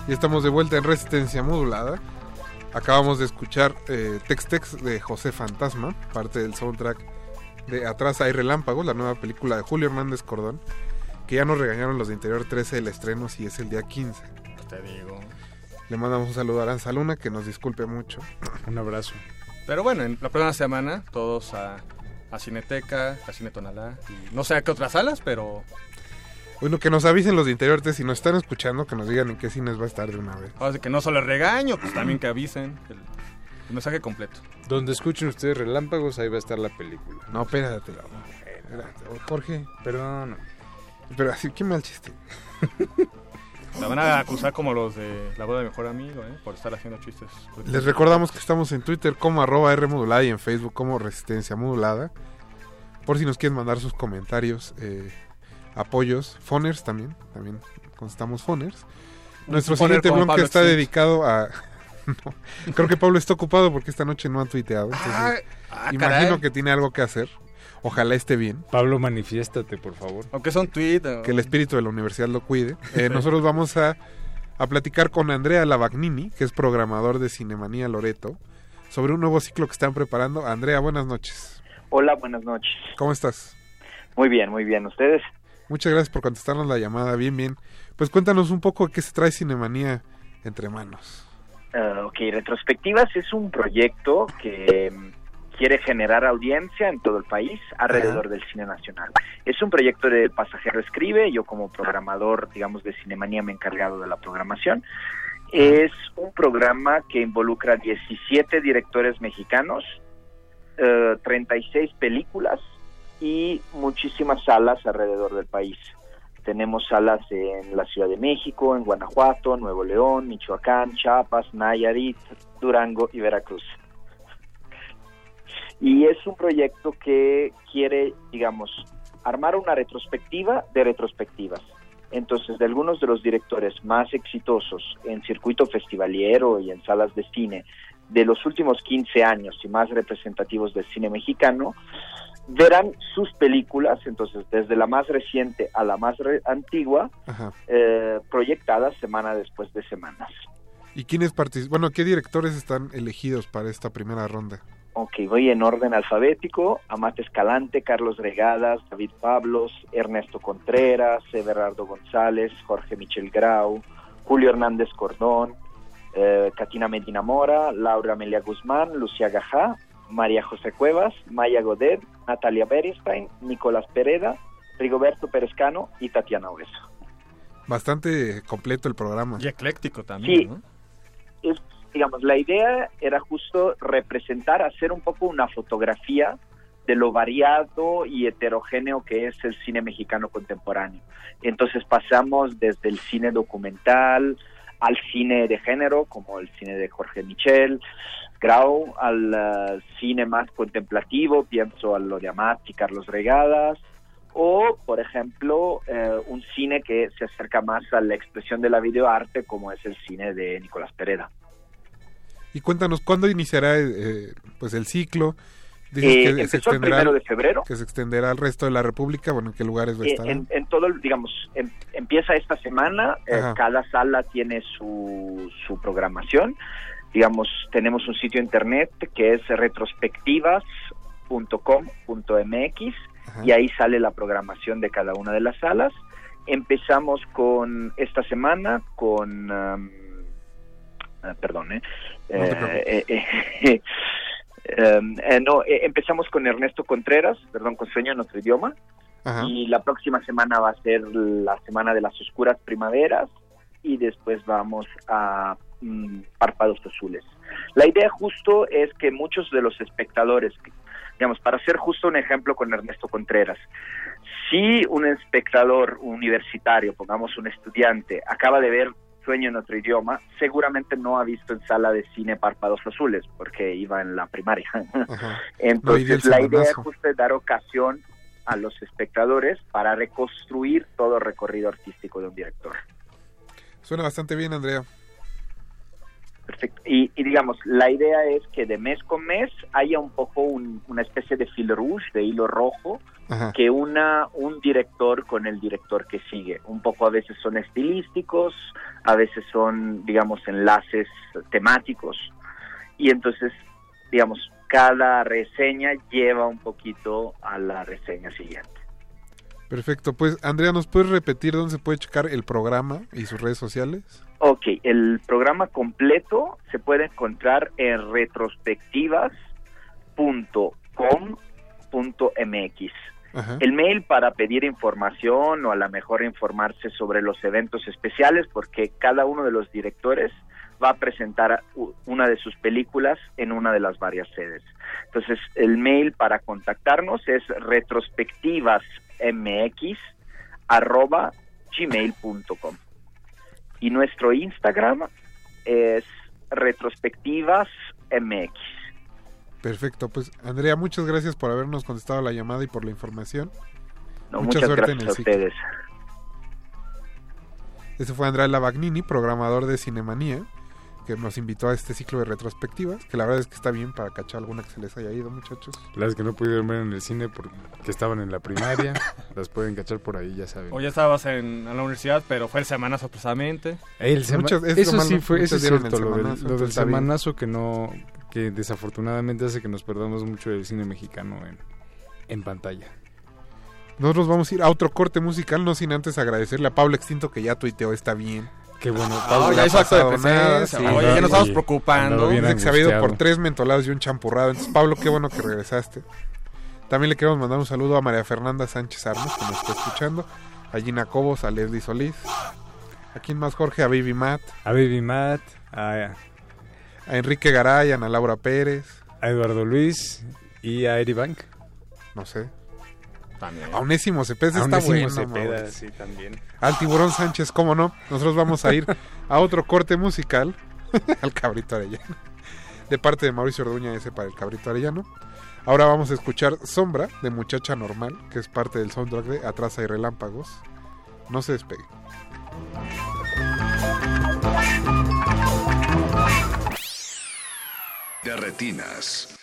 Speaker 12: Y estamos de vuelta en Resistencia Modulada. Acabamos de escuchar eh, Tex Tex de José Fantasma, parte del soundtrack de Atrás hay relámpagos, la nueva película de Julio Hernández Cordón, que ya nos regañaron los de Interior 13 el estreno si es el día 15.
Speaker 14: Te digo.
Speaker 12: Le mandamos un saludo a Aranza Luna, que nos disculpe mucho.
Speaker 13: Un abrazo.
Speaker 14: Pero bueno, en la próxima semana todos a, a Cineteca, a Cine Tonalá, y no sé a qué otras salas, pero
Speaker 12: Bueno, que nos avisen los de Interior 13, si nos están escuchando, que nos digan en qué cines va a estar de una vez.
Speaker 14: ahora que no solo el regaño, pues también que avisen el, el mensaje completo.
Speaker 13: Donde escuchen ustedes relámpagos, ahí va a estar la película.
Speaker 12: No, espérate. espérate. Jorge.
Speaker 13: Perdón.
Speaker 12: Pero así, qué mal chiste.
Speaker 14: La van a acusar como los de la boda de mejor amigo, ¿eh? Por estar haciendo chistes.
Speaker 12: Les recordamos que estamos en Twitter como arroba R modulada y en Facebook como Resistencia Modulada. Por si nos quieren mandar sus comentarios, eh, apoyos, foners también, también constamos foners. Nuestro siguiente bloque está
Speaker 14: Extinct.
Speaker 12: dedicado a... No, creo que Pablo está ocupado porque esta noche no ha tuiteado. entonces
Speaker 14: Ah, ah,
Speaker 12: imagino
Speaker 14: caray.
Speaker 12: que tiene algo que hacer. Ojalá esté bien.
Speaker 13: Pablo, manifiéstate, por favor.
Speaker 14: Aunque son tweet. o-
Speaker 12: Que el espíritu de la universidad lo cuide. Eh, nosotros vamos a, a platicar con Andrea Lavagnini, que es programador de Cinemanía Loreto, sobre un nuevo ciclo que están preparando. Andrea, buenas noches.
Speaker 16: Hola, buenas noches.
Speaker 12: ¿Cómo estás?
Speaker 16: Muy bien, muy bien. ¿Ustedes?
Speaker 12: Muchas gracias por contestarnos la llamada. Bien, bien. Pues cuéntanos un poco qué se trae Cinemanía entre manos.
Speaker 16: Ah, ok, Retrospectivas es un proyecto que quiere generar audiencia en todo el país alrededor del cine nacional. Es un proyecto de Pasajero Escribe, yo como programador, digamos, de Cinemanía me he encargado de la programación. Es un programa que involucra 17 directores mexicanos, eh, 36 películas y muchísimas salas alrededor del país. Tenemos salas en la Ciudad de México, en Guanajuato, Nuevo León, Michoacán, Chiapas, Nayarit, Durango y Veracruz. Y es un proyecto que quiere, digamos, armar una retrospectiva de retrospectivas. Entonces, de algunos de los directores más exitosos en circuito festivaliero y en salas de cine de los últimos 15 años y más representativos del cine mexicano, verán sus películas, entonces desde la más reciente a la más re- antigua, eh, proyectadas semana después de semanas.
Speaker 12: ¿Y quiénes participan? Bueno, ¿qué directores están elegidos para esta primera ronda?
Speaker 16: Ok, voy en orden alfabético. Amate Escalante, Carlos Regadas, David Pablos, Ernesto Contreras, Everardo González, Jorge Michel Grau, Julio Hernández Cordón, eh, Katina Medina Mora, Laura Amelia Guzmán, Lucía Gajá, María José Cuevas, Maya Godet, Natalia Beristain, Nicolás Pereda, Rigoberto Perezcano y Tatiana Hueso.
Speaker 12: Bastante completo el programa.
Speaker 14: Y ecléctico
Speaker 16: Sí,
Speaker 14: también, ¿no?
Speaker 16: es, digamos, la idea era justo representar, hacer un poco una fotografía de lo variado y heterogéneo que es el cine mexicano contemporáneo. Entonces pasamos desde el cine documental al cine de género, como el cine de Jorge Michel, Grau, al eh, cine más contemplativo, pienso a lo de Amat y Carlos Regadas, o, por ejemplo, eh, un cine que se acerca más a la expresión de la videoarte, como es el cine de Nicolás Pereda.
Speaker 12: Y cuéntanos, ¿cuándo iniciará eh, pues el ciclo? Dices
Speaker 16: Eh,
Speaker 12: que
Speaker 16: empezó el primero de febrero.
Speaker 12: Que se extenderá al resto de la República. Bueno, ¿en qué lugares va a
Speaker 16: Eh,
Speaker 12: estar?
Speaker 16: en, en todo, el- digamos, em- empieza esta semana, eh, cada sala tiene su, su programación. Digamos, tenemos un sitio internet que es retrospectivas.com.mx y ahí sale la programación de cada una de las salas. Empezamos con esta semana con... um, perdón, ¿eh?
Speaker 12: No
Speaker 16: Eh, eh, eh, em, eh, no, eh, empezamos con Ernesto Contreras, perdón, con Sueño en otro idioma.
Speaker 12: Ajá.
Speaker 16: Y la próxima semana va a ser la semana de las oscuras primaveras y después vamos a mm, Párpados Azules. La idea justo es que muchos de los espectadores, digamos, para hacer justo un ejemplo con Ernesto Contreras, si un espectador universitario, pongamos un estudiante, acaba de ver Sueño en otro idioma, seguramente no ha visto en sala de cine Párpados Azules, porque iba en la primaria. Entonces, la idea es justo dar ocasión a los espectadores para reconstruir todo el recorrido artístico de un director.
Speaker 12: Suena bastante bien, Andrea.
Speaker 16: Perfecto. Y, y, digamos, la idea es que de mes con mes haya un poco un, una especie de fil rouge, de hilo rojo, que una un director con el director que sigue. Un poco a veces son estilísticos, a veces son, digamos, enlaces temáticos. Y entonces, digamos, cada reseña lleva un poquito a la reseña siguiente.
Speaker 12: Perfecto, pues Andrea, ¿nos puedes repetir dónde se puede checar el programa y sus redes sociales?
Speaker 16: Ok, el programa completo se puede encontrar en retrospectivas.com.mx. El mail para pedir información o a lo mejor informarse sobre los eventos especiales, porque cada uno de los directores va a presentar una de sus películas en una de las varias sedes. Entonces, el mail para contactarnos es retrospectivasmx@gmail.com. Y nuestro Instagram es retrospectivasmx.
Speaker 12: Perfecto, pues Andrea, muchas gracias por habernos contestado la llamada y por la información.
Speaker 16: No, muchas gracias a ustedes.
Speaker 12: Ese fue Andrea Lavagnini, programador de Cinemanía, que nos invitó a este ciclo de retrospectivas, que la verdad es que está bien para cachar alguna que se les haya ido, muchachos.
Speaker 13: Las que no pudieron ver en el cine porque estaban en la primaria, las pueden cachar por ahí, ya saben.
Speaker 14: O ya estabas en, la universidad, pero fue el semana sorpresamente.
Speaker 13: El sema eso, sí fue, eso es cierto, lo lo del semanazo que no, que desafortunadamente hace que nos perdamos mucho del cine mexicano en, en pantalla.
Speaker 12: Nosotros vamos a ir a otro corte musical, no sin antes agradecerle a Pablo Extinto que ya tuiteó está bien.
Speaker 13: Qué bueno, ah,
Speaker 14: Pablo.
Speaker 12: Oh,
Speaker 14: ya hizo acto oye, ya nos estamos oye, preocupando.
Speaker 13: Bien
Speaker 12: sabido por tres mentolados y un champurrado. Entonces, Pablo, qué bueno que regresaste. También le queremos mandar un saludo a María Fernanda Sánchez Armas, que nos está escuchando. A Gina Cobos, a Leslie Solís. ¿A quién más, Jorge? A Baby Matt.
Speaker 13: A Baby Matt. A
Speaker 12: a Enrique Garay, a Ana Laura Pérez.
Speaker 13: A Eduardo Luis y a Eribank.
Speaker 12: No sé.
Speaker 14: También.
Speaker 12: A Unésimo Cepeda
Speaker 13: a
Speaker 12: está
Speaker 13: Unésimo
Speaker 12: bueno.
Speaker 13: Cepeda, sí.
Speaker 12: Al Tiburón Sánchez, cómo no. Nosotros vamos a ir a otro corte musical. al Cabrito Arellano. De parte de Mauricio Orduña, ese para el Cabrito Arellano. Ahora vamos a escuchar Sombra de Muchacha Normal, que es parte del soundtrack de Atrás hay relámpagos. No se despeguen.
Speaker 1: de retinas.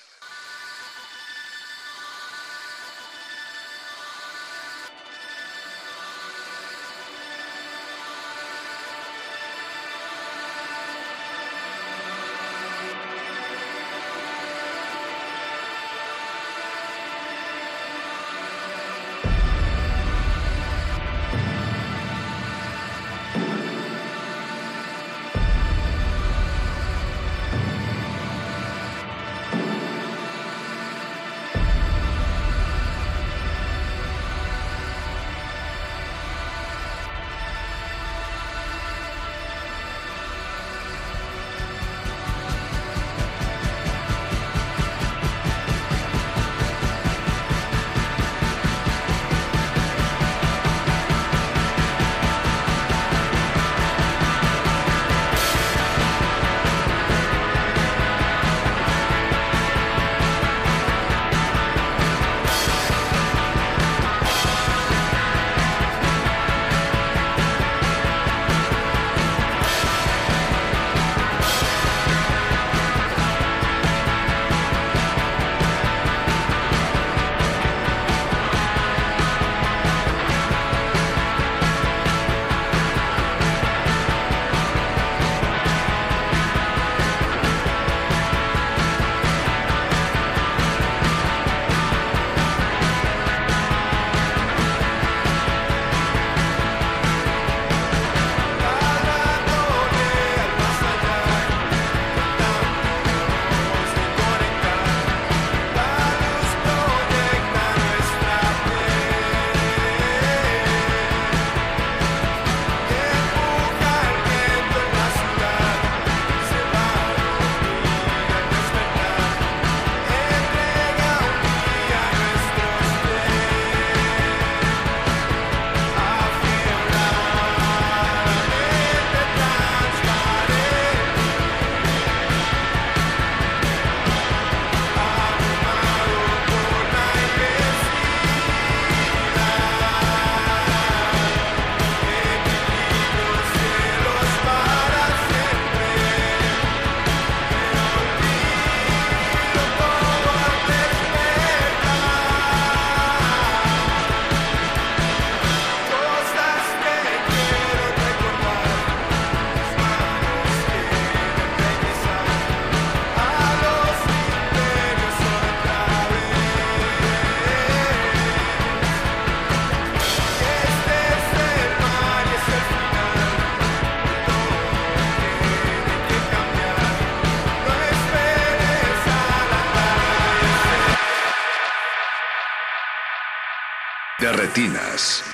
Speaker 1: Retinas.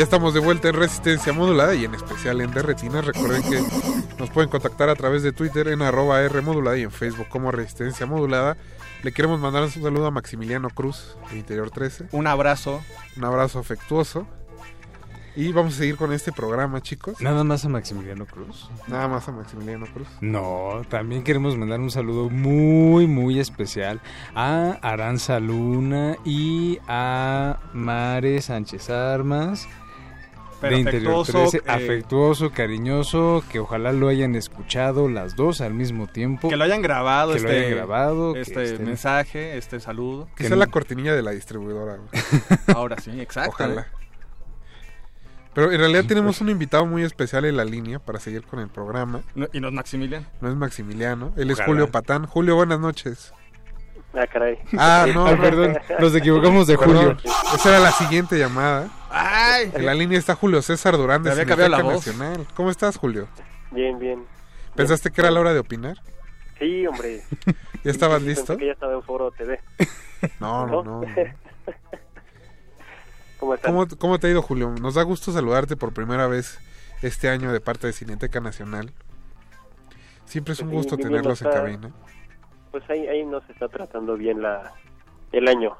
Speaker 12: Ya estamos de vuelta en Resistencia Modulada y en especial en Derretinas. Recuerden que nos pueden contactar a través de Twitter en arroba R Modulada y en Facebook como Resistencia Modulada. Le queremos mandar un saludo a Maximiliano Cruz, de Interior 13.
Speaker 14: Un abrazo.
Speaker 12: Un abrazo afectuoso. Y vamos a seguir con este programa, chicos.
Speaker 13: Nada más a Maximiliano Cruz.
Speaker 12: Nada más a Maximiliano Cruz.
Speaker 13: No, también queremos mandar un saludo muy, muy especial a Aranza Luna y a Mare Sánchez Armas.
Speaker 14: Pero
Speaker 13: de Interior
Speaker 14: afectuoso,
Speaker 13: 13,
Speaker 14: eh,
Speaker 13: afectuoso, cariñoso, que ojalá lo hayan escuchado las dos al mismo tiempo.
Speaker 14: Que lo hayan grabado,
Speaker 13: Que
Speaker 14: este,
Speaker 13: lo hayan grabado. que
Speaker 14: este mensaje, este saludo.
Speaker 12: Que sea la cortinilla de la distribuidora.
Speaker 14: Ahora sí, exacto.
Speaker 12: Ojalá. Pero en realidad tenemos un invitado muy especial en la línea para seguir con el programa.
Speaker 14: No- y no es Maximiliano.
Speaker 12: No es Maximiliano, él es. Julio Patán. Julio, buenas noches.
Speaker 17: Ah, caray.
Speaker 12: Ah, no.
Speaker 13: Perdón, nos equivocamos de
Speaker 12: Perdón,
Speaker 13: Julio.
Speaker 12: Esa era la siguiente llamada.
Speaker 14: ¡Ay!
Speaker 12: En la línea está Julio César Durán de Cineteca. Nacional. ¿Cómo estás, Julio?
Speaker 17: Bien, bien.
Speaker 12: ¿Pensaste que era la hora de opinar?
Speaker 17: Sí, hombre.
Speaker 12: ¿Ya estabas
Speaker 17: Pensé
Speaker 12: listo?
Speaker 17: que ya estaba en Foro TV.
Speaker 12: No, no, no. no.
Speaker 17: ¿Cómo estás?
Speaker 12: ¿Cómo, ¿Cómo te ha ido, Julio? Nos da gusto saludarte por primera vez este año de parte de Cineteca Nacional. Siempre es un
Speaker 17: sí,
Speaker 12: gusto
Speaker 17: bien,
Speaker 12: tenerlos en
Speaker 17: está-
Speaker 12: cabina.
Speaker 17: Pues ahí, ahí nos está tratando bien la el año.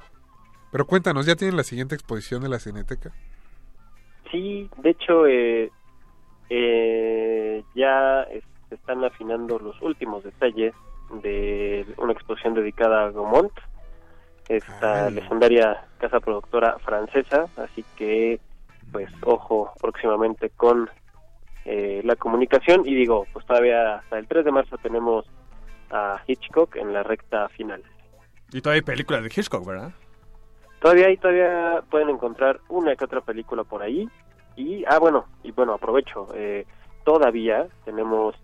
Speaker 12: Pero cuéntanos, ¿ya tienen la siguiente exposición de la Cineteca?
Speaker 17: Sí, de hecho, eh, eh, ya es- se están afinando los últimos detalles de una exposición dedicada a Gaumont, esta
Speaker 12: Ay.
Speaker 17: legendaria casa productora francesa, así que, pues, ojo próximamente con eh, la comunicación y digo, pues todavía hasta el 3 de marzo tenemos a Hitchcock en la recta final.
Speaker 14: Y todavía hay películas de Hitchcock, ¿verdad?
Speaker 17: Todavía ahí todavía pueden encontrar una que otra película por ahí. Y ah bueno y bueno aprovecho eh, todavía tenemos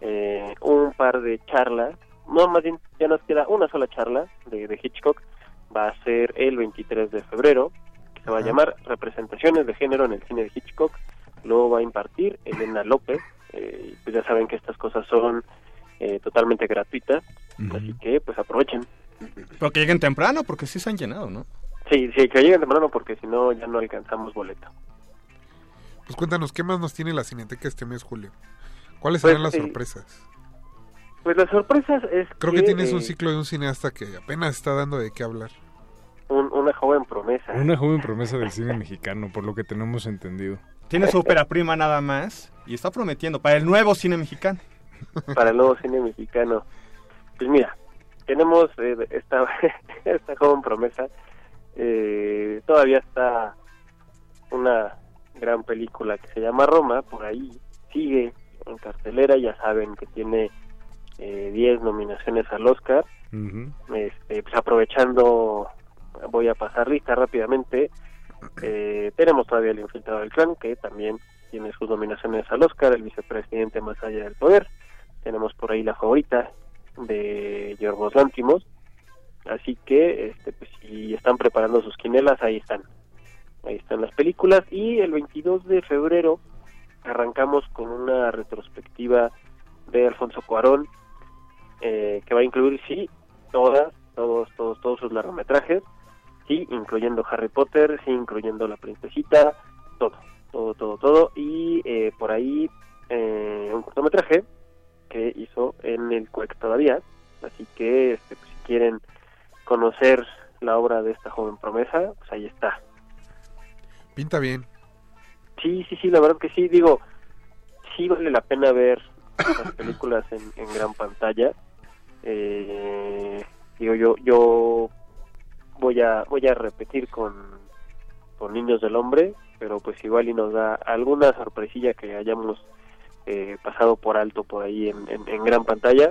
Speaker 17: eh, un par de charlas. No más bien ya nos queda una sola charla de, de Hitchcock. Va a ser el 23 de febrero que se va a llamar representaciones de género en el cine de Hitchcock. Lo va a impartir Elena López. Eh, pues ya saben que estas cosas son eh, totalmente gratuitas. Así que pues aprovechen.
Speaker 14: Pero que lleguen temprano, porque sí se han llenado, ¿no?
Speaker 17: Sí, sí, que lleguen temprano porque si no ya no alcanzamos boleto.
Speaker 12: Pues cuéntanos, ¿qué más nos tiene la Cineteca este mes, Julio? ¿Cuáles
Speaker 17: Pues,
Speaker 12: serán las
Speaker 17: eh,
Speaker 12: sorpresas?
Speaker 17: Pues las sorpresas es
Speaker 12: Creo que tienes un
Speaker 17: eh,
Speaker 12: ciclo de un cineasta que apenas está dando de qué hablar.
Speaker 17: un- una joven promesa.
Speaker 13: Una joven promesa del cine mexicano, por lo que tenemos entendido.
Speaker 14: Tiene su ópera prima nada más y está prometiendo para el nuevo cine mexicano.
Speaker 17: para el nuevo cine mexicano. Pues mira, tenemos eh, esta, esta joven promesa. Eh, todavía está una gran película que se llama Roma, por ahí sigue en cartelera, ya saben que tiene eh, 10 nominaciones al Oscar. Este, pues aprovechando, voy a pasar lista rápidamente. Eh, tenemos todavía el infiltrado del clan, que también tiene sus nominaciones al Oscar, el vicepresidente más allá del poder. Tenemos por ahí la favorita de Yorgos Lántimos. Así que, este, pues, si están preparando sus quinelas, ahí están. Ahí están las películas. Y el 22 de febrero arrancamos con una retrospectiva de Alfonso Cuarón, eh, que va a incluir, sí, todas, todos, todos, todos sus largometrajes, sí, incluyendo Harry Potter, sí, incluyendo La Princesita, todo, todo, todo, todo, y eh, por ahí eh, un cortometraje que hizo en el CUEC todavía, así que este, pues, si quieren conocer la obra de esta joven promesa, pues ahí está.
Speaker 12: Pinta bien.
Speaker 17: Sí, sí, sí, la verdad que sí, digo, sí vale la pena ver las películas en, en gran pantalla. Eh, digo, yo, yo voy a, voy a repetir con, con Niños del Hombre, pero pues igual y nos da alguna sorpresilla que hayamos eh, pasado por alto por ahí en, en, en gran pantalla.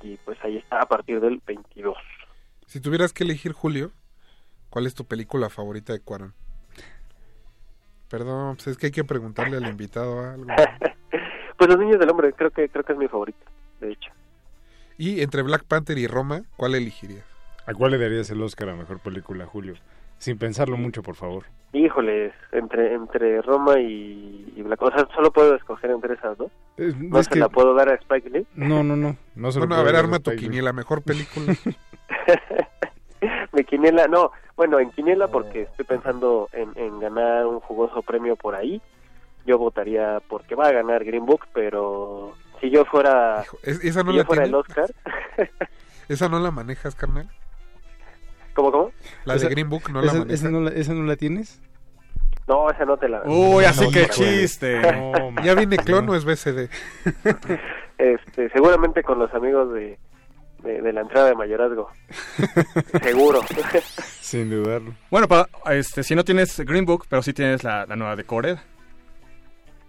Speaker 17: Y pues ahí está a partir del 22.
Speaker 12: Si tuvieras que elegir, Julio, ¿cuál es tu película favorita de Cuarón? Perdón, pues es que hay que preguntarle al invitado algo.
Speaker 17: Pues Los Niños del Hombre, creo que creo que es mi favorita, de hecho.
Speaker 12: Y entre Black Panther y Roma, ¿cuál elegirías?
Speaker 13: ¿A cuál le darías el Oscar a mejor película, Julio? Sin pensarlo mucho, por favor.
Speaker 17: Híjoles, entre entre Roma y, y Black, o sea, solo puedo escoger entre esas, ¿no?
Speaker 13: Eh,
Speaker 17: no
Speaker 13: es
Speaker 17: se
Speaker 13: que-
Speaker 17: la puedo dar a Spike Lee.
Speaker 13: No, no, no. no se
Speaker 12: Bueno, a ver, arma tu quiniela, mejor película.
Speaker 17: Mi quiniela, no, bueno, en quiniela porque estoy pensando en, en ganar un jugoso premio por ahí. Yo votaría porque va a ganar Green Book, pero si yo fuera,
Speaker 12: es- esa no
Speaker 17: si yo
Speaker 12: la
Speaker 17: fuera
Speaker 12: tiene.
Speaker 17: el Oscar,
Speaker 12: ¿Esa no la manejas, carnal?
Speaker 17: ¿Cómo, cómo?
Speaker 12: La de Green Book no la
Speaker 13: esa,
Speaker 12: manejas.
Speaker 13: esa no la, ¿Esa no la tienes?
Speaker 17: No, esa no te la.
Speaker 14: Uy, así
Speaker 17: no
Speaker 14: que chiste.
Speaker 12: ¿Ya viene clon o es BCD?
Speaker 17: Este, seguramente con los amigos de, de, de la entrada de mayorazgo. Seguro.
Speaker 13: Sin dudarlo.
Speaker 14: Bueno, pa- este, si no tienes Green Book, pero sí tienes la, la nueva de Corea.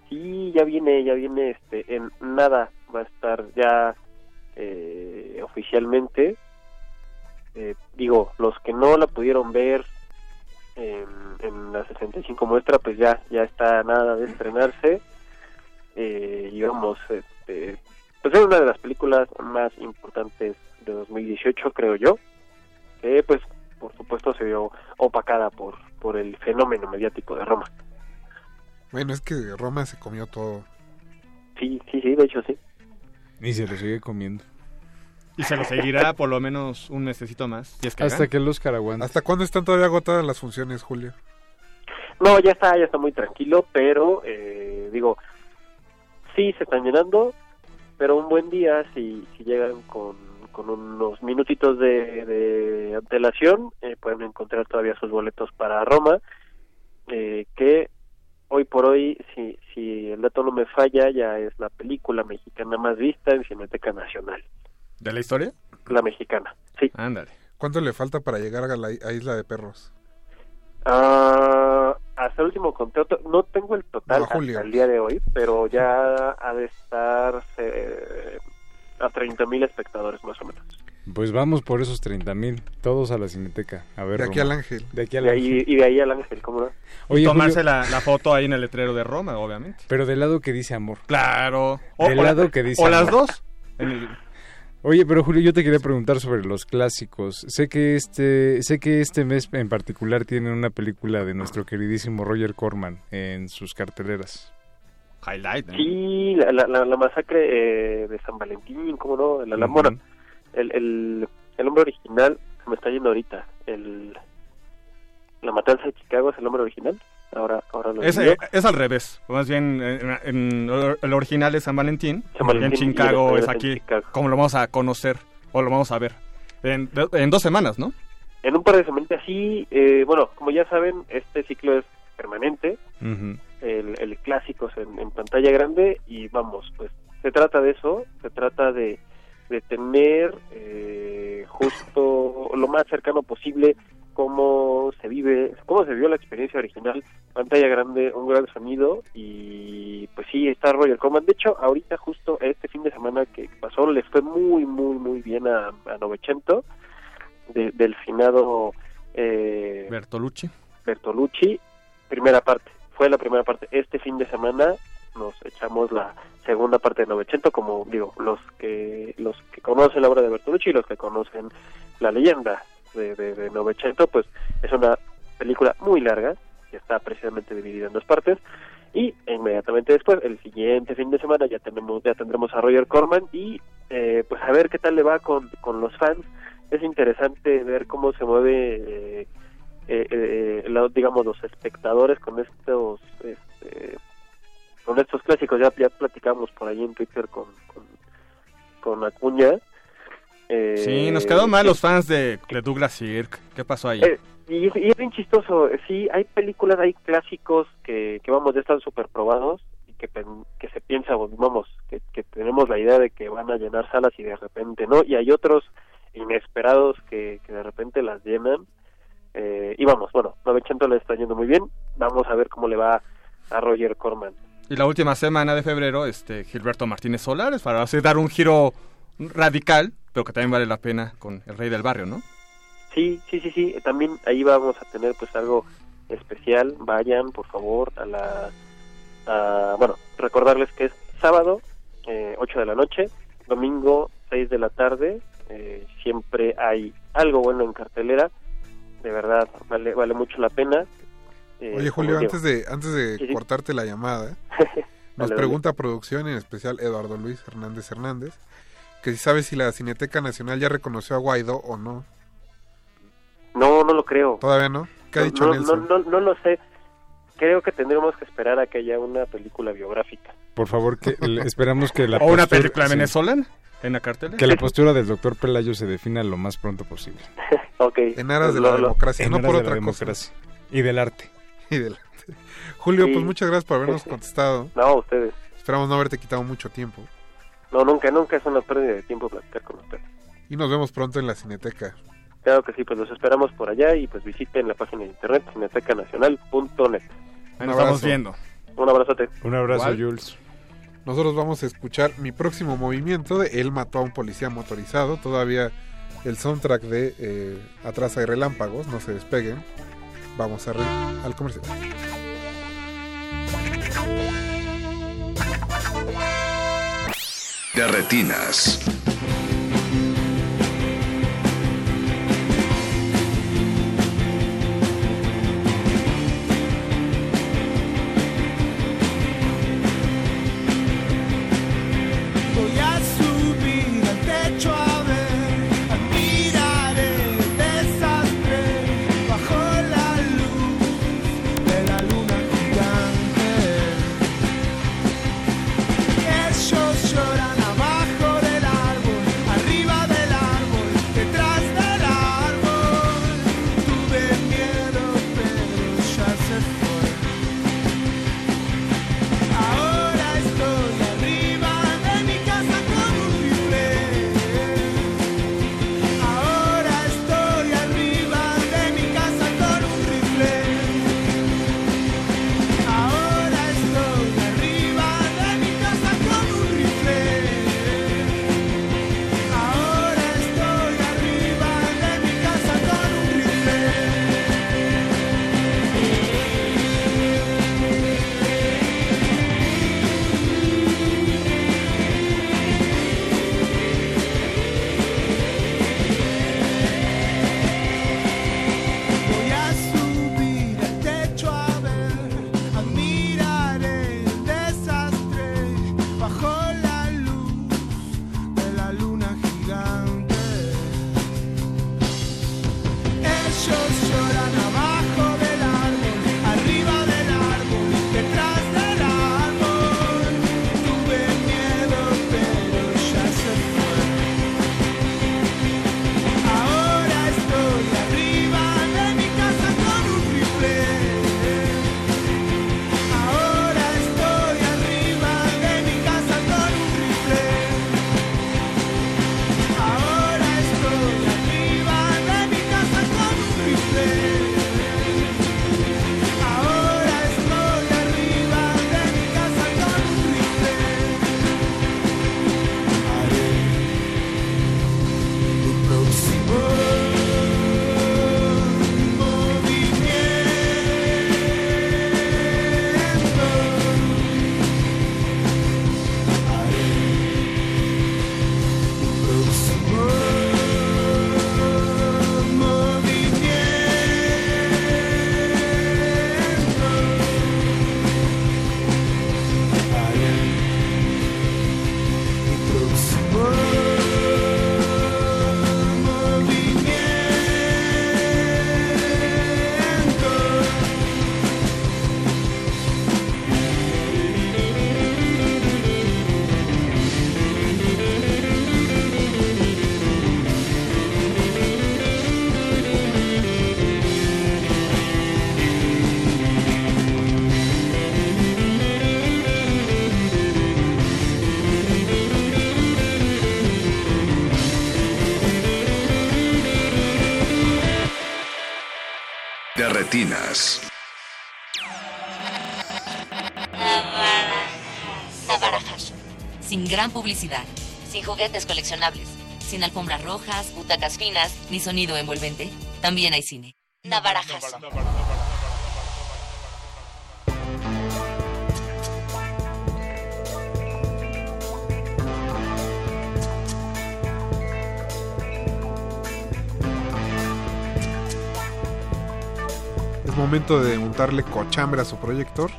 Speaker 17: Sí, ya viene, ya viene, este, en nada va a estar ya eh, oficialmente. Eh, digo, los que no la pudieron ver en, en la 65 muestra, pues ya, ya está nada de estrenarse. Eh, y vamos, este, pues es una de las películas más importantes de 2018, creo yo. Que pues, por supuesto, se vio opacada por, por el fenómeno mediático de Roma.
Speaker 12: Bueno, es que Roma se comió todo.
Speaker 17: Sí, sí, sí, de hecho sí.
Speaker 13: Y se lo sigue comiendo.
Speaker 14: Y se lo seguirá por lo menos un mesecito más. si es que
Speaker 13: Hasta
Speaker 14: gana.
Speaker 13: que el Oscar aguante.
Speaker 12: ¿Hasta cuándo están todavía agotadas las funciones, Julio?
Speaker 17: No, ya está, ya está muy tranquilo, pero eh, digo, sí se están llenando, pero un buen día, si, si llegan con, con unos minutitos de, de antelación, eh, pueden encontrar todavía sus boletos para Roma, eh, que hoy por hoy, si, si el dato no me falla, ya es la película mexicana más vista en Cineteca Nacional,
Speaker 14: ¿De la historia?
Speaker 17: la mexicana, sí.
Speaker 14: Ándale.
Speaker 12: ¿Cuánto le falta para llegar a la a Isla de Perros?
Speaker 17: Ah, hasta el último conteo, to- no tengo el total
Speaker 12: No,
Speaker 17: hasta el día de hoy, pero ya ha de estar eh, a 30 mil espectadores más o menos.
Speaker 13: Pues vamos por esos 30 mil, todos a la cineteca. A ver,
Speaker 12: De aquí
Speaker 13: Roma.
Speaker 12: al ángel.
Speaker 13: De aquí al
Speaker 17: De
Speaker 13: ángel.
Speaker 17: y de ahí al ángel, ¿cómo no?
Speaker 13: Oye,
Speaker 14: y tomarse
Speaker 13: Julio,
Speaker 14: la, la foto ahí en el letrero de Roma, obviamente.
Speaker 13: pero del lado que dice amor.
Speaker 14: Claro.
Speaker 13: Del
Speaker 14: la-
Speaker 13: lado que dice
Speaker 14: O las dos. En el-
Speaker 13: Oye, pero Julio, yo te quería preguntar sobre los clásicos. Sé que este, sé que este mes en particular tiene una película de nuestro queridísimo Roger Corman en sus carteleras.
Speaker 14: Highlight, ¿no?
Speaker 17: Sí, la, la, la- la masacre eh, de San Valentín, ¿cómo no? La, el, el, el hombre original, se me está yendo ahorita, el, la matanza de Chicago es el hombre original, ahora, ahora lo
Speaker 14: Es, eh, es al revés. Más bien, en, en- el original es San Valentín.
Speaker 17: San Valentín
Speaker 14: en Chicago es
Speaker 17: es
Speaker 14: aquí.
Speaker 17: Chicago.
Speaker 14: Como lo vamos a conocer. O lo vamos a ver. En, en dos semanas, ¿no?
Speaker 17: En un par de semanas, sí, eh, bueno, como ya saben, este ciclo es permanente, el, el clásicos en, en pantalla grande y vamos, pues se trata de eso, se trata de, de tener eh, justo lo más cercano posible cómo se vive, cómo se vio la experiencia original, pantalla grande, un gran sonido y pues sí, está Royal Command. De hecho, ahorita justo este fin de semana que pasó le fue muy, muy, muy bien a, a Novecento, de- del finado eh,
Speaker 14: Bertolucci.
Speaker 17: Bertolucci, primera parte. Fue la primera parte. Este fin de semana nos echamos la segunda parte de Novecento, como digo, los que los que conocen la obra de Bertolucci y los que conocen la leyenda de, de, de Novecento, pues es una película muy larga, que está precisamente dividida en dos partes. Y inmediatamente después, el siguiente fin de semana, ya tenemos ya tendremos a Roger Corman y eh, pues a ver qué tal le va con, con los fans. Es interesante ver cómo se mueve eh, eh, eh, la- digamos los espectadores con estos este, con estos clásicos ya ya platicamos por ahí en Twitter con con, con Acuña Eh,
Speaker 14: Sí, nos quedó mal los fans de, de Douglas Sirk. ¿Qué pasó ahí?
Speaker 17: eh, y, y es bien chistoso sí hay películas hay clásicos que, que vamos ya están súper probados y que que se piensa vamos que, que tenemos la idea de que van a llenar salas y de repente no y hay otros inesperados que, que de repente las llenan eh, y vamos, bueno, Novecento le está yendo muy bien. Vamos a ver cómo le va a Roger Corman.
Speaker 14: Y la última semana de febrero, este Gilberto Martínez Solares, para así dar un giro radical, pero que también vale la pena con el rey del barrio, ¿no?
Speaker 17: Sí, sí, sí, sí. También ahí vamos a tener pues algo especial. Vayan, por favor, a la... a- bueno, recordarles que es sábado, eh, 8 de la noche, domingo, 6 de la tarde. Eh, siempre hay algo bueno en cartelera. De verdad, vale, vale mucho la pena. Eh,
Speaker 12: Oye, Julio, antes de, antes de
Speaker 17: Sí, sí.
Speaker 12: cortarte la llamada, nos
Speaker 17: Dale,
Speaker 12: pregunta producción, en especial Eduardo Luis Hernández Hernández, que si sabe si la Cineteca Nacional ya reconoció a Guaidó o no.
Speaker 17: No, no lo creo.
Speaker 12: ¿Todavía no? ¿Qué ha
Speaker 17: No,
Speaker 12: dicho
Speaker 17: no,
Speaker 12: Nelson?
Speaker 17: No, no, no lo sé. Creo que tendremos que esperar a que haya una película biográfica.
Speaker 13: Por favor, que le- esperamos que la
Speaker 14: ¿O una
Speaker 13: postura-
Speaker 14: película
Speaker 13: sí,
Speaker 14: venezolana en la cartela?
Speaker 13: Que la postura del doctor Pelayo se defina lo más pronto posible.
Speaker 17: ok.
Speaker 12: En aras de la democracia,
Speaker 13: En
Speaker 12: no
Speaker 13: aras
Speaker 12: por
Speaker 13: de la
Speaker 12: otra cosa.
Speaker 13: democracia. Y del arte.
Speaker 12: Y del arte. Julio,
Speaker 17: Sí.
Speaker 12: pues muchas gracias por habernos contestado.
Speaker 17: No, ustedes.
Speaker 12: Esperamos no haberte quitado mucho tiempo.
Speaker 17: No, nunca, nunca es una pérdida de tiempo platicar con ustedes.
Speaker 12: Y nos vemos pronto en la Cineteca.
Speaker 17: Claro que sí, pues los esperamos por allá y pues visiten la página de internet cinetecanacional.net.
Speaker 14: Ahí nos estamos viendo.
Speaker 17: Un abrazote.
Speaker 13: Un abrazo,
Speaker 12: Igual.
Speaker 13: Jules.
Speaker 12: Nosotros vamos a escuchar mi próximo movimiento de Él mató a un policía motorizado. Todavía el soundtrack de eh, Atrás hay relámpagos, no se despeguen. Vamos a re- al comercial.
Speaker 1: De retinas.
Speaker 8: De
Speaker 1: retinas.
Speaker 18: Sin gran publicidad, sin juguetes coleccionables, sin alfombras rojas, butacas finas, ni sonido envolvente, también hay cine. Navarajazo.
Speaker 12: Es momento de untarle cochambre a su proyector.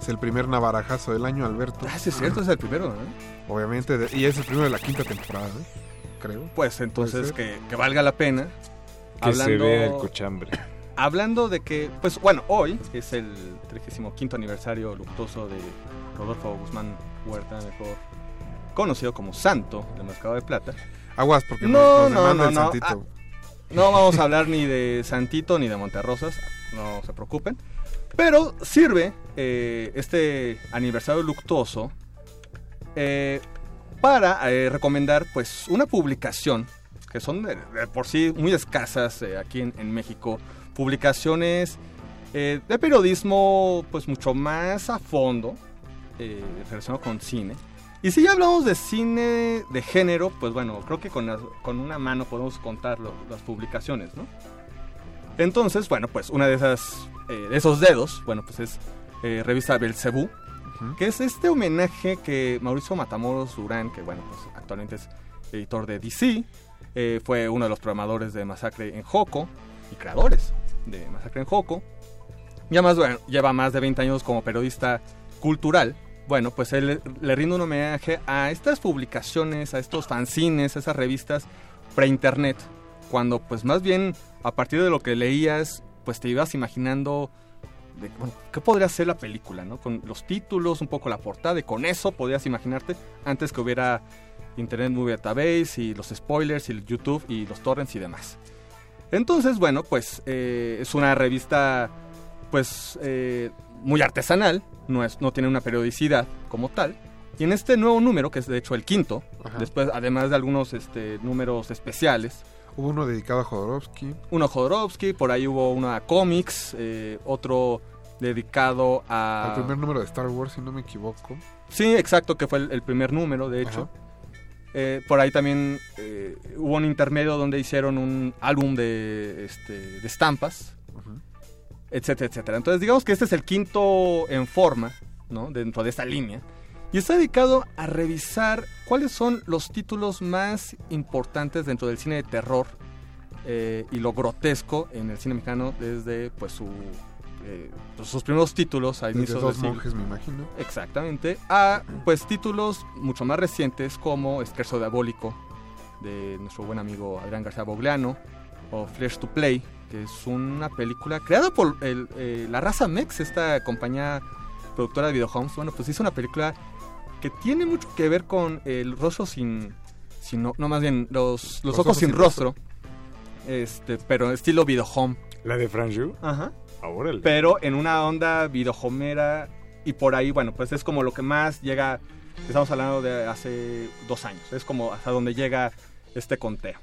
Speaker 12: Es el primer navarajazo del año, Alberto.
Speaker 14: Ah, sí, es cierto, es el primero, ¿no?
Speaker 12: Obviamente, de- y es el primero de la quinta temporada, ¿eh? creo.
Speaker 14: Pues entonces que, que valga la pena.
Speaker 13: Que se vea el cochambre.
Speaker 14: Hablando de que, pues bueno, hoy es el 35 aniversario luctuoso de Rodolfo Guzmán Huerta, mejor conocido como Santo del Mercado de Plata.
Speaker 12: Aguas, porque
Speaker 14: no,
Speaker 12: nos- nos
Speaker 14: no, no,
Speaker 12: el
Speaker 14: no.
Speaker 12: Santito.
Speaker 14: Ah, no vamos a hablar ni de Santito ni de Monterrosas, no se preocupen. Pero sirve eh, este aniversario luctuoso eh, para eh, recomendar pues una publicación que son de, por sí muy escasas aquí en, México, publicaciones de periodismo pues mucho más a fondo relacionado con cine. Y si ya hablamos de cine de género, pues bueno, creo que con, con una mano podemos contar las publicaciones, ¿no? Entonces, bueno, pues una de esas, eh, de esos dedos, bueno, pues es eh, revista Belcebú, que es este homenaje que Mauricio Matamoros Durán, que bueno, pues actualmente es editor de DC, eh, fue uno de los programadores de Masacre en Joco y creadores de Masacre en Joco. Y además, bueno, lleva más de 20 años como periodista cultural. Bueno, pues él le- le rinde un homenaje a estas publicaciones, a estos fanzines, a esas revistas pre-internet, cuando pues más bien a partir de lo que leías, pues te ibas imaginando de, bueno, qué podría ser la película, ¿no? Con los títulos, un poco la portada, y con eso podías imaginarte antes que hubiera Internet Movie Database y los spoilers y YouTube y los torrents y demás. Entonces, bueno, pues eh, es una revista pues eh, muy artesanal, no, es, no tiene una periodicidad como tal. Y en este nuevo número, que es de hecho el quinto,
Speaker 12: Ajá.
Speaker 14: después además de algunos este, números especiales,
Speaker 12: Hubo uno dedicado a Jodorowsky.
Speaker 14: uno a Jodorowsky, por ahí hubo uno a cómics, eh, otro dedicado a...
Speaker 12: El primer número de Star Wars, si no me equivoco.
Speaker 14: Sí, exacto, que fue el, el primer número, de hecho. Eh, por ahí también eh, hubo un intermedio donde hicieron un álbum de, este, de estampas, etcétera, etcétera. Entonces, digamos que este es el quinto en forma, ¿no? Dentro de esta línea. Y está dedicado a revisar cuáles son los títulos más importantes dentro del cine de terror eh, y lo grotesco en el cine mexicano desde pues su eh, pues, sus primeros títulos a inicios
Speaker 12: dos monjes, me imagino.
Speaker 14: Exactamente. A pues títulos mucho más recientes como Esquerzo Diabólico de nuestro buen amigo Adrián García Bogleano o Flesh to Play, que es una película creada por el, eh, la raza Mex, esta compañía productora de videohomes. Bueno, pues hizo una película que tiene mucho que ver con el rostro sin... sin no, no, más bien los, los, ojos, sin rostro. Este, pero estilo videohome.
Speaker 13: ¿La de Franju?
Speaker 14: Ajá.
Speaker 13: Ahora
Speaker 14: Pero en una onda videohomera y por ahí, bueno, pues es como lo que más llega, estamos hablando de hace dos años, es como hasta donde llega este conteo.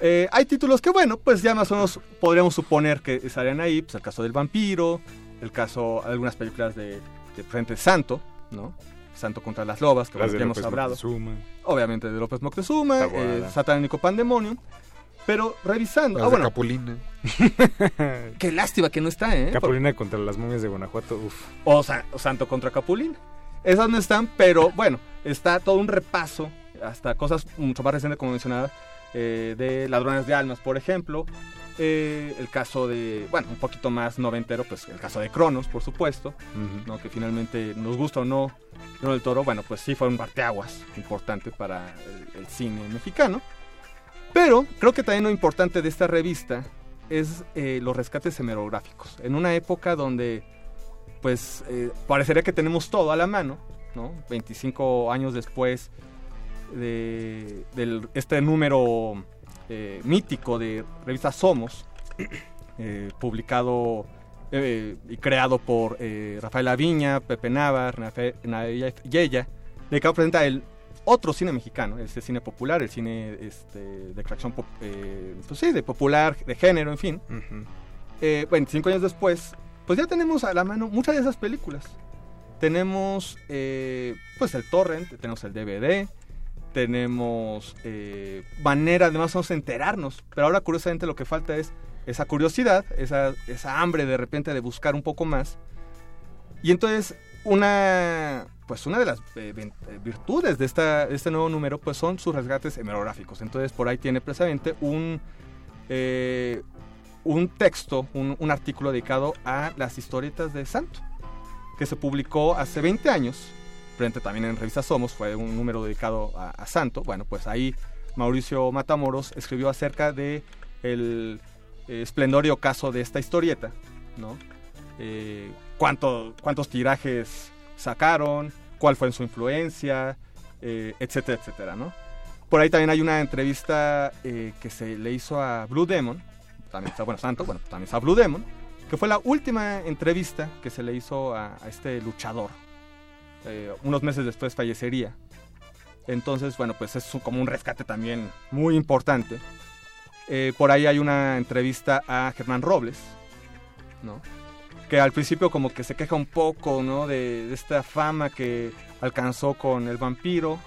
Speaker 14: Eh, hay títulos que, bueno, pues ya más o menos podríamos suponer que estarían ahí, pues el caso del vampiro, el caso, algunas películas de, de Frente Santo, ¿no? Santo contra las lobas, que
Speaker 13: Las
Speaker 14: bueno, ya hemos
Speaker 13: López
Speaker 14: hablado.
Speaker 13: Moctezuma.
Speaker 14: Obviamente de López Moctezuma, eh, Satánico Pandemonium. Pero revisando.
Speaker 12: Las
Speaker 14: ah, bueno.
Speaker 12: Capulina.
Speaker 14: Qué lástima que no está, ¿eh?
Speaker 13: Capulina contra las momias de Guanajuato, uf.
Speaker 14: o, Sa- o Santo contra Capulina. Esas no están, pero bueno, está todo un repaso, hasta cosas mucho más recientes como mencionaba, eh, de Ladrones de Almas, por ejemplo. Eh, el caso de, bueno, un poquito más noventero, pues el caso de Cronos, por supuesto, ¿no? que finalmente nos gusta o no, Guillermo del Toro, bueno, pues sí fue un parteaguas importante para el, el cine mexicano. Pero creo que también lo importante de esta revista es eh, los rescates hemerográficos. En una época donde pues eh, parecería que tenemos todo a la mano, ¿no? 25 años después de del- este número eh, mítico de revista Somos, eh, publicado eh, y creado por Rafael Aviña, Pepe Navar, Yeya, dedicado a presentar el otro cine mexicano, este cine popular, el cine este, de extracción, pop- pues sí, de popular, de género, en fin. Eh, 25 años después, pues ya tenemos a la mano muchas de esas películas. Tenemos, pues, el torrent, tenemos el DVD, tenemos eh, manera de enterarnos. Pero ahora, curiosamente, lo que falta es esa curiosidad, esa, esa hambre de repente de buscar un poco más. Y entonces, una, pues una de las eh, eh, virtudes de, esta, de este nuevo número, pues son sus resgates hemerográficos. Entonces, por ahí tiene precisamente un... eh, un texto, un, un artículo dedicado a las historietas de Santo, que se publicó hace 20 años, frente también en Revista Somos, fue un número dedicado a, Santo. Bueno, pues ahí Mauricio Matamoros escribió acerca de el eh, esplendor y ocaso de esta historieta, ¿no? Eh, cuánto- cuántos tirajes sacaron, cuál fue su influencia, eh, etcétera, etcétera, ¿no? Por ahí también hay una entrevista eh, que se le hizo a Blue Demon, también está, bueno, Santo, bueno, también está Blue Demon, que fue la última entrevista que se le hizo a este luchador. Eh, unos meses después fallecería. Entonces, bueno, pues es como un rescate también muy importante. Eh, por ahí hay una entrevista a Germán Robles, ¿no? Que al principio como que se queja un poco, ¿no? De, esta fama que alcanzó con el vampiro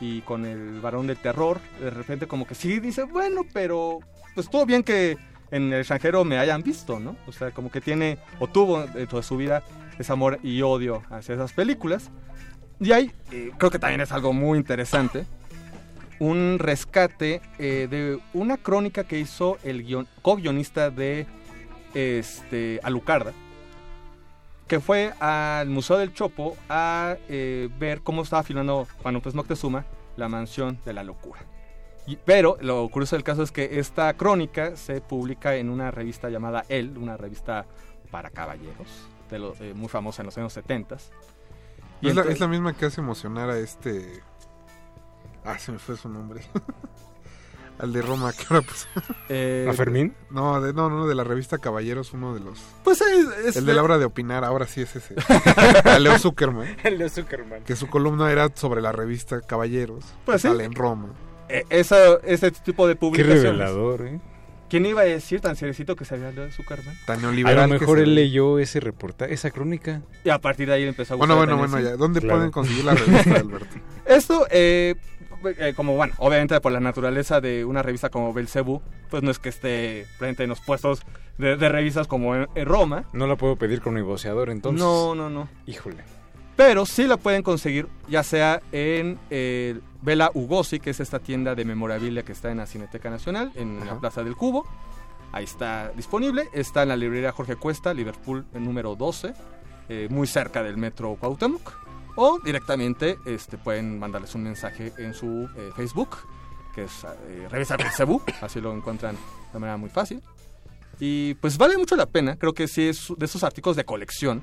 Speaker 14: y con el varón del terror. De repente como que sí dice, bueno, pero pues todo bien que en el extranjero me hayan visto, ¿no? O sea, como que tiene o tuvo dentro de su vida ese amor y odio hacia esas películas. Y ahí eh, creo que también es algo muy interesante. Un rescate eh, de una crónica que hizo el guion- co-guionista de este, Alucarda, que fue al Museo del Chopo a eh, ver cómo estaba filmando Juan López Moctezuma la mansión de la locura. Pero lo curioso del caso es que esta crónica se publica en una revista llamada El, una revista para caballeros, de lo- eh, muy famosa en los años 70. Y
Speaker 12: Es la,
Speaker 14: entonces-
Speaker 12: es la misma que hace emocionar a este. Ah, se me fue su nombre. Al de Roma, que ahora pues.
Speaker 14: Eh,
Speaker 13: ¿A Fermín?
Speaker 12: No, de, no, no, de la revista Caballeros, uno de los.
Speaker 14: Pues es. es-
Speaker 12: el de la hora de opinar, ahora sí es ese. A Leo Zuckerman.
Speaker 13: Leo Zuckerman.
Speaker 12: Que su columna era sobre la revista Caballeros.
Speaker 14: Pues sí.
Speaker 12: sale en Roma.
Speaker 14: Eh, esa- ese tipo de
Speaker 13: Qué
Speaker 14: publicaciones.
Speaker 13: revelador, ¿eh?
Speaker 14: ¿Quién iba a decir tan cerecito que sabía leer Zuckerman?
Speaker 12: Tan
Speaker 13: A
Speaker 12: neoliberal.
Speaker 13: lo
Speaker 12: que
Speaker 13: mejor
Speaker 12: se
Speaker 13: él leyó ese reportaje, esa crónica.
Speaker 14: Y a partir de ahí empezó a
Speaker 12: Bueno,
Speaker 14: gustar
Speaker 12: bueno,
Speaker 14: a
Speaker 12: bueno, ya. ¿Dónde
Speaker 13: Claro.
Speaker 12: pueden conseguir la revista, Alberto?
Speaker 14: Esto, eh, eh, como bueno, obviamente por la naturaleza de una revista como Belcebú, pues no es que esté frente en los puestos de, de revistas como en, en Roma.
Speaker 13: No la puedo pedir con negociador entonces.
Speaker 14: No, no, no.
Speaker 13: Híjole.
Speaker 14: Pero sí la pueden conseguir, ya sea en eh, Vela Ugosi, que es esta tienda de memorabilia que está en la Cineteca Nacional, en la Plaza del Cubo. Ahí está disponible. Está en la librería Jorge Cuesta, Liverpool, el número 12, eh, muy cerca del metro Cuauhtémoc. O directamente este, pueden mandarles un mensaje en su eh, Facebook, que es eh, Revista Belcebú, así lo encuentran de manera muy fácil. Y pues vale mucho la pena, creo que sí es de esos artículos de colección.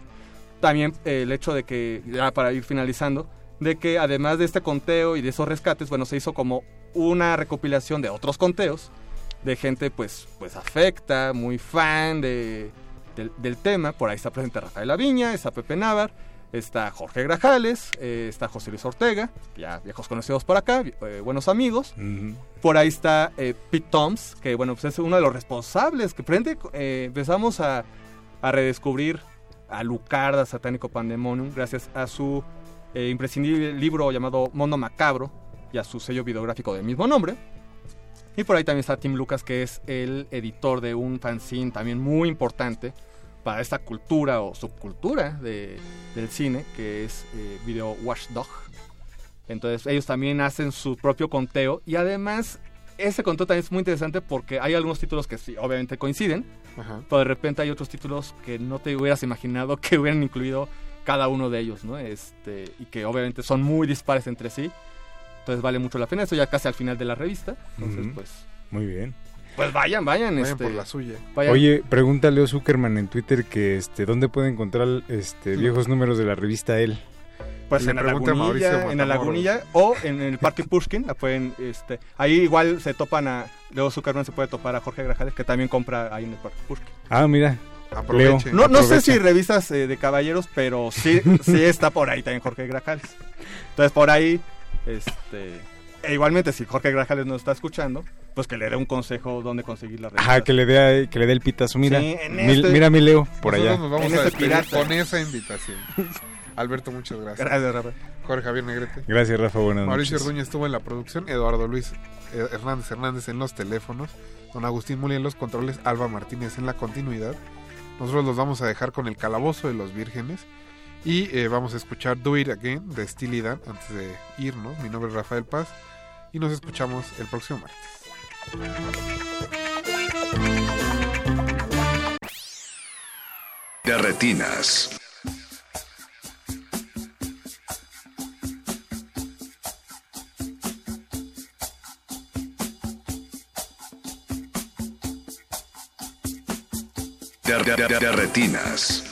Speaker 14: También eh, el hecho de que, ya para ir finalizando, de que además de este conteo y de esos rescates, bueno, se hizo como una recopilación de otros conteos de gente pues, pues afecta, muy fan de, del, del tema. Por ahí está presente Rafael Aviña, está Pepe Navar, está Jorge Grajales, eh, está José Luis Ortega, ya viejos conocidos por acá, eh, buenos amigos. Por ahí está eh, Pete Toms, que bueno, pues es uno de los responsables, que frente eh, empezamos a, a redescubrir a Lucarda, Satánico Pandemonium, gracias a su eh, imprescindible libro llamado Mundo Macabro y a su sello videográfico del mismo nombre. Y por ahí también está Tim Lucas, que es el editor de un fanzine también muy importante para esta cultura o subcultura de- del cine, que es eh, Video Watchdog. Entonces ellos también hacen su propio conteo y además ese conteo también es muy interesante porque hay algunos títulos que sí, obviamente coinciden,
Speaker 12: Ajá.
Speaker 14: pero de repente hay otros títulos que no te hubieras imaginado que hubieran incluido cada uno de ellos, ¿no? Este, y que obviamente son muy dispares entre sí. Entonces vale mucho la pena. Eso ya casi al final de la revista. Entonces,
Speaker 13: Ujú.
Speaker 14: pues,
Speaker 13: Muy bien.
Speaker 14: pues vayan, vayan.
Speaker 12: Vayan
Speaker 14: este,
Speaker 12: por la suya.
Speaker 14: vayan.
Speaker 13: Oye, pregunta a Leo Zuckerman en Twitter que este dónde puede encontrar este viejos números de la revista Él.
Speaker 14: Pues en la lagunilla, en la lagunilla o en el Parque Pushkin, la pueden, este, ahí igual se topan a, Leo Zuckerman se puede topar a Jorge Grajales, que también compra ahí en el Parque Pushkin.
Speaker 13: Ah, mira.
Speaker 12: Aproveche.
Speaker 14: No, no sé si revistas eh, de caballeros, pero sí, sí está por ahí también Jorge Grajales. Entonces por ahí, este, e igualmente si Jorge Grajales nos está escuchando, pues que le dé un consejo dónde conseguir la revista.
Speaker 13: Ajá, que le dé que le dé el pitazo. Mira,
Speaker 14: Sí,
Speaker 13: mi-
Speaker 14: este-
Speaker 13: mira mi Leo por allá.
Speaker 12: nos vamos
Speaker 14: En
Speaker 12: a
Speaker 14: este
Speaker 12: con esa invitación. Alberto, muchas gracias.
Speaker 14: Gracias, Rafa.
Speaker 12: Jorge Javier Negrete.
Speaker 13: Gracias, Rafa. Buenas
Speaker 12: Mauricio
Speaker 13: noches.
Speaker 12: Orduña estuvo en la producción, Eduardo Luis eh, Hernández Hernández en los teléfonos, don Agustín Muli en los controles, Alba Martínez en la continuidad. Nosotros los vamos a dejar con el calabozo de los vírgenes y eh, vamos a escuchar Do It Again de Steely Dan antes de irnos. Mi nombre es Rafael Paz y nos escuchamos el próximo martes.
Speaker 1: de retinas. De, retinas.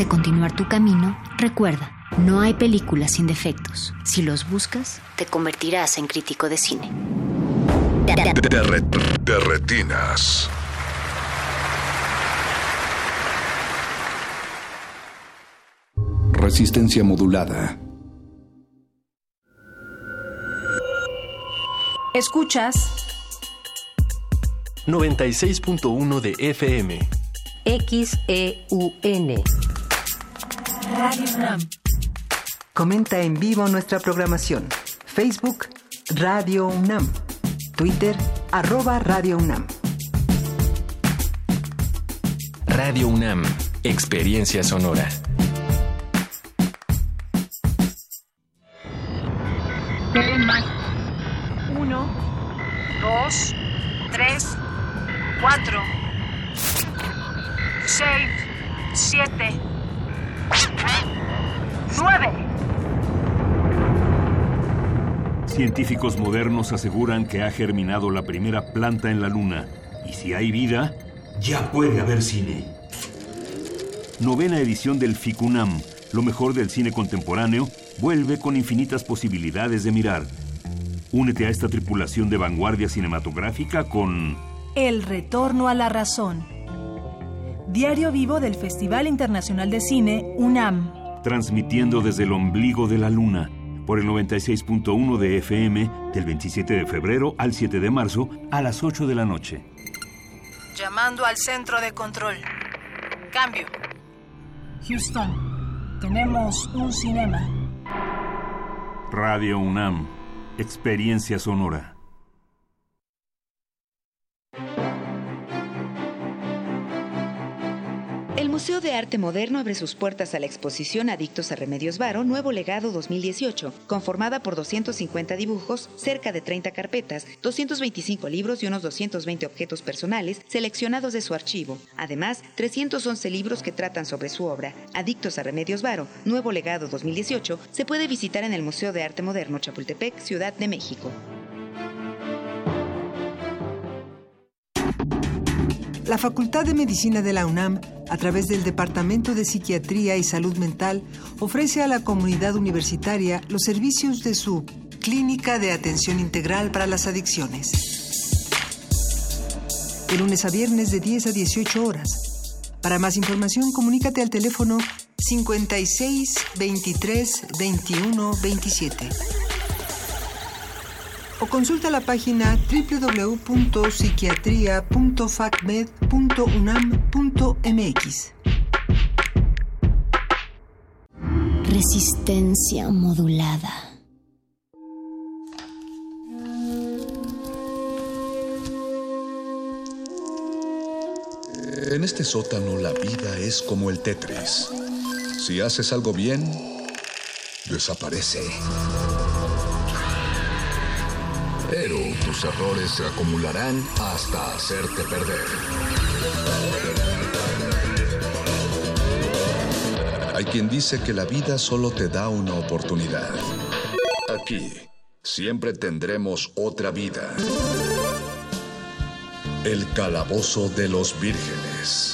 Speaker 2: De continuar tu camino, recuerda, no hay películas sin defectos. Si los buscas, te convertirás en crítico de cine.
Speaker 1: De, de re- de retinas. Resistencia modulada.
Speaker 19: Escuchas
Speaker 20: 96.1 de FM.
Speaker 19: XEUN. Radio UNAM.
Speaker 21: Comenta en vivo nuestra programación. Facebook Radio UNAM. Twitter arroba Radio UNAM.
Speaker 20: Radio UNAM. Experiencia sonora.
Speaker 22: Modernos aseguran que ha germinado la primera planta en la Luna. Y si hay vida, ya puede haber cine. Novena edición del FICUNAM, lo mejor del cine contemporáneo, vuelve con infinitas posibilidades de mirar. Únete a esta tripulación de vanguardia cinematográfica con
Speaker 19: El retorno a la razón. Diario vivo del Festival Internacional de Cine UNAM.
Speaker 22: Transmitiendo desde el ombligo de la Luna por el 96.1 de FM del 27 de febrero al 7 de marzo a las 8 de la noche.
Speaker 19: Llamando al centro de control. Cambio. Houston, tenemos un cinema.
Speaker 22: Radio UNAM, experiencia sonora.
Speaker 23: Museo de Arte Moderno abre sus puertas a la exposición Adictos a Remedios Varo, Nuevo Legado 2018, conformada por 250 dibujos, cerca de 30 carpetas, 225 libros y unos 220 objetos personales seleccionados de su archivo. Además, 311 libros que tratan sobre su obra. Adictos a Remedios Varo, Nuevo Legado 2018, se puede visitar en el Museo de Arte Moderno Chapultepec, Ciudad de México.
Speaker 24: La Facultad de Medicina de la UNAM, a través del Departamento de Psiquiatría y Salud Mental, ofrece a la comunidad universitaria los servicios de su Clínica de Atención Integral para las Adicciones. De lunes a viernes de 10 a 18 horas. Para más información, comunícate al teléfono 56 23 21 27 o consulta la página www.psiquiatria.facmed.unam.mx.
Speaker 2: Resistencia modulada.
Speaker 25: En este sótano la vida es como el Tetris. Si haces algo bien, desaparece. Tus errores se acumularán hasta hacerte perder. Hay quien dice que la vida solo te da una oportunidad. Aquí siempre tendremos otra vida. El calabozo de los vírgenes.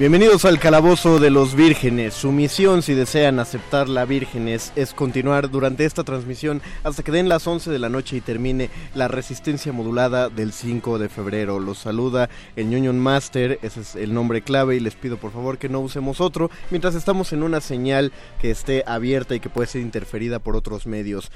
Speaker 26: Bienvenidos al Calabozo de los Vírgenes. Su misión, si desean aceptar la Vírgenes, es continuar durante esta transmisión hasta que den las 11 de la noche y termine la resistencia modulada del 5 de febrero. Los saluda el Ñoñon Master, ese es el nombre clave y les pido por favor que no usemos otro mientras estamos en una señal que esté abierta y que puede ser interferida por otros medios.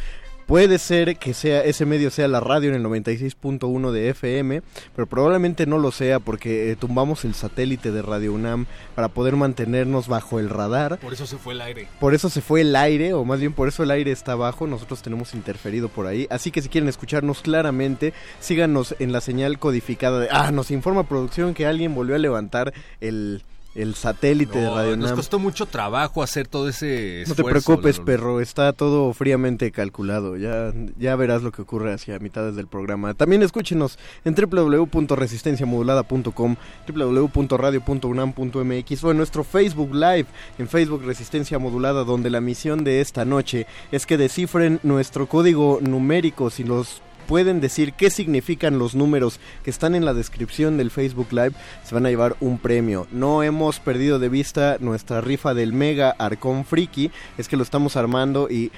Speaker 26: Puede ser que sea ese medio sea la radio en el 96.1 de FM, pero probablemente no lo sea porque eh, tumbamos el satélite de Radio UNAM para poder mantenernos bajo el radar.
Speaker 5: Por eso se fue el aire.
Speaker 26: Por eso se fue el aire, o más bien por eso el aire está abajo, nosotros tenemos interferido por ahí. Así que si quieren escucharnos claramente, síganos en la señal codificada de... Ah, nos informa producción que alguien volvió a levantar el el satélite de Radio
Speaker 5: Nos costó mucho trabajo hacer todo ese
Speaker 26: No te preocupes, perro, está todo fríamente calculado. Ya, ya verás lo que ocurre hacia mitades del programa. También escúchenos en www.resistenciamodulada.com, www.radio.unam.mx o en nuestro Facebook Live, en Facebook Resistencia Modulada, donde la misión de esta noche es que descifren nuestro código numérico si los pueden decir qué significan los números que están en la descripción del Facebook Live, se van a llevar un premio. No hemos perdido de vista nuestra rifa del Mega Arcón Friki, es que lo estamos armando y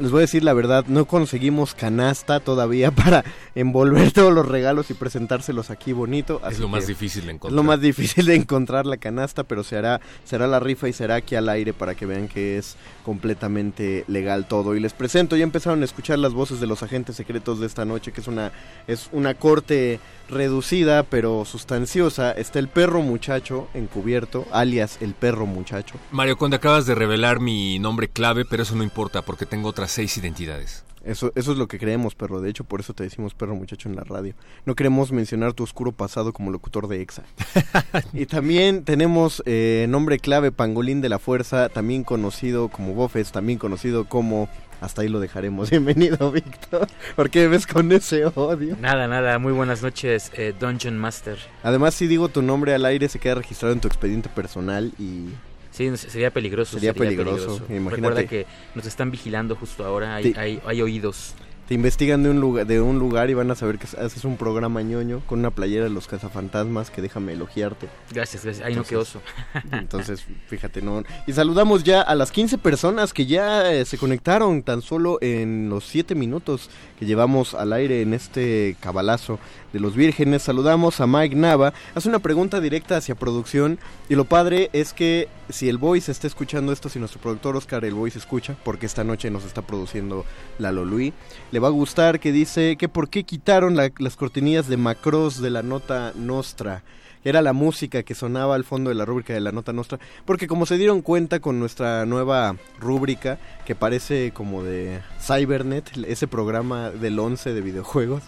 Speaker 26: les voy a decir la verdad, no conseguimos canasta todavía para envolver todos los regalos y presentárselos aquí bonito.
Speaker 5: Es lo más difícil de
Speaker 26: Es
Speaker 5: encontrar.
Speaker 26: lo más difícil de encontrar la canasta, pero se hará, será la rifa y será aquí al aire para que vean que es completamente legal todo. Y les presento, ya empezaron a escuchar las voces de los agentes secretos de esta noche, que es una, es una corte reducida pero sustanciosa. Está el perro muchacho encubierto, alias el perro muchacho.
Speaker 5: Mario Conde, acabas de revelar mi nombre clave, pero eso no importa porque tengo otras seis identidades.
Speaker 26: Eso, eso es lo que creemos, perro. De hecho, por eso te decimos perro muchacho en la radio. No queremos mencionar tu oscuro pasado como locutor de EXA. y también tenemos eh, nombre clave, Pangolín de la Fuerza, también conocido como Bofes, también conocido como... Hasta ahí lo dejaremos. Bienvenido, Víctor. ¿Por qué ves con ese odio?
Speaker 27: Nada, nada, muy buenas noches, eh, Dungeon Master.
Speaker 26: Además, si digo tu nombre al aire, se queda registrado en tu expediente personal y...
Speaker 27: Sí, sería peligroso.
Speaker 26: Sería peligroso, imagínate.
Speaker 27: Recuerda que nos están vigilando justo ahora, hay,
Speaker 26: Sí.
Speaker 27: hay, hay oídos.
Speaker 26: Te investigan de un lugar, de un lugar y van a saber que haces un programa ñoño con una playera de los cazafantasmas que déjame elogiarte.
Speaker 27: Gracias, gracias. Ay, no, qué
Speaker 26: Entonces-
Speaker 27: oso.
Speaker 26: Entonces, fíjate, ¿no? Y saludamos ya a las 15 personas que ya eh, se conectaron tan solo en los 7 minutos que llevamos al aire en este cabalazo de los vírgenes. Saludamos a Mike Nava. Hace una pregunta directa hacia producción. Y lo padre es que si el Voice está escuchando esto, si nuestro productor Oscar el Voice escucha, porque esta noche nos está produciendo Lalo Luis, le va a gustar que dice que por qué quitaron la- las cortinillas de Macross de la nota Nostra era la música que sonaba al fondo de la rúbrica de la nota nostra, porque como se dieron cuenta con nuestra nueva rúbrica, que parece como de Cybernet, ese programa del 11 de videojuegos,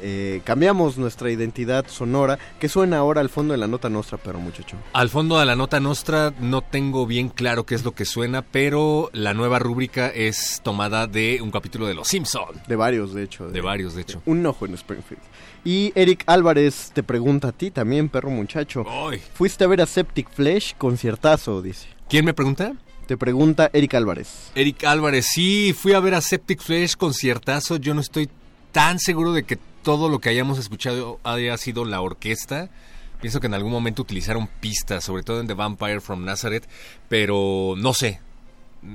Speaker 26: eh, cambiamos nuestra identidad sonora, que suena ahora al fondo de la nota nostra, pero muchacho.
Speaker 5: Al fondo de la nota nostra no tengo bien claro qué es lo que suena, pero la nueva rúbrica es tomada de un capítulo de Los Simpson.
Speaker 26: De varios, de hecho.
Speaker 5: De varios, de hecho.
Speaker 26: Un ojo en Springfield. Y Eric Álvarez te pregunta a ti también, perro muchacho. ¿Fuiste a ver a Septic Flesh? Conciertazo, dice.
Speaker 5: ¿Quién me pregunta?
Speaker 26: Te pregunta Eric Álvarez.
Speaker 5: Eric Álvarez, sí, fui a ver a Septic Flesh conciertazo. Yo no estoy tan seguro de que todo lo que hayamos escuchado haya sido la orquesta. Pienso que en algún momento utilizaron pistas, sobre todo en The Vampire from Nazareth, pero no sé.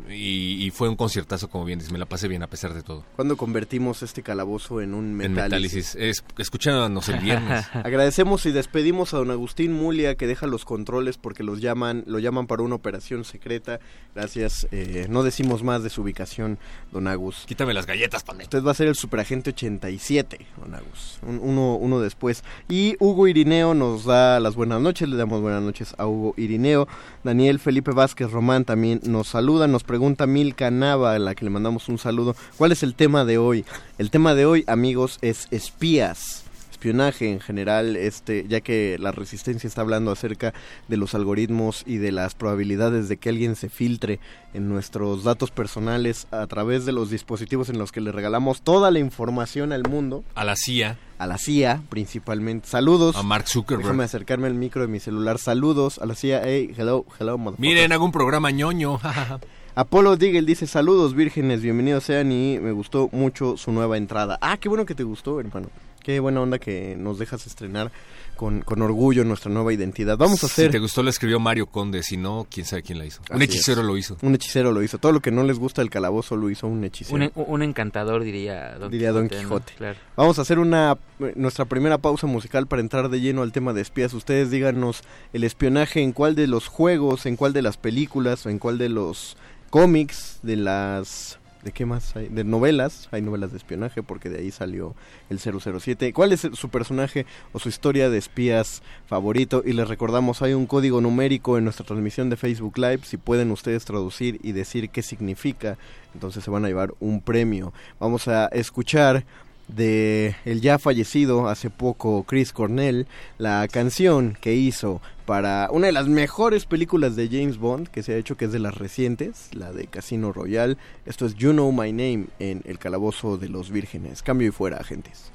Speaker 5: Y, y fue un conciertazo, como bien dices, me la pasé bien a pesar de todo.
Speaker 26: Cuando convertimos este calabozo en un
Speaker 5: En
Speaker 26: metálisis.
Speaker 5: Metálisis. Es, escúchanos el viernes.
Speaker 26: Agradecemos y despedimos a don Agustín Mulia que deja los controles porque los llaman, lo llaman para una operación secreta. Gracias. eh, no decimos más de su ubicación, don Agus.
Speaker 5: Quítame las galletas, Pame.
Speaker 26: Usted va a ser el superagente 87, don Agus. Un- uno, uno después. Y Hugo Irineo nos da las buenas noches. Le damos buenas noches a Hugo Irineo. Daniel Felipe Vázquez Román también nos saluda. Nos pregunta Milka Nava, a la que le mandamos un saludo. ¿Cuál es el tema de hoy? El tema de hoy, amigos, es espías. Espionaje en general, este, ya que la resistencia está hablando acerca de los algoritmos y de las probabilidades de que alguien se filtre en nuestros datos personales a través de los dispositivos en los que le regalamos toda la información al mundo.
Speaker 5: A la CIA.
Speaker 26: A la CIA, principalmente. Saludos.
Speaker 5: A Mark Zuckerberg.
Speaker 26: Déjame acercarme al micro de mi celular. Saludos a la CIA. Hey, hello, hello.
Speaker 5: Miren, hago un programa ñoño.
Speaker 26: Apolo Diggle dice saludos vírgenes, bienvenidos sean y me gustó mucho su nueva entrada. Ah, qué bueno que te gustó, hermano. Qué buena onda que nos dejas estrenar con, con orgullo nuestra nueva identidad. Vamos a hacer...
Speaker 5: Si te gustó, la escribió Mario Conde. Si no, quién sabe quién la hizo. Un hechicero
Speaker 26: es.
Speaker 5: lo hizo.
Speaker 26: Un hechicero lo hizo. Todo lo que no les gusta del calabozo lo hizo un hechicero.
Speaker 27: Un, un encantador, diría Don
Speaker 26: diría Don
Speaker 27: Quijote. ¿no?
Speaker 26: Quijote.
Speaker 27: Claro.
Speaker 26: Vamos a hacer una nuestra primera pausa musical para entrar de lleno al tema de espías. Ustedes díganos el espionaje en cuál de los juegos, en cuál de las películas o en cuál de los cómics, de las ¿De qué más hay? De novelas, hay novelas de espionaje porque de ahí salió el 007. ¿Cuál es su personaje o su historia de espías favorito? Y les recordamos, hay un código numérico en nuestra transmisión de Facebook Live. Si pueden ustedes traducir y decir qué significa, entonces se van a llevar un premio. Vamos a escuchar de el ya fallecido hace poco Chris Cornell, la canción que hizo para una de las mejores películas de James Bond que se ha hecho, que es de las recientes, la de Casino Royale. Esto es You Know My Name en El Calabozo de los Vírgenes. Cambio y fuera, agentes.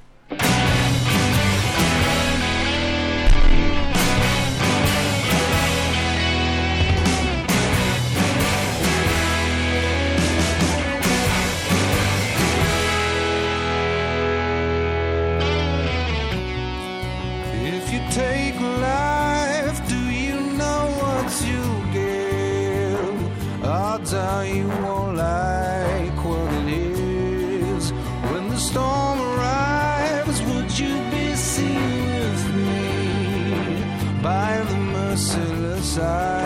Speaker 8: Odds are you won't like what it is. When the storm arrives
Speaker 1: would you be seen with me by the merciless eyes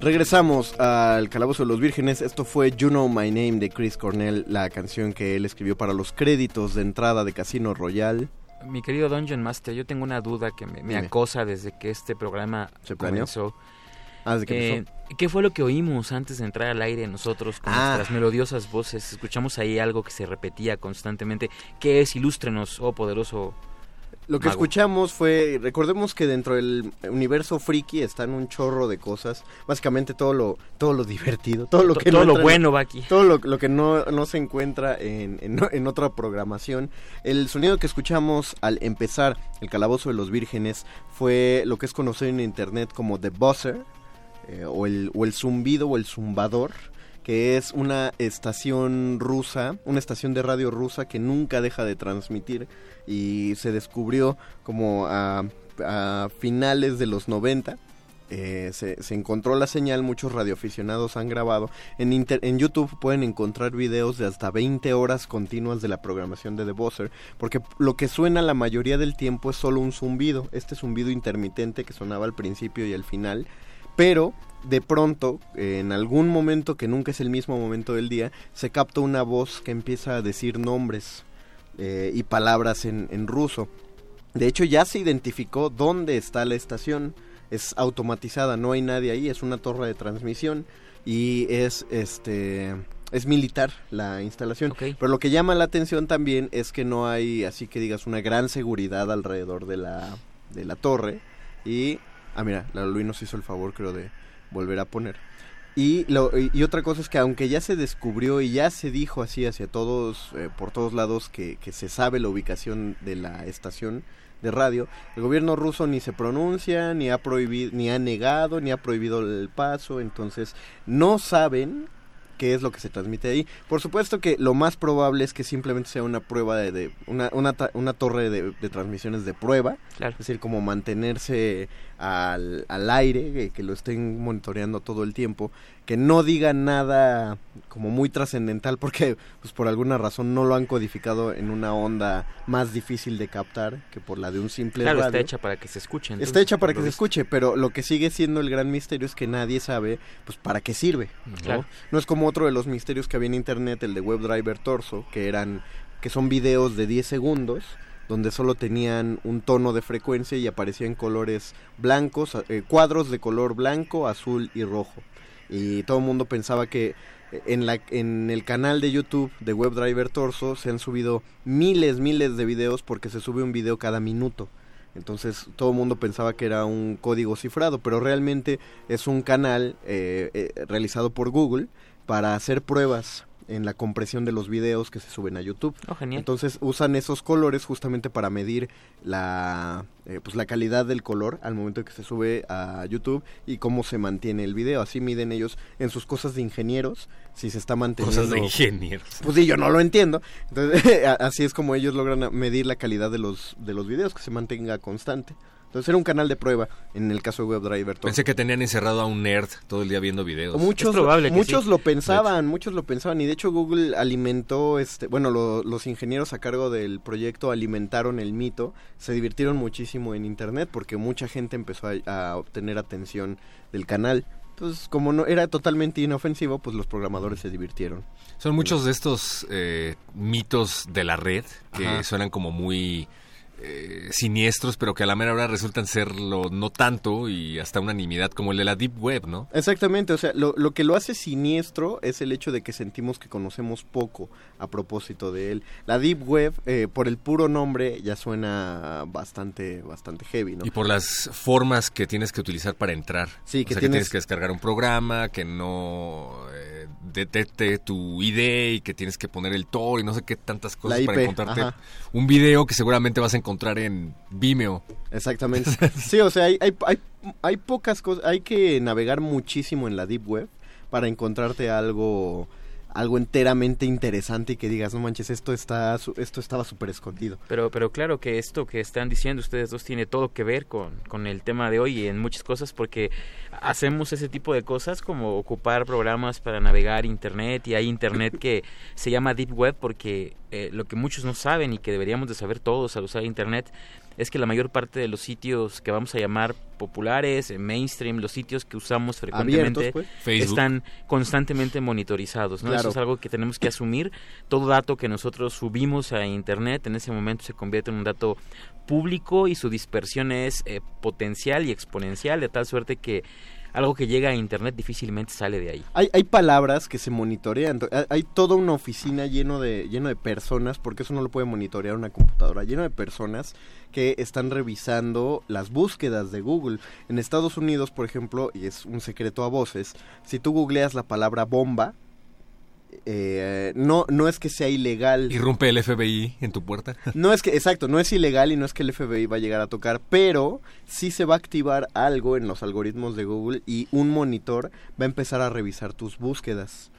Speaker 26: Regresamos al Calabozo de los Vírgenes. Esto fue You Know My Name de Chris Cornell, la canción que él escribió para los créditos de entrada de Casino Royale.
Speaker 27: Mi querido Dungeon Master, yo tengo una duda que me, acosa desde que este programa
Speaker 26: ¿Se
Speaker 27: comenzó.
Speaker 26: Ah, ¿desde que
Speaker 27: Eh,
Speaker 26: empezó?
Speaker 27: ¿Qué fue lo que oímos antes de entrar al aire nosotros con
Speaker 26: Ah.
Speaker 27: nuestras melodiosas voces? Escuchamos ahí algo que se repetía constantemente. ¿Qué es? Ilústrenos, oh poderoso
Speaker 26: Lo que
Speaker 27: mago.
Speaker 26: escuchamos fue, recordemos que dentro del universo friki están un chorro de cosas, básicamente todo lo todo lo divertido, todo lo que
Speaker 27: todo
Speaker 26: no
Speaker 27: lo
Speaker 26: entra
Speaker 27: bueno va aquí.
Speaker 26: todo lo, lo que no, no se encuentra en, en, en otra programación. El sonido que escuchamos al empezar el Calabozo de los Vírgenes fue lo que es conocido en internet como The Buzzer, eh, o, el, o el zumbido o el zumbador que es una estación rusa, una estación de radio rusa que nunca deja de transmitir y se descubrió como a, finales de los 90. eh, se, encontró la señal, muchos radioaficionados han grabado. En YouTube pueden encontrar videos de hasta 20 horas continuas de la programación de The Buzzer, porque lo que suena la mayoría del tiempo es solo un zumbido, este zumbido intermitente que sonaba al principio y al final, pero de pronto, en algún momento que nunca es el mismo momento del día, se capta una voz que empieza a decir nombres eh, y palabras en, en ruso. De hecho, ya se identificó dónde está la estación. Es automatizada, no hay nadie ahí, es una torre de transmisión y es este es militar la instalación. Pero lo que llama la atención también es que no hay, así que digas, una gran seguridad alrededor de la, de la torre. Y, ah, mira, la Luis nos hizo el favor, creo, de volver a poner. Y, lo, y, otra cosa es que aunque ya se descubrió y ya se dijo así hacia todos, eh, por todos lados, que, que se sabe la ubicación de la estación de radio, el gobierno ruso ni se pronuncia, ni ha prohibido, ni ha negado, ni ha prohibido el paso, entonces no saben qué es lo que se transmite ahí. Por supuesto que lo más probable es que simplemente sea una prueba de, de- una, una, ta- una torre de, de transmisiones de prueba, es decir, como mantenerse al, al aire, que, que lo estén monitoreando todo el tiempo, que no diga nada como muy trascendental porque pues por alguna razón no lo han codificado en una onda más difícil de captar que por la de un simple
Speaker 27: Claro, está hecha para que se escuche.
Speaker 26: Está
Speaker 27: entonces,
Speaker 26: hecha para que se escuche, pero lo que sigue siendo el gran misterio es que nadie sabe pues para qué sirve. ¿no?
Speaker 27: Claro.
Speaker 26: No es como otro de los misterios que había en internet, el de WebDriver Torso, que eran que son videos de 10 segundos donde solo tenían un tono de frecuencia y aparecían colores blancos, eh, cuadros de color blanco, azul y rojo. Y todo el mundo pensaba que eh, en, la, en el canal de YouTube de WebDriver Torso se han subido miles, miles de videos porque se sube un video cada minuto. Entonces todo el mundo pensaba que era un código cifrado, pero realmente es un canal eh, eh, realizado por Google para hacer pruebas en la compresión de los videos que se suben a YouTube.
Speaker 27: Oh, genial.
Speaker 26: Entonces usan esos colores justamente para medir la eh, pues la calidad del color al momento que se sube a YouTube y cómo se mantiene el video. Así miden ellos en sus cosas de ingenieros si se está manteniendo.
Speaker 5: Cosas de ingenieros.
Speaker 26: Pues sí, yo no lo entiendo. Entonces, así es como ellos logran medir la calidad de los de los videos que se mantenga constante. Entonces era un canal de prueba en el caso de WebDriver. Torso.
Speaker 5: Pensé que tenían encerrado a un nerd todo el día viendo videos.
Speaker 26: Muchos, muchos lo pensaban, muchos lo pensaban y de hecho Google alimentó, este, bueno, lo- los ingenieros a cargo del proyecto alimentaron el mito, se divirtieron muchísimo en internet porque mucha gente empezó a, a obtener atención del canal. Entonces, como no era totalmente inofensivo, pues los programadores se divirtieron.
Speaker 5: Son muchos de estos eh, mitos de la red que
Speaker 26: Ajá.
Speaker 5: suenan como muy eh, siniestros, pero que a la mera hora resultan serlo no tanto y hasta unanimidad, como el de la Deep Web, ¿no?
Speaker 26: Exactamente, o sea, lo, lo que lo hace siniestro es el hecho de que sentimos que conocemos poco a propósito de él. La Deep Web, eh, por el puro nombre, ya suena bastante, bastante heavy, ¿no?
Speaker 5: Y por las formas que tienes que utilizar para entrar.
Speaker 26: Sí,
Speaker 5: O
Speaker 26: que
Speaker 5: sea,
Speaker 26: tienes-
Speaker 5: tienes que descargar un programa, que no eh, detecte tu ID y que tienes que poner el Tor y no sé qué tantas cosas para encontrarte
Speaker 26: ajá.
Speaker 5: un video que seguramente vas a encontrar en Vimeo.
Speaker 26: Exactamente. Sí, o sea, hay, hay, hay, hay pocas cosas, hay que navegar muchísimo en la Deep Web para encontrarte algo algo enteramente interesante y que digas, no manches, esto está esto estaba súper escondido.
Speaker 27: Pero, pero claro que esto que están diciendo ustedes dos tiene todo que ver con, con el tema de hoy y en muchas cosas porque hacemos ese tipo de cosas como ocupar programas para navegar internet y hay internet que se llama deep web porque eh, lo que muchos no saben y que deberíamos de saber todos al usar internet es que la mayor parte de los sitios que vamos a llamar populares, mainstream, los sitios que usamos frecuentemente,
Speaker 26: Abiertos, pues.
Speaker 27: Están constantemente monitorizados, ¿no? Eso es algo que tenemos que asumir. Todo dato que nosotros subimos a internet en ese momento se convierte en un dato público y su dispersión es eh, potencial y exponencial de tal suerte que algo que llega a internet difícilmente sale de ahí.
Speaker 26: Hay, hay palabras que se monitorean. to- hay- Hay toda una oficina lleno de, lleno de personas, porque eso no lo puede monitorear una computadora, lleno de personas que están revisando las búsquedas de Google. En Estados Unidos, por ejemplo, y es un secreto a voces, si tú googleas la palabra bomba, eh, no, no es que sea ilegal.
Speaker 5: Irrumpe el FBI en tu puerta.
Speaker 26: No es que, exacto, no es ilegal y no es que el FBI va a llegar a tocar, pero sí se va a activar algo en los algoritmos de Google y un monitor va a empezar a revisar tus búsquedas.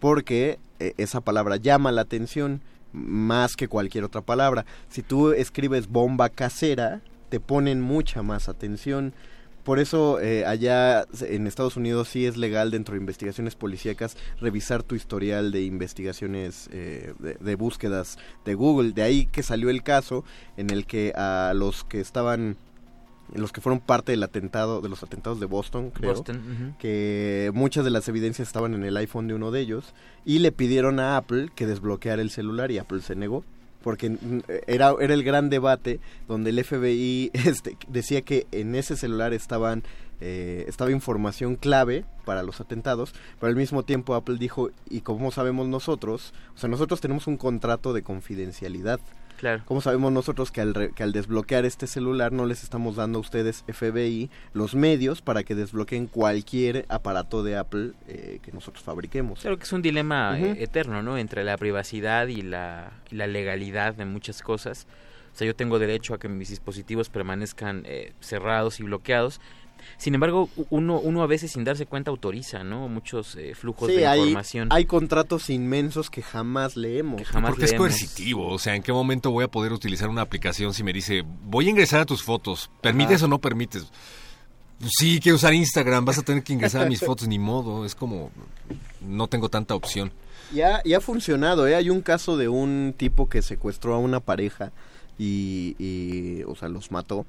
Speaker 26: Porque eh, esa palabra llama la atención más que cualquier otra palabra. Si tú escribes bomba casera, te ponen mucha más atención. Por eso eh, allá en Estados Unidos sí es legal dentro de investigaciones policíacas revisar tu historial de investigaciones eh, de, de búsquedas de Google. De ahí que salió el caso en el que a los que estaban los que fueron parte del atentado de los atentados de Boston, creo,
Speaker 27: Boston,
Speaker 26: que muchas de las evidencias estaban en el iPhone de uno de ellos y le pidieron a Apple que desbloqueara el celular y Apple se negó porque mm, era, era el gran debate donde el FBI este, decía que en ese celular estaban eh, estaba información clave para los atentados, pero al mismo tiempo Apple dijo, y como sabemos nosotros, o sea, nosotros tenemos un contrato de confidencialidad
Speaker 27: Claro.
Speaker 26: ¿Cómo sabemos nosotros que al, re- que al desbloquear este celular no les estamos dando a ustedes FBI los medios para que desbloqueen cualquier aparato de Apple eh, que nosotros fabriquemos?
Speaker 27: Claro que es un dilema eh, eterno, ¿no? Entre la privacidad y la, y la legalidad de muchas cosas. O sea, yo tengo derecho a que mis dispositivos permanezcan eh, cerrados y bloqueados. Sin embargo, uno, uno a veces sin darse cuenta autoriza, ¿no? Muchos eh, flujos
Speaker 26: Sí,
Speaker 27: de
Speaker 26: hay,
Speaker 27: información.
Speaker 26: hay contratos inmensos que jamás leemos.
Speaker 5: Porque es coercitivo, o sea, ¿en qué momento voy a poder utilizar una aplicación si me dice, voy a ingresar a tus fotos, ¿permites
Speaker 26: Ajá.
Speaker 5: o no permites? Pues sí, quiero usar Instagram, vas a tener que ingresar a mis fotos, ni modo, es como, no tengo tanta opción.
Speaker 26: Y ha, y ha funcionado, ¿eh? Hay un caso de un tipo que secuestró a una pareja y, y, o sea, los mató.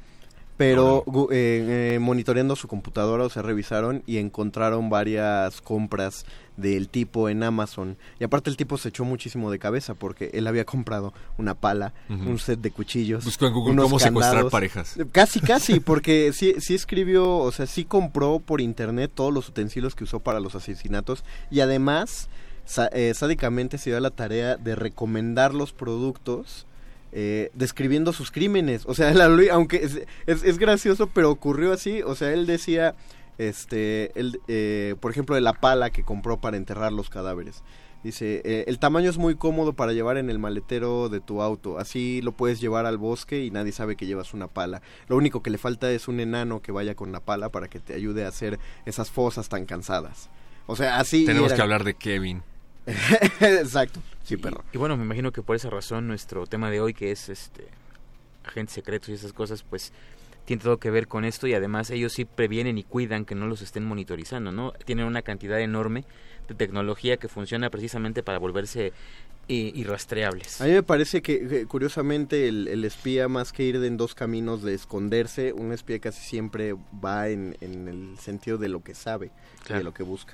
Speaker 26: Pero eh, eh, monitoreando su computadora, o sea, revisaron y encontraron varias compras del tipo en Amazon. Y aparte el tipo se echó muchísimo de cabeza porque él había comprado una pala, un set de cuchillos.
Speaker 5: Buscó en Google
Speaker 26: unos
Speaker 5: cómo secuestrar
Speaker 26: candados.
Speaker 5: parejas.
Speaker 26: Casi, casi, porque sí, sí escribió, o sea, sí compró por internet todos los utensilios que usó para los asesinatos y además sa- eh, sádicamente se dio a la tarea de recomendar los productos eh, describiendo sus crímenes. O sea, la- aunque es, es, es gracioso, pero ocurrió así. O sea, él decía, este, él, eh, por ejemplo, de la pala que compró para enterrar los cadáveres. Dice, eh, el tamaño es muy cómodo para llevar en el maletero de tu auto. Así lo puedes llevar al bosque y nadie sabe que llevas una pala. Lo único que le falta es un enano que vaya con la pala para que te ayude a hacer esas fosas tan cansadas. O sea, así...
Speaker 5: Tenemos que hablar de Kevin.
Speaker 26: Exacto. Sí, perro.
Speaker 27: Y bueno, me imagino que por esa razón nuestro tema de hoy, que es este agentes secretos y esas cosas, pues tiene todo que ver con esto y además ellos sí previenen y cuidan que no los estén monitorizando, ¿no? Tienen una cantidad enorme de tecnología que funciona precisamente para volverse eh, irrastreables.
Speaker 26: A mí me parece que, que, curiosamente el, el espía más que ir en dos caminos de esconderse, un espía casi siempre va en, en el sentido de lo que sabe,
Speaker 27: Claro.
Speaker 26: de lo que busca.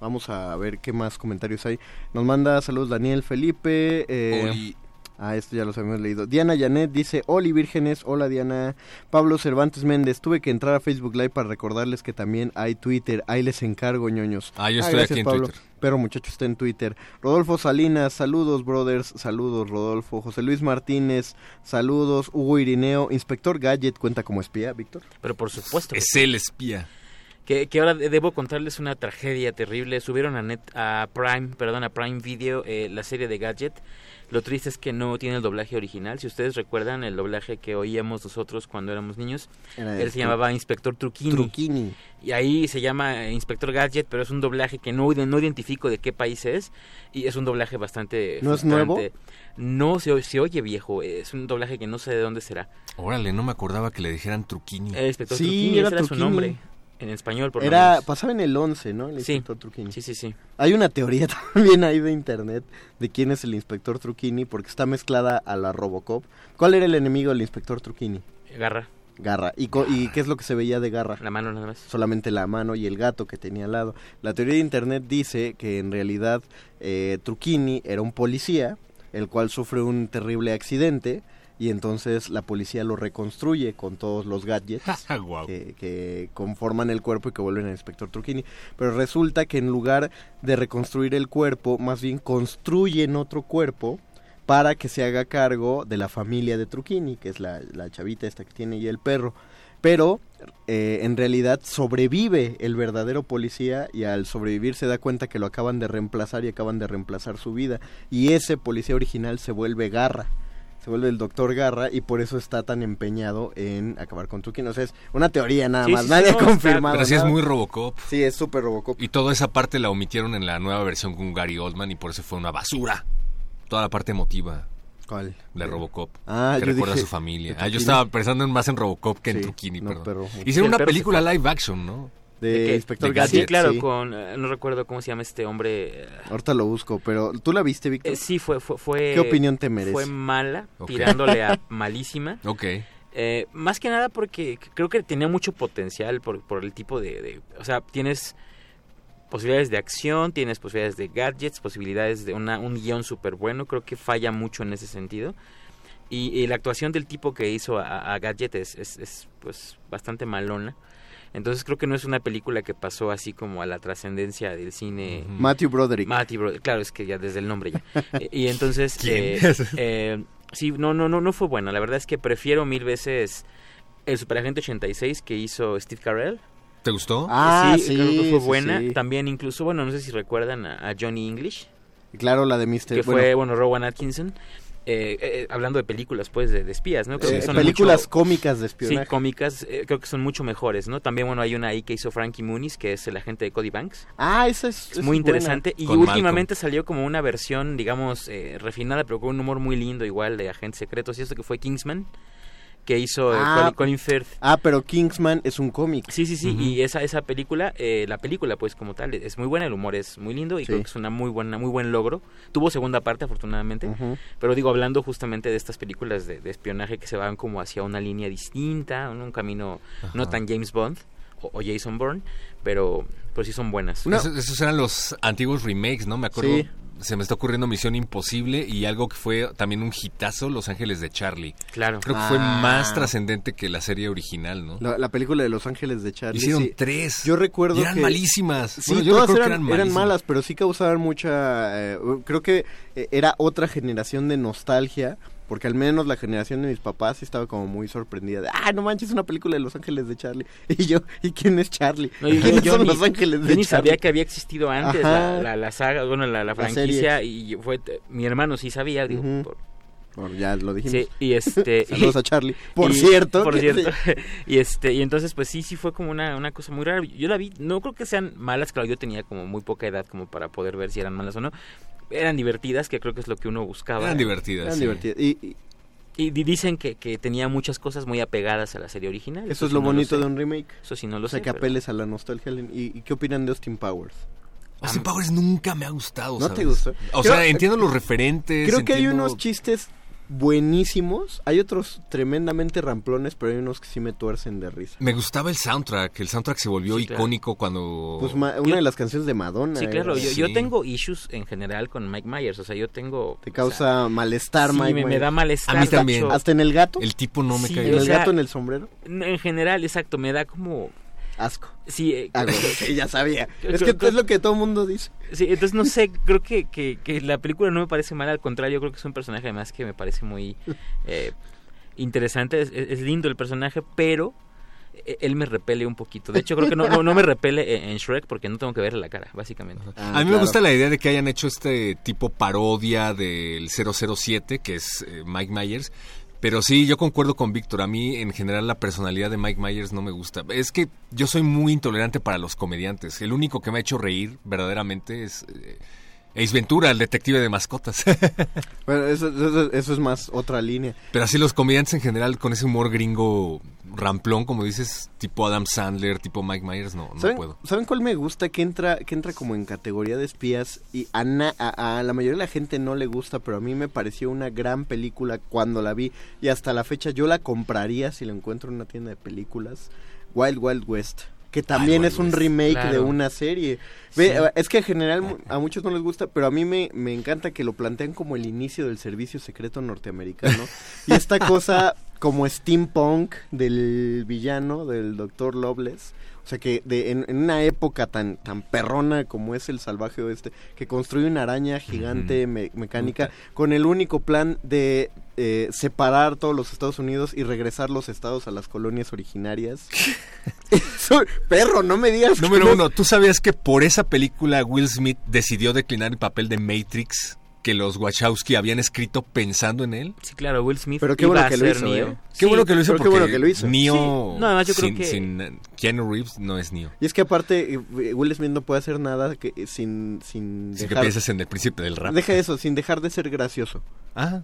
Speaker 26: Vamos a ver qué más comentarios hay. Nos manda saludos Daniel Felipe. Eh,
Speaker 5: Oli.
Speaker 26: Ah, esto ya los habíamos leído. Diana Janet dice, Oli vírgenes, hola Diana. Pablo Cervantes Méndez, tuve que entrar a Facebook Live para recordarles que también hay Twitter. Ahí les encargo, ñoños.
Speaker 5: Ah, yo estoy aquí en Twitter.
Speaker 26: Pero muchacho está en Twitter. Rodolfo Salinas, saludos brothers, saludos Rodolfo. José Luis Martínez, saludos. Hugo Irineo, Inspector Gadget, cuenta como espía, Víctor.
Speaker 27: Pero por supuesto. que
Speaker 5: Es el espía.
Speaker 27: Que, que ahora de- debo contarles una tragedia terrible. Subieron a, net, a Prime, perdón, a Prime Video eh, la serie de Gadget. Lo triste es que no tiene el doblaje original. Si ustedes recuerdan el doblaje que oíamos nosotros cuando éramos niños,
Speaker 26: Era
Speaker 27: él se llamaba Inspector Truquini.
Speaker 26: Truquini.
Speaker 27: Y ahí se llama eh, Inspector Gadget, pero es un doblaje que no, no identifico de qué país es. Y es un doblaje bastante.
Speaker 26: ¿No es
Speaker 27: frustrante.
Speaker 26: nuevo?
Speaker 27: No, se, se oye viejo. Es un doblaje que no sé de dónde será.
Speaker 5: Órale, no me acordaba que le dijeran Truquini.
Speaker 27: El Inspector
Speaker 26: Sí,
Speaker 27: Truquini,
Speaker 26: era
Speaker 27: ese era su nombre. En español, por lo
Speaker 26: Era,
Speaker 27: menos.
Speaker 26: pasaba en el 11, ¿no? El
Speaker 27: Sí.
Speaker 26: inspector Truquini.
Speaker 27: Sí, sí, sí.
Speaker 26: Hay una teoría también ahí de internet de quién es el inspector Truquini porque está mezclada a la Robocop. ¿Cuál era el enemigo del inspector Truquini?
Speaker 27: Garra.
Speaker 26: Garra. ¿Y, co- ¿Y qué es lo que se veía de Garra?
Speaker 27: La mano nada más.
Speaker 26: Solamente la mano y el gato que tenía al lado. La teoría de internet dice que en realidad eh, Truquini era un policía, el cual sufre un terrible accidente y entonces la policía lo reconstruye con todos los gadgets
Speaker 5: Guau.
Speaker 26: que, que conforman el cuerpo y que vuelven al inspector Truquini. Pero resulta que en lugar de reconstruir el cuerpo, más bien construyen otro cuerpo para que se haga cargo de la familia de Truquini, que es la, la chavita esta que tiene y el perro. Pero eh, en realidad sobrevive el verdadero policía y al sobrevivir se da cuenta que lo acaban de reemplazar y acaban de reemplazar su vida. Y ese policía original se vuelve Garra. Se vuelve el doctor Garra y por eso está tan empeñado en acabar con Truquini. O sea, es una teoría nada
Speaker 5: Sí,
Speaker 26: más.
Speaker 5: sí,
Speaker 26: Nadie ha
Speaker 5: no,
Speaker 26: confirmado.
Speaker 5: Pero sí es muy Robocop.
Speaker 26: Sí, es súper Robocop.
Speaker 5: Y toda esa parte la omitieron en la nueva versión con Gary Oldman y por eso fue una basura. Toda la parte emotiva.
Speaker 26: ¿Cuál?
Speaker 5: De Robocop.
Speaker 26: Ah,
Speaker 5: que
Speaker 26: yo
Speaker 5: recuerda
Speaker 26: dije-
Speaker 5: a su familia. Ah, yo estaba pensando en- más en Robocop que en Truquini,
Speaker 26: no,
Speaker 5: perdón.
Speaker 26: pero-
Speaker 5: Hicieron una película live action, ¿no?
Speaker 26: De
Speaker 27: qué?
Speaker 26: Inspector
Speaker 5: De
Speaker 26: Gadget.
Speaker 27: Sí, claro,
Speaker 26: sí.
Speaker 27: con... eh, no recuerdo cómo se llama este hombre. eh,
Speaker 26: Ahorita lo busco, pero ¿tú la viste, Víctor?
Speaker 27: eh, sí, fue, fue, fue...
Speaker 26: ¿Qué opinión te merece?
Speaker 27: Fue mala, tirándole a malísima.
Speaker 5: Ok.
Speaker 27: Eh, más que nada porque creo que tenía mucho potencial por, por el tipo de, de- O sea, tienes posibilidades de acción, tienes posibilidades de gadgets, posibilidades de una, un guion súper bueno. Creo que falla mucho en ese sentido. Y, y la actuación del tipo que hizo a, a Gadget es, es, es, pues bastante malona. Entonces creo que no es una película que pasó así como a la trascendencia del cine.
Speaker 26: Matthew Broderick.
Speaker 27: Matthew Broderick, claro, es que ya desde el nombre ya. Y entonces,
Speaker 26: ¿Quién?
Speaker 27: eh, eh, Sí, no, no, no, no fue buena. La verdad es que prefiero mil veces el Superagente 86 que hizo Steve Carell.
Speaker 5: ¿Te gustó?
Speaker 26: Ah,
Speaker 27: sí,
Speaker 26: sí,
Speaker 27: creo que fue
Speaker 26: sí,
Speaker 27: buena.
Speaker 26: sí.
Speaker 27: También incluso, bueno, no sé si recuerdan a, a Johnny English,
Speaker 26: Claro, la de Mr.
Speaker 27: que
Speaker 26: bueno,
Speaker 27: fue, bueno, Rowan Atkinson. Eh, eh, hablando de películas, pues, de, de espías, ¿no? Creo
Speaker 26: eh,
Speaker 27: que son
Speaker 26: películas
Speaker 27: mucho-
Speaker 26: cómicas de espionaje.
Speaker 27: Sí, cómicas, eh, creo que son mucho mejores, ¿no? También, bueno, hay una ahí que hizo Frankie Muniz, que es el agente de Cody Banks.
Speaker 26: Ah, esa es,
Speaker 27: muy
Speaker 26: es buena.
Speaker 27: interesante. Y
Speaker 5: Con
Speaker 27: últimamente salió como una versión, digamos, eh, refinada, pero con un humor muy lindo, igual, de agentes secretos. Y esto que fue Kingsman, que hizo eh,
Speaker 26: Ah,
Speaker 27: Colin, Colin Firth.
Speaker 26: Ah, pero Kingsman es un cómic.
Speaker 27: Sí, sí, sí. Y esa, esa película, eh, la película, pues, como tal, es muy buena. El humor es muy lindo y
Speaker 26: Sí.
Speaker 27: creo que es una muy buena, muy buen logro. Tuvo segunda parte, afortunadamente. Pero digo, hablando justamente de estas películas de, de espionaje que se van como hacia una línea distinta, un, un camino no tan James Bond o, o Jason Bourne, pero, pero sí son buenas.
Speaker 5: Esos, esos eran los antiguos remakes, ¿no? Me acuerdo.
Speaker 27: Sí.
Speaker 5: Se me está ocurriendo Misión Imposible y algo que fue también un hitazo, Los Ángeles de Charlie.
Speaker 27: Claro.
Speaker 5: Creo que fue
Speaker 26: Ah.
Speaker 5: más trascendente que la serie original, ¿no?
Speaker 26: La, la película de Los Ángeles de Charlie.
Speaker 5: Hicieron
Speaker 26: sí.
Speaker 5: tres.
Speaker 26: Yo recuerdo
Speaker 5: Y eran
Speaker 26: que-
Speaker 5: malísimas.
Speaker 26: Sí,
Speaker 5: Bueno, yo
Speaker 26: todas eran,
Speaker 5: que eran
Speaker 26: malas, pero sí causaban mucha... eh, creo que eh, era otra generación de nostalgia, porque al menos la generación de mis papás estaba como muy sorprendida. De, ah, no manches, una película de Los Ángeles de Charlie. Y yo, ¿y quién es Charlie?
Speaker 27: No, yo,
Speaker 26: ¿Quiénes
Speaker 27: yo
Speaker 26: son
Speaker 27: ni,
Speaker 26: Los Ángeles
Speaker 27: yo
Speaker 26: de
Speaker 27: ni
Speaker 26: Charlie?
Speaker 27: sabía que había existido antes la, la, la saga, bueno, la, la franquicia, y fue, mi hermano sí sabía, digo, por-
Speaker 26: ya lo dijimos.
Speaker 27: Sí, y este...
Speaker 26: Saludos a Charlie. Por
Speaker 27: y-
Speaker 26: cierto.
Speaker 27: Por cierto. y este, y entonces pues sí, sí fue como una, una cosa muy rara. Yo la vi, no creo que sean malas, claro, yo tenía como muy poca edad como para poder ver si eran malas o no. Eran divertidas, que creo que es lo que uno buscaba.
Speaker 5: Eran divertidas,
Speaker 26: Eran
Speaker 5: sí.
Speaker 26: divertidas. Y, y
Speaker 27: Y di- dicen que, que tenía muchas cosas muy apegadas a la serie original.
Speaker 26: eso es lo
Speaker 27: no
Speaker 26: bonito de un remake.
Speaker 27: Eso sí no lo
Speaker 26: o sea,
Speaker 27: sé.
Speaker 26: que
Speaker 27: pero-
Speaker 26: apeles a la nostalgia. ¿Y, y qué opinan de Austin Powers?
Speaker 5: Austin Powers nunca me ha gustado,
Speaker 26: ¿No te gustó?
Speaker 5: O
Speaker 26: Creo-
Speaker 5: sea, entiendo los referentes.
Speaker 26: Creo que hay unos chistes buenísimos. Hay otros tremendamente ramplones, pero hay unos que sí me tuercen de risa.
Speaker 5: Me gustaba el soundtrack. El soundtrack se volvió
Speaker 27: Sí, claro.
Speaker 5: icónico cuando...
Speaker 26: Pues ma- una de las canciones de Madonna.
Speaker 27: Sí, claro,
Speaker 26: era-
Speaker 27: yo, yo tengo issues en general con Mike Myers, o sea, yo tengo...
Speaker 26: Te causa malestar,
Speaker 27: sí,
Speaker 26: Mike
Speaker 27: me, da malestar.
Speaker 5: A mí también.
Speaker 26: Hasta en el gato.
Speaker 5: El tipo no me
Speaker 27: Sí,
Speaker 5: cae.
Speaker 26: En
Speaker 27: o
Speaker 26: el
Speaker 27: sea,
Speaker 26: gato en el sombrero.
Speaker 27: En general, exacto, me da como...
Speaker 26: Asco.
Speaker 27: Sí, eh,
Speaker 26: Ah, bueno, sí, ya sabía. Es que es lo que todo el mundo dice.
Speaker 27: Sí, entonces no sé, creo que, que, que la película no me parece mala, al contrario, creo que es un personaje además que me parece muy eh, interesante, es, es lindo el personaje, pero eh, él me repele un poquito. De hecho, creo que no, no, no me repele en Shrek porque no tengo que verle la cara, básicamente.
Speaker 5: a mí me gusta la idea de que hayan hecho este tipo parodia del 007, que es Mike Myers. Pero sí, yo concuerdo con Víctor. A mí, en general, la personalidad de Mike Myers no me gusta. Es que yo soy muy intolerante para los comediantes. El único que me ha hecho reír verdaderamente es eh, Ace Ventura, el detective de mascotas.
Speaker 26: Bueno, eso, eso- eso es más otra línea.
Speaker 5: Pero así los comediantes en general, con ese humor gringo ramplón, como dices, tipo Adam Sandler, tipo Mike Myers, no, no
Speaker 26: ¿Saben,
Speaker 5: puedo.
Speaker 26: ¿Saben cuál me gusta? Que entra, que entra como en categoría de espías y a, na- a- a la mayoría de la gente no le gusta, pero a mí me pareció una gran película cuando la vi y hasta la fecha yo la compraría si la encuentro en una tienda de películas. Wild Wild West. Que también es un remake de una serie. Ve,
Speaker 27: Sí.
Speaker 26: Es que en general a muchos no les gusta, pero a mí me, me encanta que lo plantean como el inicio del servicio secreto norteamericano. y esta cosa como steampunk del villano, del doctor Loveless. O sea que de, en, en una época tan, tan perrona como es el salvaje oeste, que construye una araña gigante me- mecánica con el único plan de eh, separar todos los Estados Unidos y regresar los estados a las colonias originarias. Soy- perro, no me digas. que
Speaker 5: Número
Speaker 26: no-
Speaker 5: uno, ¿tú sabías que por esa película Will Smith decidió declinar el papel de Matrix que los Wachowski habían escrito pensando en él?
Speaker 27: Sí, claro, Will Smith
Speaker 26: Pero qué
Speaker 27: iba
Speaker 26: bueno
Speaker 27: a
Speaker 26: que lo hizo,
Speaker 27: Neo.
Speaker 26: ¿eh?
Speaker 5: Qué
Speaker 27: Sí,
Speaker 5: bueno que lo hizo
Speaker 26: pero qué
Speaker 5: porque
Speaker 26: bueno que lo hizo.
Speaker 5: Neo
Speaker 27: Sí, no, además yo creo
Speaker 5: sin,
Speaker 27: que-
Speaker 5: sin, eh, Keanu Reeves no es Neo.
Speaker 26: Y es que aparte eh, Will Smith no puede hacer nada que, sin, sin
Speaker 5: que
Speaker 26: dejar...
Speaker 5: piensas en el príncipe del rap.
Speaker 26: Deja eso, sin dejar de ser gracioso.
Speaker 5: Ah,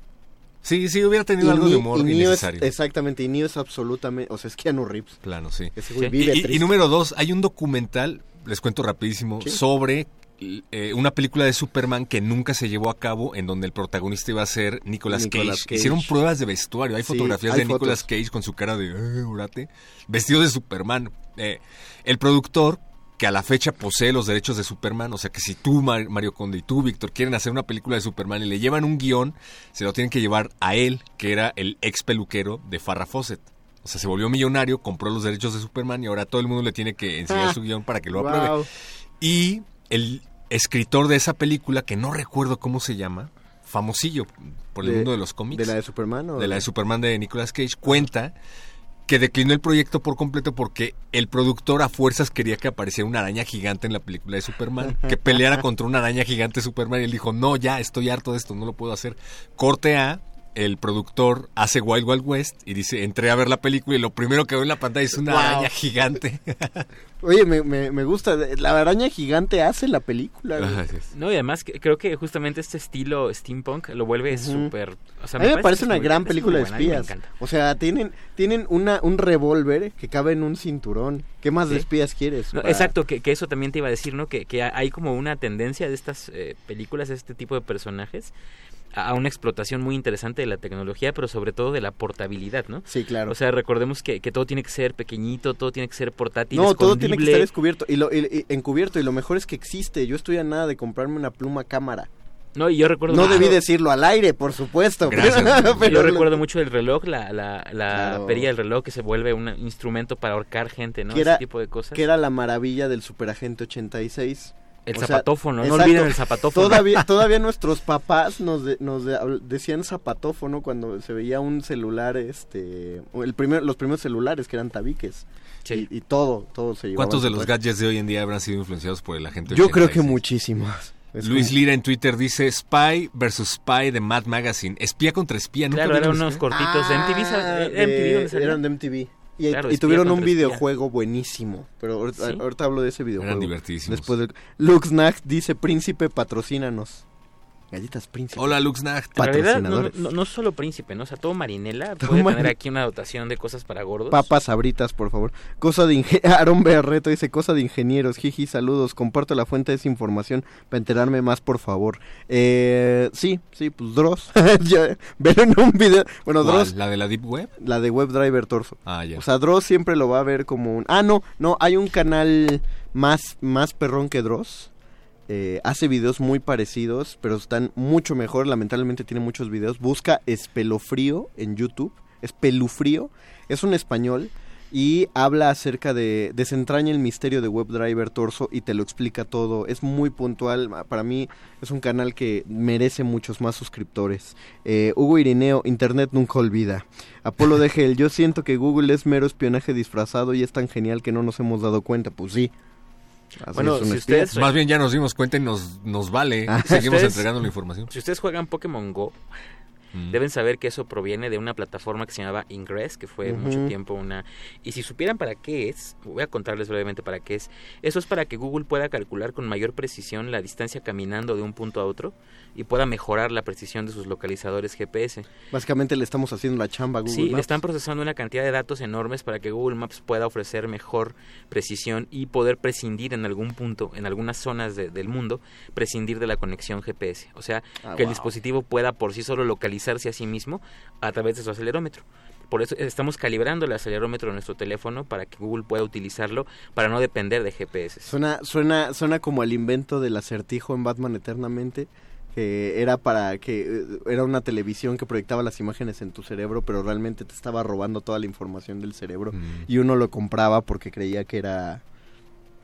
Speaker 5: sí, sí, hubiera tenido algo de humor
Speaker 26: y Neo es-
Speaker 5: innecesario.
Speaker 26: exactamente, y Neo es absolutamente... O sea, es Keanu Reeves.
Speaker 5: Plano, sí.
Speaker 26: Ese güey
Speaker 27: Sí.
Speaker 26: vive
Speaker 5: Y- número dos, hay un documental, les cuento rapidísimo,
Speaker 26: Sí.
Speaker 5: sobre eh, una película de Superman que nunca se llevó a cabo, en donde el protagonista iba a ser Nicolas,
Speaker 26: Nicolas
Speaker 5: Cage.
Speaker 26: Cage.
Speaker 5: Hicieron pruebas de vestuario, hay
Speaker 26: Sí,
Speaker 5: fotografías
Speaker 26: hay
Speaker 5: de Nicolas. Cage con su cara de "Eh, orate", vestido de Superman. Eh, el productor que a la fecha posee los derechos de Superman, o sea que si tú, Mar- Mario Conde, y tú, Víctor, quieren hacer una película de Superman y le llevan un guion, se lo tienen que llevar a él, que era el ex peluquero de Farrah Fawcett. O sea, se volvió millonario, compró los derechos de Superman y ahora todo el mundo le tiene que enseñar
Speaker 26: Ah,
Speaker 5: su guion para que lo apruebe. Y el escritor de esa película, que no recuerdo cómo se llama, famosillo por el
Speaker 26: De-
Speaker 5: mundo de los cómics.
Speaker 26: ¿De la de Superman o
Speaker 5: de la
Speaker 26: de
Speaker 5: Superman de Nicolas Cage, cuenta que declinó el proyecto por completo porque el productor a fuerzas quería que apareciera una araña gigante en la película de Superman, que peleara contra una araña gigante Superman y él dijo, no, ya estoy harto de esto, no lo puedo hacer. Corte A, el productor hace Wild Wild West y dice, entré a ver la película y lo primero que veo en la pantalla es una
Speaker 26: Wow.
Speaker 5: araña gigante.
Speaker 26: Oye, me, me, me gusta. La araña gigante hace la película.
Speaker 27: No, y además que- creo que justamente este estilo steampunk lo vuelve
Speaker 26: Ujú.
Speaker 27: súper... o sea,
Speaker 26: a mí me parece una
Speaker 27: muy-
Speaker 26: gran película de espías.
Speaker 27: encanta.
Speaker 26: O sea, tienen, tienen una, un revólver que cabe en un cinturón. ¿Qué más de
Speaker 27: Sí.
Speaker 26: espías quieres?
Speaker 27: No,
Speaker 26: Para-
Speaker 27: exacto, que, que eso también te iba a decir, ¿no? Que, que hay como una tendencia de estas eh, películas, de este tipo de personajes, a, una explotación muy interesante de la tecnología, pero sobre todo de la portabilidad, ¿no?
Speaker 26: Sí, claro.
Speaker 27: O sea, recordemos que, que todo tiene que ser pequeñito, todo tiene que ser portátil,
Speaker 26: No, todo tiene que estar descubierto. Y lo, y- y- encubierto. Y lo mejor es que existe. Yo estoy a nada de comprarme una pluma cámara.
Speaker 27: No, y yo recuerdo...
Speaker 26: No debí decirlo al aire, por supuesto. pero
Speaker 27: yo recuerdo mucho el reloj, la, la, la
Speaker 26: Claro.
Speaker 27: perilla del reloj que se vuelve un instrumento para ahorcar gente, ¿no?
Speaker 26: era,
Speaker 27: Ese tipo de cosas.
Speaker 26: que era la maravilla del superagente 86.
Speaker 27: El
Speaker 26: O sea,
Speaker 27: zapatófono, no
Speaker 26: exacto.
Speaker 27: olviden el zapatófono.
Speaker 26: Todavía, todavía nuestros papás nos, de- nos de- decían zapatófono cuando se veía un celular, este, el primer, los primeros celulares que eran tabiques.
Speaker 27: Sí.
Speaker 26: Y, y todo, todo se llevaba
Speaker 5: ¿Cuántos de los gadgets de hoy en día habrán sido influenciados por el agente
Speaker 26: Yo creo que
Speaker 5: 86?
Speaker 26: muchísimos. Es
Speaker 5: Luis
Speaker 26: como-
Speaker 5: Lira en Twitter dice Spy versus Spy de Mad Magazine. Espía contra espía. ¿nunca
Speaker 27: Claro, eran unos cortitos de MTV, ¿sabes? Eh, MTV,
Speaker 26: de MTV. Y,
Speaker 27: Claro,
Speaker 26: y
Speaker 27: espía
Speaker 26: tuvieron un
Speaker 27: espía.
Speaker 26: videojuego buenísimo. Pero ahorita,
Speaker 27: Sí.
Speaker 26: ahorita hablo de ese videojuego.
Speaker 5: Eran divertidísimos.
Speaker 26: Después de... Dice, príncipe, patrocínanos. Galletas príncipe.
Speaker 5: Hola, Luxnacht.
Speaker 27: En realidad, no,
Speaker 26: Patrocinadores.
Speaker 27: no, no solo príncipe, ¿no? O sea, todo marinela
Speaker 26: Todo
Speaker 27: puede
Speaker 26: Marinela.
Speaker 27: tener aquí una dotación de cosas para gordos.
Speaker 26: Papas sabritas, por favor. Cosa de inge- Aaron Berreto dice, cosa de ingenieros. Jiji, saludos. Comparto la fuente de esa información para enterarme más, por favor. Eh, sí, sí, pues Dross. Ver en un video. Bueno,
Speaker 5: ¿Cuál?
Speaker 26: Dross,
Speaker 5: ¿La de la Deep Web?
Speaker 26: la de WebDriver Torso.
Speaker 5: Ah, ya.
Speaker 26: O sea, Dross siempre lo va a ver como un... Ah, no, no, hay un canal más, más perrón que Dross. Eh, hace videos muy parecidos, pero están mucho mejor. Lamentablemente tiene muchos videos. Busca Espelofrío en YouTube. Espelufrío. Es un español y habla acerca de... Desentraña el misterio de WebDriver Torso y te lo explica todo. Es muy puntual. Para mí es un canal que merece muchos más suscriptores. Eh, Hugo Irineo, Internet nunca olvida. Apolo DGL, yo siento que Google es mero espionaje disfrazado y es tan genial que no nos hemos dado cuenta. Pues sí. Así
Speaker 27: Bueno,
Speaker 26: es un
Speaker 27: si
Speaker 26: espía.
Speaker 27: ustedes-
Speaker 5: Más bien ya nos dimos cuenta y nos, nos vale.
Speaker 26: Ah.
Speaker 5: Seguimos
Speaker 27: Ustedes-
Speaker 5: entregando la información.
Speaker 27: Si ustedes juegan Pokémon Go,
Speaker 5: Mm.
Speaker 27: deben saber que eso proviene de una plataforma que se llamaba Ingress, que fue mucho tiempo una... Y si supieran para qué es, voy a contarles brevemente para qué es. Eso es para que Google pueda calcular con mayor precisión la distancia caminando de un punto a otro y pueda mejorar la precisión de sus localizadores GPS.
Speaker 26: Básicamente le estamos haciendo la chamba a Google
Speaker 27: Sí, le
Speaker 26: Maps.
Speaker 27: están procesando una cantidad de datos enormes para que Google Maps pueda ofrecer mejor precisión y poder prescindir en algún punto, en algunas zonas de- del mundo, prescindir de la conexión GPS. O sea,
Speaker 26: Ah,
Speaker 27: que el dispositivo pueda por sí solo localizarse a sí mismo a través de su acelerómetro. Por eso estamos calibrando el acelerómetro de nuestro teléfono para que Google pueda utilizarlo para no depender de GPS.
Speaker 26: Suena, suena, suena como el invento del acertijo en Batman Eternamente, que era para que eh, era una televisión que proyectaba las imágenes en tu cerebro, pero realmente te estaba robando toda la información del cerebro
Speaker 5: Mm.
Speaker 26: y uno lo compraba porque creía que era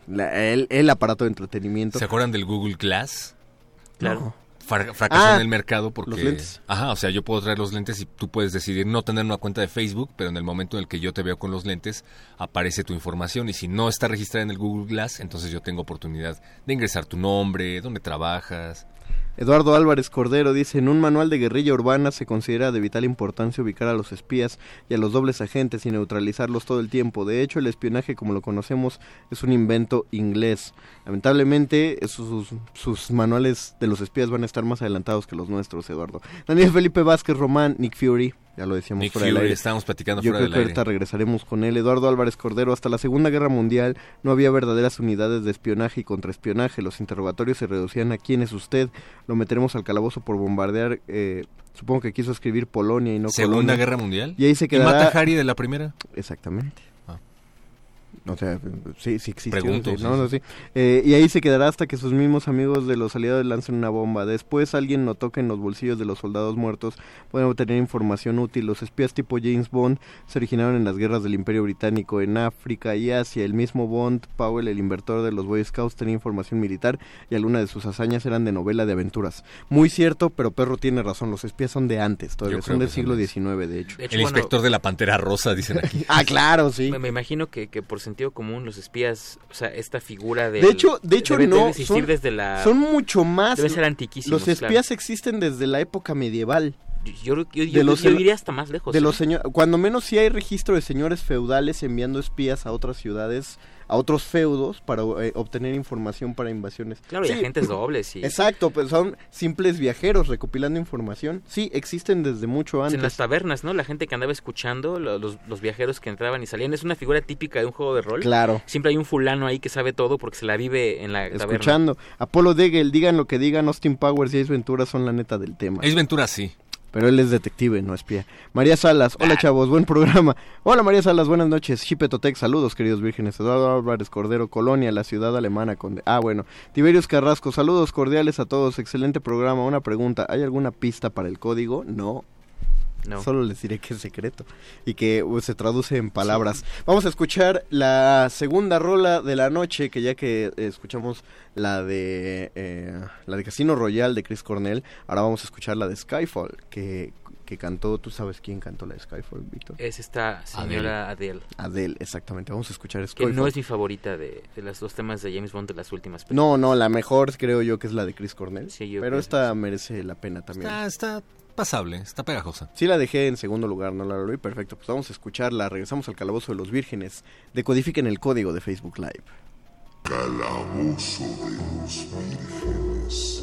Speaker 26: la- el, el aparato de entretenimiento.
Speaker 5: ¿Se acuerdan del Google Glass?
Speaker 26: Claro.
Speaker 5: Fra- fracasó
Speaker 26: Ah,
Speaker 5: en el mercado porque...
Speaker 26: los lentes.
Speaker 5: Ajá, o sea, yo puedo traer los lentes y tú puedes decidir no tener una cuenta de Facebook, pero en el momento en el que yo te veo con los lentes, aparece tu información y si no está registrada en el Google Glass, entonces yo tengo oportunidad de ingresar tu nombre, dónde trabajas.
Speaker 26: Eduardo Álvarez Cordero dice, en un manual de guerrilla urbana se considera de vital importancia ubicar a los espías y a los dobles agentes y neutralizarlos todo el tiempo. De hecho, el espionaje como lo conocemos es un invento inglés. Lamentablemente, sus, sus manuales de los espías van a estar más adelantados que los nuestros, Eduardo. Daniel Felipe Vázquez Román, Nick Fury, ya lo decíamos
Speaker 5: Nick
Speaker 26: fuera del
Speaker 5: Fury,
Speaker 26: aire.
Speaker 5: estábamos platicando
Speaker 26: Yo
Speaker 5: fuera
Speaker 26: creo
Speaker 5: del
Speaker 26: que
Speaker 5: aire.
Speaker 26: ahorita regresaremos con él. Eduardo Álvarez Cordero, hasta la Segunda Guerra Mundial no había verdaderas unidades de espionaje y contraespionaje. Los interrogatorios se reducían a quién es usted. Lo meteremos al calabozo por bombardear. eh, supongo que quiso escribir Polonia y no
Speaker 5: ¿Segunda
Speaker 26: Colonia.
Speaker 5: Guerra Mundial?
Speaker 26: Y ahí se
Speaker 5: ¿Y
Speaker 26: quedará.
Speaker 5: mata a Harry de la primera?
Speaker 26: Exactamente. O sea, sí, sí existió.
Speaker 5: Pregunto,
Speaker 26: sí,
Speaker 5: sí,
Speaker 26: no, no,
Speaker 5: sí.
Speaker 26: sí. Eh, y ahí se quedará hasta que sus mismos amigos de los aliados lancen una bomba. Después alguien notó que en los bolsillos de los soldados muertos pueden obtener información útil. Los espías tipo James Bond se originaron en las guerras del Imperio Británico en África y Asia. El mismo Bond, Powell, el inventor de los Boy Scouts, tenía información militar y algunas de sus hazañas eran de novela de aventuras. Muy cierto, pero Perro tiene razón. Los espías son de antes, todavía son del siglo XIX, de hecho.
Speaker 27: De hecho,
Speaker 5: El
Speaker 27: bueno,
Speaker 5: inspector de la Pantera Rosa, dicen aquí.
Speaker 26: Ah, claro, sí.
Speaker 27: Me, me imagino que, que por sentido común los espías, o sea, esta figura de...
Speaker 26: De hecho, de hecho
Speaker 27: debe,
Speaker 26: no,
Speaker 27: debe
Speaker 26: son,
Speaker 27: desde la...
Speaker 26: son mucho más.
Speaker 27: Debe ser antiquísimos,
Speaker 26: Los espías existen desde la época medieval.
Speaker 27: Yo, yo, yo-
Speaker 26: de
Speaker 27: yo-
Speaker 26: los
Speaker 27: yo
Speaker 26: seno-
Speaker 27: iría hasta más lejos.
Speaker 26: De
Speaker 27: ¿eh?
Speaker 26: los señor, cuando menos sí hay registro de señores feudales enviando espías a otras ciudades, a otros feudos para eh, obtener información para invasiones.
Speaker 27: Claro, y
Speaker 26: Sí,
Speaker 27: agentes dobles y...
Speaker 26: Exacto, pues son simples viajeros recopilando información. Sí, existen desde mucho antes.
Speaker 27: en las tabernas, ¿no? La gente que andaba escuchando, lo- los, los viajeros que entraban y salían, es una figura típica de un juego de rol.
Speaker 26: Claro.
Speaker 27: Siempre hay un fulano ahí que sabe todo porque se la vive en la taberna.
Speaker 26: Escuchando. Apolo Degel, digan lo que digan, Austin Powers y Ace Ventura son la neta del tema.
Speaker 5: Ace Ventura sí.
Speaker 26: Pero él es detective, no espía. María Salas, hola chavos, buen programa. Hola María Salas, buenas noches. Chipetotec, saludos queridos vírgenes. Eduardo Álvarez Cordero, Colonia, la ciudad alemana. Con... Ah, bueno. Tiberius Carrasco, saludos cordiales a todos. Excelente programa. Una pregunta, ¿hay alguna pista para el código? No.
Speaker 27: No.
Speaker 26: Solo les diré que es secreto y que uh, se traduce en palabras. Vamos a escuchar la segunda rola de la noche, que ya que eh, escuchamos la de eh, la de Casino Royale de Chris Cornell, ahora vamos a escuchar la de Skyfall, que, que cantó, ¿tú sabes quién cantó la de Skyfall, Víctor?
Speaker 27: Es esta señora Adele.
Speaker 26: Adele, exactamente. Vamos a escuchar
Speaker 27: Que
Speaker 26: Skyfall.
Speaker 27: no es mi favorita de, de los dos temas de James Bond de las últimas películas.
Speaker 26: No, no, la mejor creo yo que es la de Chris Cornell.
Speaker 27: Sí, yo
Speaker 26: pero
Speaker 27: creo
Speaker 26: esta merece la pena también.
Speaker 5: Está, está pasable, está pegajosa.
Speaker 26: Sí la dejé en segundo lugar, no la logré. Perfecto, pues vamos a escucharla. Regresamos al Calabozo de los Vírgenes. Decodifiquen el código de Facebook Live.
Speaker 28: Calabozo de los vírgenes.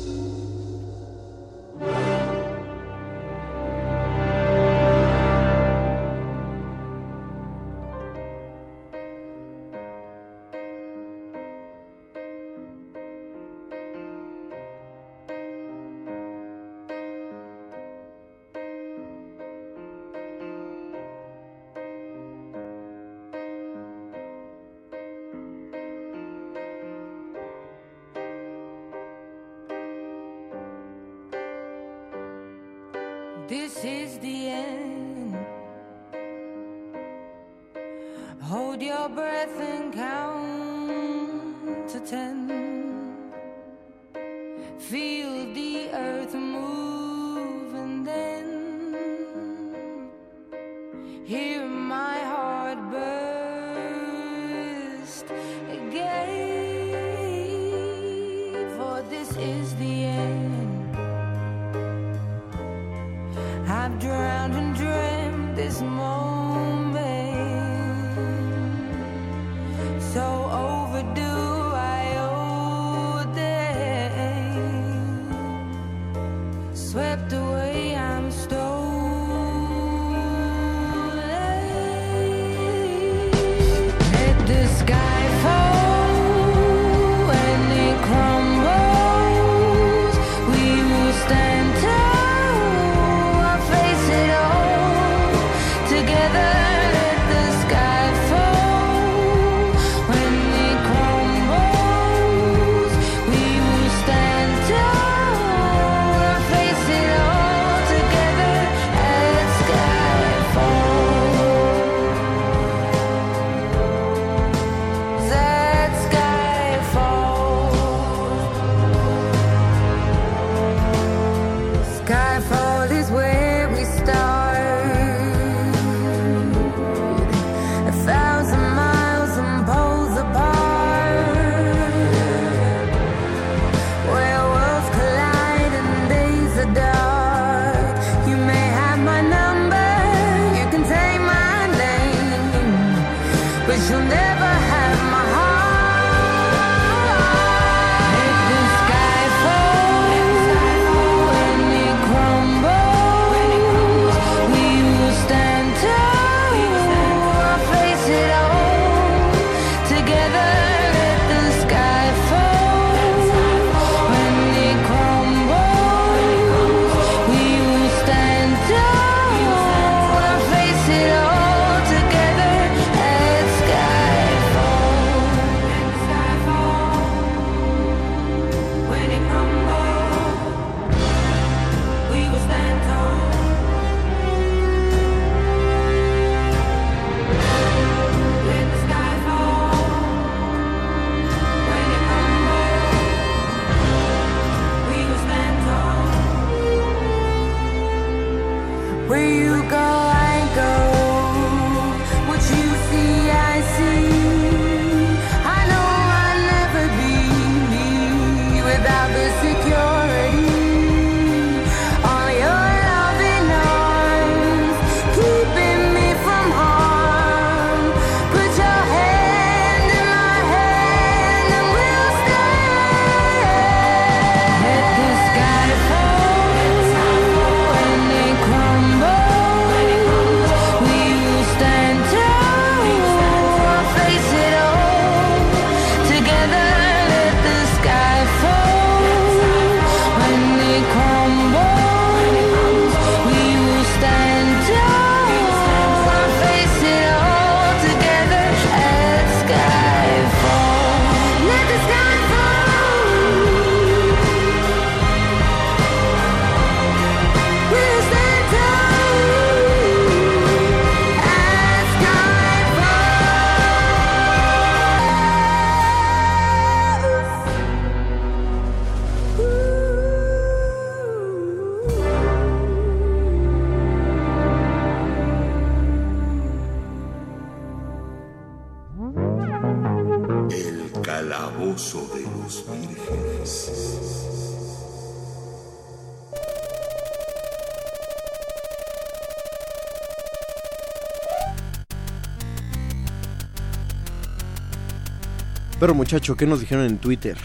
Speaker 26: Muchacho, ¿qué nos dijeron en Twitter?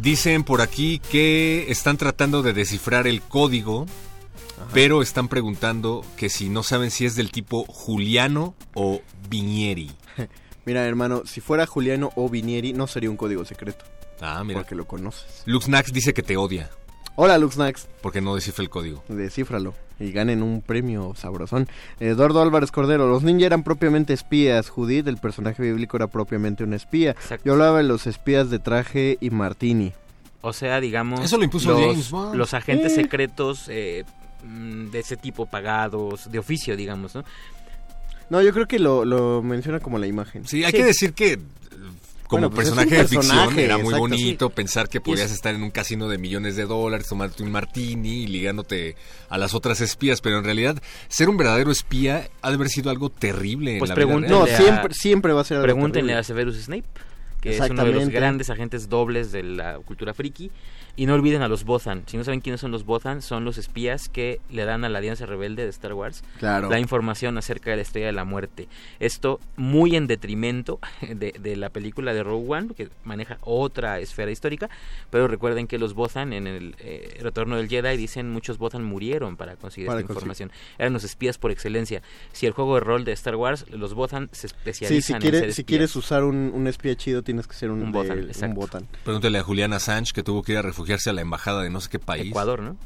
Speaker 5: Dicen por aquí que están tratando de descifrar el código, pero están preguntando que si no saben si es del tipo Juliano o Vinieri.
Speaker 26: Mira, hermano, si fuera Juliano o Vinieri, no sería un código secreto.
Speaker 5: Ah, mira.
Speaker 26: Porque lo conoces.
Speaker 5: Luxnax dice que te odia.
Speaker 26: Hola, Luxnax.
Speaker 5: Porque no descifra el código.
Speaker 26: Descífralo y ganen un premio sabrosón. Eduardo Álvarez Cordero, los ninja eran propiamente espías. Judith, el personaje bíblico, era propiamente un espía. Yo hablaba de los espías de traje y Martini.
Speaker 27: O sea, digamos...
Speaker 5: Eso lo impuso
Speaker 27: los,
Speaker 5: James Bond.
Speaker 27: Los agentes
Speaker 26: Eh.
Speaker 27: secretos eh, mm, de ese tipo pagados, de oficio, digamos, ¿no?
Speaker 26: No, yo creo que lo, lo menciona como la imagen.
Speaker 5: Sí, hay que decir que como
Speaker 26: Bueno, pues es
Speaker 5: personaje de ficción
Speaker 26: personaje,
Speaker 5: era muy
Speaker 26: exacto,
Speaker 5: bonito pensar que podías
Speaker 26: es-
Speaker 5: estar en un casino de millones de dólares, tomarte un martini y ligándote a las otras espías, pero en realidad ser un verdadero espía ha de haber sido algo terrible en
Speaker 27: Pues
Speaker 5: la vida.
Speaker 26: No, siempre- siempre va a ser algo
Speaker 27: Pregúntenle
Speaker 26: terrible.
Speaker 27: a Severus Snape, que es uno de los
Speaker 26: Exactamente.
Speaker 27: grandes agentes dobles de la cultura friki. Y no olviden a los Bothan. Si no saben quiénes son los Bothan, son los espías que le dan a la Alianza Rebelde de Star Wars
Speaker 26: Claro.
Speaker 27: la información acerca de la Estrella de la Muerte. Esto muy en detrimento de, de la película de Rogue One, que maneja otra esfera histórica. Pero recuerden que los Bothan en el eh, Retorno del Jedi dicen muchos Bothan murieron para conseguir
Speaker 26: Para
Speaker 27: esta
Speaker 26: conseguir.
Speaker 27: información. Eran los espías por excelencia. Si el juego de rol de Star Wars, los Bothan se
Speaker 26: Sí,
Speaker 27: especializan
Speaker 26: si,
Speaker 27: en
Speaker 26: quiere-
Speaker 27: ser
Speaker 26: si quieres usar un, un espía chido, tienes que ser un,
Speaker 27: Un
Speaker 26: de-
Speaker 27: Bothan,
Speaker 26: un.
Speaker 5: Pregúntale a Julian Assange que tuvo que ir a refugiarse a la embajada de no sé qué país.
Speaker 27: Ecuador, ¿no?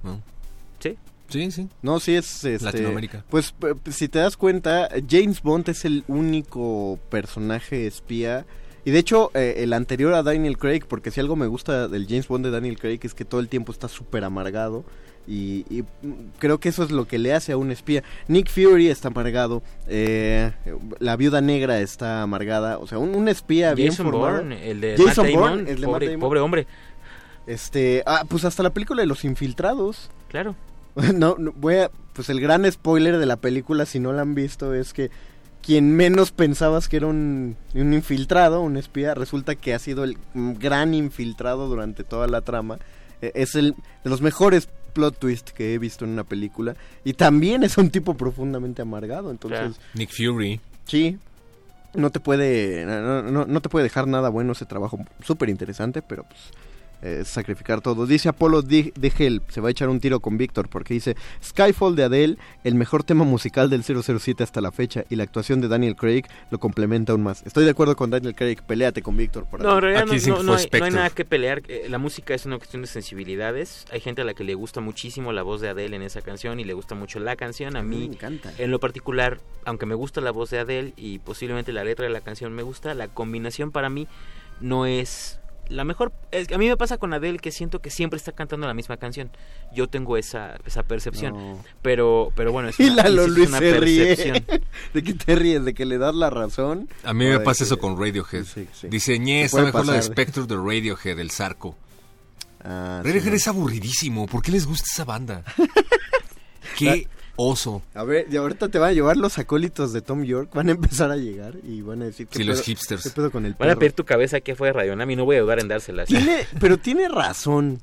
Speaker 27: Sí.
Speaker 5: Sí, sí.
Speaker 26: No, sí es... este,
Speaker 5: Latinoamérica.
Speaker 26: Pues si te das cuenta, James Bond es el único personaje espía. Y de hecho, eh, el anterior a Daniel Craig, porque si algo me gusta del James Bond de Daniel Craig es que todo el tiempo está súper amargado. Y, y, mm, creo que eso es lo que le hace a un espía. Nick Fury está amargado. eh, la viuda negra está amargada. O sea, un, un espía bien
Speaker 27: Jason
Speaker 26: formado.
Speaker 27: Bourne, el de
Speaker 26: Jason
Speaker 27: Matt Damon,
Speaker 26: Bourne, el de Matt
Speaker 27: pobre,
Speaker 26: Damon.
Speaker 27: pobre hombre.
Speaker 26: Este, ah, pues hasta la película de los infiltrados.
Speaker 27: Claro.
Speaker 26: No, no, voy a, pues el gran spoiler de la película, si no la han visto, es que quien menos pensabas que era un, un infiltrado, un espía, resulta que ha sido el gran infiltrado durante toda la trama. Eh, es el de los mejores plot twist que he visto en una película y también es un tipo profundamente amargado, entonces
Speaker 5: Nick Fury.
Speaker 26: sí. No te puede no, no- no te puede dejar nada bueno ese trabajo súper interesante, pero pues eh, sacrificar todo. Dice Apolo de, de Hell, se va a echar un tiro con Víctor porque dice Skyfall de Adele, el mejor tema musical del 007 hasta la fecha y la actuación de Daniel Craig lo complementa aún más. Estoy de acuerdo con Daniel Craig, peléate con Víctor
Speaker 27: No, en realidad no, no- no hay, no hay nada que pelear. Eh, La música es una cuestión de sensibilidades. Hay gente a la que le gusta muchísimo la voz de Adele en esa canción y le gusta mucho la canción. A
Speaker 26: mí
Speaker 27: mí,
Speaker 26: me encanta.
Speaker 27: en lo particular, aunque me gusta la voz de Adele y posiblemente la letra de la canción me gusta, la combinación para mí no es la mejor. es a mí me pasa con Adele que siento que siempre está cantando la misma canción. Yo tengo esa, esa percepción.
Speaker 26: No.
Speaker 27: Pero, pero bueno, es
Speaker 26: Y
Speaker 27: una,
Speaker 26: Lalo
Speaker 27: es
Speaker 26: Luis
Speaker 27: una
Speaker 26: se ríe.
Speaker 27: percepción.
Speaker 26: ¿De qué te ríes? ¿De que le das la razón?
Speaker 5: A mí
Speaker 26: ¿O
Speaker 5: me pasa
Speaker 26: que-
Speaker 5: eso con Radiohead.
Speaker 26: sí. Te
Speaker 5: está mejor la de
Speaker 26: pasar.
Speaker 5: Spectre de Radiohead, el Zarco.
Speaker 26: Ah,
Speaker 5: Radiohead
Speaker 26: sí.
Speaker 5: es aburridísimo. ¿Por qué les gusta esa banda? Qué oso.
Speaker 26: A ver, y ahorita te van a llevar los acólitos de Tom York, van a empezar a llegar y van a decir que
Speaker 5: Sí, los hipsters.
Speaker 26: ¿Qué pedo con el
Speaker 27: Van a pedir tu cabeza que fue de Radionam y no voy a dudar en dárselas.
Speaker 26: Tiene, pero tiene razón.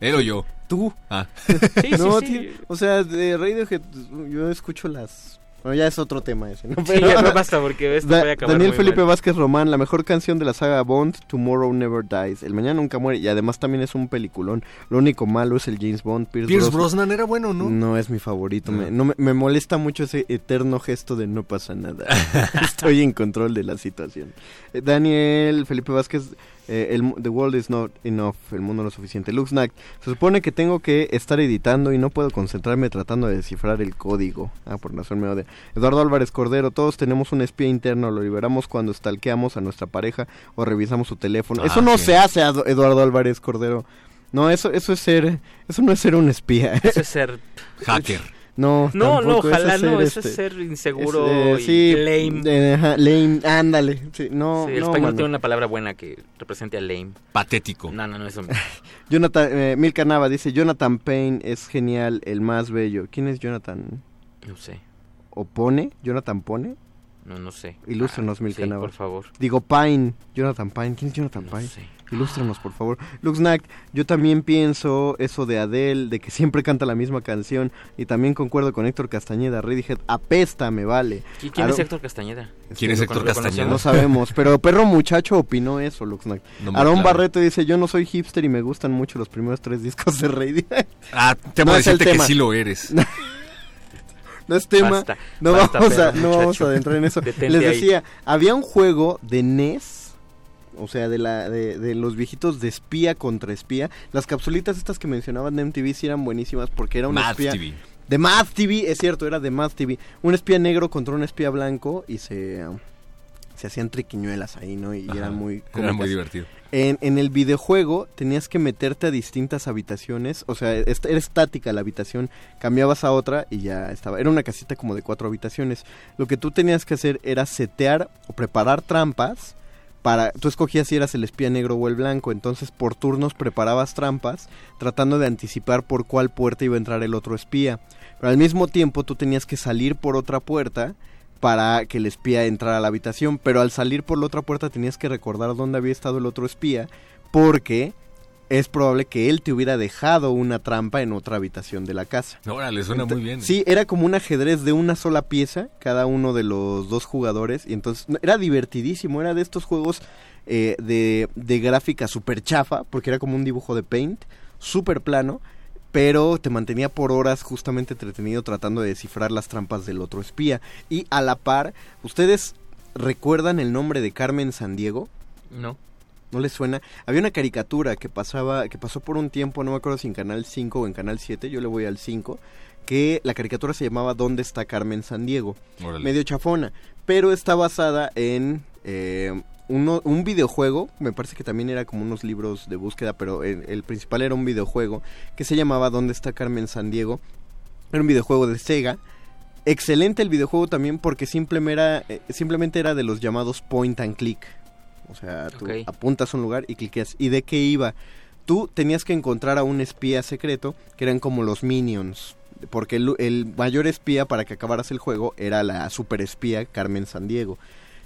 Speaker 5: Él o yo.
Speaker 26: Tú.
Speaker 5: Ah.
Speaker 26: no,
Speaker 27: sí, sí.
Speaker 26: tío, o sea, de Radiohead yo escucho las... Bueno, ya es otro tema ese, ¿no?
Speaker 27: Sí, ya no basta, porque esto
Speaker 26: Da-
Speaker 27: puede acabar
Speaker 26: Daniel
Speaker 27: muy
Speaker 26: Felipe
Speaker 27: mal.
Speaker 26: Vázquez Román, la mejor canción de la saga Bond, Tomorrow Never Dies. El mañana nunca muere y además también es un peliculón. Lo único malo es el James Bond. Pierce,
Speaker 5: Pierce Brosnan era bueno, ¿no?
Speaker 26: No es mi favorito. Me, no me, me molesta mucho ese eterno gesto de no pasa nada. Estoy en control de la situación. Eh, Daniel Felipe Vázquez, eh, el, The World is not enough. El mundo no es suficiente. Luxnack, se supone que tengo que estar editando y no puedo concentrarme tratando de descifrar el código. Ah, por razón me odia. Eduardo Álvarez Cordero, todos tenemos un espía interno. Lo liberamos cuando stalkeamos a nuestra pareja o revisamos su teléfono.
Speaker 5: Ah,
Speaker 26: eso no
Speaker 5: sí.
Speaker 26: se hace, Eduardo Álvarez Cordero. No, eso, eso es ser, eso no es ser un espía.
Speaker 27: Eso es ser...
Speaker 5: Hacker.
Speaker 26: No,
Speaker 27: No, no,
Speaker 26: tampoco,
Speaker 27: ojalá
Speaker 26: es
Speaker 27: no, eso es
Speaker 26: este,
Speaker 27: ser inseguro
Speaker 26: es,
Speaker 27: y
Speaker 26: sí,
Speaker 27: lame.
Speaker 26: eh, ajá, lame, ándale. Sí, no,
Speaker 27: Sí, el
Speaker 26: no,
Speaker 27: español
Speaker 26: mano.
Speaker 27: tiene una palabra buena que represente a lame.
Speaker 5: Patético.
Speaker 27: No, no, no, eso...
Speaker 26: Jonathan, eh, Milka Nava dice, Jonathan Payne es genial, el más bello. ¿Quién es Jonathan?
Speaker 27: No sé,
Speaker 26: ¿O Pone? ¿Jonathan Pone?
Speaker 27: no, no sé.
Speaker 26: Ilústranos,
Speaker 27: Ah,
Speaker 26: Milka
Speaker 27: sí,
Speaker 26: Nava.
Speaker 27: por favor.
Speaker 26: Digo, Pine. Jonathan Pine. ¿Quién es Jonathan Pine? Ilústranos, por favor. Luxnack, yo también pienso eso de Adele, de que siempre canta la misma canción. Y también concuerdo con Héctor Castañeda. Redhead apesta, me vale.
Speaker 27: ¿Qui- ¿Quién es Héctor Castañeda?
Speaker 5: ¿Quién es
Speaker 27: ¿Lo
Speaker 5: Héctor Castañeda?
Speaker 26: No sabemos, pero Perro Muchacho opinó eso, Luxnack.
Speaker 5: No
Speaker 26: Aarón. Barreto dice, yo no soy hipster y me gustan mucho los primeros tres discos de Radiohead.
Speaker 5: Ah, te
Speaker 26: No
Speaker 5: voy a
Speaker 26: es el
Speaker 5: decirte que sí lo eres.
Speaker 26: No es tema,
Speaker 27: Basta,
Speaker 26: no,
Speaker 27: basta,
Speaker 26: vamos a, no vamos a adentrar en eso.
Speaker 27: Detente
Speaker 26: Les
Speaker 27: ahí.
Speaker 26: decía, había un juego de NES, o sea, de, la, de, de los viejitos de espía contra espía. Las capsulitas estas que mencionaban de MTV sí eran buenísimas porque era un
Speaker 5: Mad
Speaker 26: espía...
Speaker 5: TV.
Speaker 26: De Mad TV, es cierto, era de Mad TV. Un espía negro contra un espía blanco y se, se hacían triquiñuelas ahí, ¿no? Y
Speaker 5: Ajá,
Speaker 26: eran muy...
Speaker 5: Era muy divertido.
Speaker 26: En, en el videojuego tenías que meterte a distintas habitaciones, o sea, est- era estática la habitación, cambiabas a otra y ya estaba. Era una casita como de cuatro habitaciones. Lo que tú tenías que hacer era setear o preparar trampas para... Tú escogías si eras el espía negro o el blanco, entonces por turnos preparabas trampas tratando de anticipar por cuál puerta iba a entrar el otro espía. Pero al mismo tiempo tú tenías que salir por otra puerta para que el espía entrara a la habitación, pero al salir por la otra puerta tenías que recordar dónde había estado el otro espía, porque es probable que él te hubiera dejado una trampa en otra habitación de la casa.
Speaker 5: Órale, suena
Speaker 26: Ento-
Speaker 5: muy bien.
Speaker 26: Sí, era como un ajedrez de una sola pieza, cada uno de los dos jugadores, y entonces era divertidísimo, era de estos juegos eh, de, de gráfica super chafa, porque era como un dibujo de Paint, súper plano, pero te mantenía por horas justamente entretenido tratando de descifrar las trampas del otro espía. Y a la par, ¿ustedes recuerdan el nombre de Carmen Sandiego?
Speaker 27: No.
Speaker 26: ¿No les suena? Había una caricatura que pasaba, que pasó por un tiempo, no me acuerdo si en Canal 5 o en Canal 7, yo le voy al 5, que la caricatura se llamaba ¿Dónde está Carmen Sandiego?
Speaker 5: Órale.
Speaker 26: Medio chafona, pero está basada en eh, uno- un videojuego, me parece que también era como unos libros de búsqueda, pero el, el principal era un videojuego que se llamaba ¿Dónde está Carmen Sandiego? Era un videojuego de Sega. Excelente el videojuego también porque simplemente era, eh, simplemente era de los llamados point and click. O sea, tú apuntas a un lugar y cliqueas. ¿Y de qué iba? Tú tenías que encontrar a un espía secreto que eran como los minions. Porque el, el mayor espía para que acabaras el juego era la super espía Carmen Sandiego.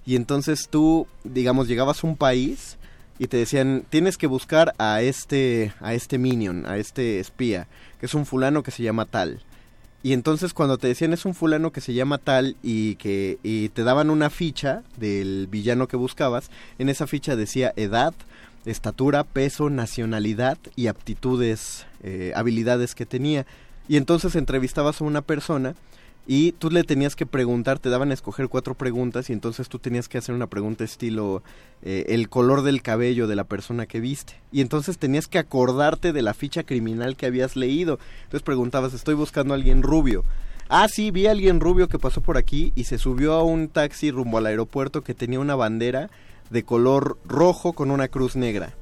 Speaker 26: Y entonces tú, digamos, llegabas a un país y te decían, tienes que buscar a este, a este minion, a este espía, que es un fulano que se llama tal. Y entonces cuando te decían es un fulano que se llama tal y que y te daban una ficha del villano que buscabas, en esa ficha decía edad, estatura, peso, nacionalidad y aptitudes, eh, habilidades que tenía. Y entonces entrevistabas a una persona y tú le tenías que preguntar, te daban a escoger cuatro preguntas y entonces tú tenías que hacer una pregunta estilo eh, el color del cabello de la persona que viste. Y entonces tenías que acordarte de la ficha criminal que habías leído. Entonces preguntabas, estoy buscando a alguien rubio. Ah, sí, vi a alguien rubio que pasó por aquí y se subió a un taxi rumbo al aeropuerto que tenía una bandera de color rojo con una cruz negra.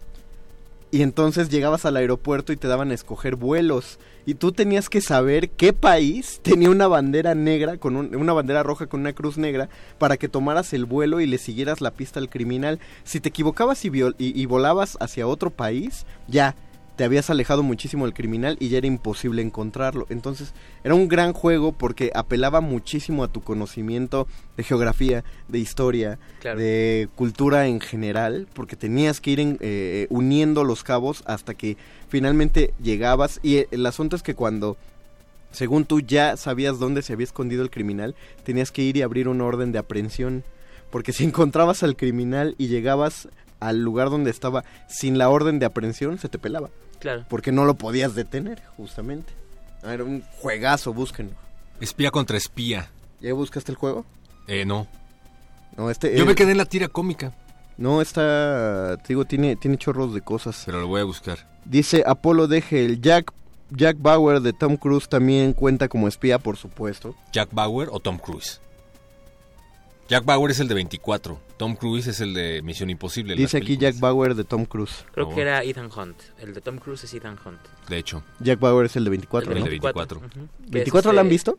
Speaker 26: Y entonces llegabas al aeropuerto y te daban a escoger vuelos. Y tú tenías que saber qué país tenía una bandera negra, con un- una bandera roja con una cruz negra, para que tomaras el vuelo y le siguieras la pista al criminal. Si te equivocabas y, viol- y- y volabas hacia otro país, ya, te habías alejado muchísimo del criminal y ya era imposible encontrarlo. Entonces era un gran juego porque apelaba muchísimo a tu conocimiento de geografía, de historia,
Speaker 27: Claro.
Speaker 26: de cultura en general, porque tenías que ir en- eh, uniendo los cabos hasta que finalmente llegabas. Y eh, el asunto es que cuando según tú ya sabías dónde se había escondido el criminal, tenías que ir y abrir una orden de aprehensión. Porque si encontrabas al criminal y llegabas al lugar donde estaba sin la orden de aprehensión, se te pelaba.
Speaker 27: Claro.
Speaker 26: Porque no lo podías detener, justamente. Ah, Era un juegazo, búsquenlo.
Speaker 5: Espía contra espía.
Speaker 26: ¿Ya buscaste el juego?
Speaker 5: Eh, no.
Speaker 26: No, este...
Speaker 5: Yo
Speaker 26: eh,
Speaker 5: me quedé en la tira cómica.
Speaker 26: No, está... te digo, tiene, tiene chorros de cosas.
Speaker 5: Pero lo voy a buscar.
Speaker 26: Dice Apolo Deje, el Jack, Jack Bauer de Tom Cruise también cuenta como espía, por supuesto.
Speaker 5: ¿Jack Bauer o Tom Cruise? Jack Bauer es el de 24. Tom Cruise es el de Misión Imposible.
Speaker 26: Dice aquí Jack Bauer de Tom Cruise.
Speaker 27: Creo que era Ethan Hunt. El de Tom Cruise es Ethan Hunt.
Speaker 5: De hecho.
Speaker 26: Jack Bauer es el de 24,
Speaker 27: El de
Speaker 26: ¿no?
Speaker 5: 24.
Speaker 27: Que es
Speaker 26: ¿24 lo han
Speaker 27: este-
Speaker 26: visto?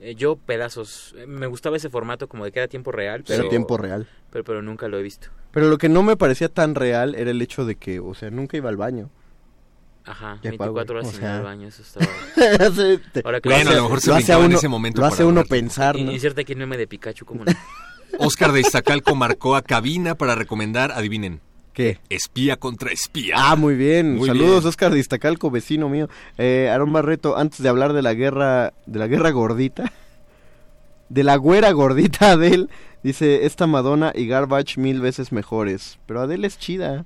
Speaker 27: Eh, yo pedazos. Eh, Me gustaba ese formato como de que era tiempo real.
Speaker 26: Era tiempo real.
Speaker 27: Pero, pero nunca lo he visto.
Speaker 26: Pero lo que no me parecía tan real era el hecho de que, o sea, nunca iba al baño.
Speaker 27: Ajá,
Speaker 26: Jack
Speaker 27: 24
Speaker 26: Bauer,
Speaker 27: horas
Speaker 26: o
Speaker 27: sin ir al baño, eso estaba...
Speaker 26: Hace- te-
Speaker 27: Ahora que
Speaker 5: Bueno,
Speaker 27: lo
Speaker 5: a lo mejor se
Speaker 26: lo hace a
Speaker 5: en
Speaker 26: uno-
Speaker 5: ese momento
Speaker 26: lo
Speaker 5: para
Speaker 26: hace a uno pensar, ¿no?
Speaker 27: Inserta aquí el meme de Pikachu, ¿cómo no?
Speaker 5: Oscar de Iztacalco marcó a cabina para recomendar, adivinen.
Speaker 26: ¿Qué?
Speaker 5: Espía contra espía.
Speaker 26: Ah, muy bien.
Speaker 5: Muy
Speaker 26: Saludos,
Speaker 5: bien.
Speaker 26: Oscar de Iztacalco, vecino mío. Eh, Aarón Barreto, antes de hablar de la guerra, de la guerra gordita, de la güera gordita Adele, dice, esta Madonna y Garbage mil veces mejores. Pero Adele es chida.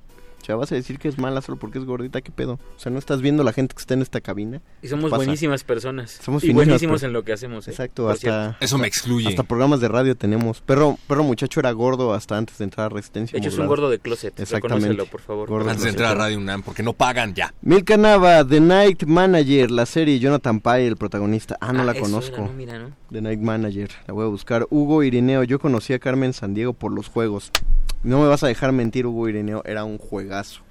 Speaker 26: Sea, vas a decir que es mala solo porque es gordita, ¿qué pedo? O sea, ¿no estás viendo la gente que está en esta cabina?
Speaker 27: Y somos buenísimas personas.
Speaker 26: Somos
Speaker 27: y buenísimos en lo que hacemos. ¿eh?
Speaker 26: Exacto,
Speaker 27: Por
Speaker 26: hasta...
Speaker 27: cierto.
Speaker 5: Eso me excluye.
Speaker 26: Hasta programas de radio tenemos. Perro, perro muchacho era gordo hasta antes de entrar a Resistencia
Speaker 27: De hecho, es un
Speaker 26: Modulada.
Speaker 27: gordo de closet.
Speaker 26: Exactamente.
Speaker 27: Por favor.
Speaker 26: Gordo
Speaker 5: Antes de entrar a Radio UNAM, porque no pagan ya.
Speaker 26: Milka Nava, The Night Manager, la serie Jonathan Pye, el protagonista. Ah, no
Speaker 27: Ah,
Speaker 26: la
Speaker 27: eso
Speaker 26: conozco.
Speaker 27: era, ¿no? Mira, ¿no?
Speaker 26: The Night Manager, la voy a buscar. Hugo Irineo, yo conocí a Carmen Sandiego por los juegos. No me vas a dejar mentir, Hugo Irineo, era un juegazo.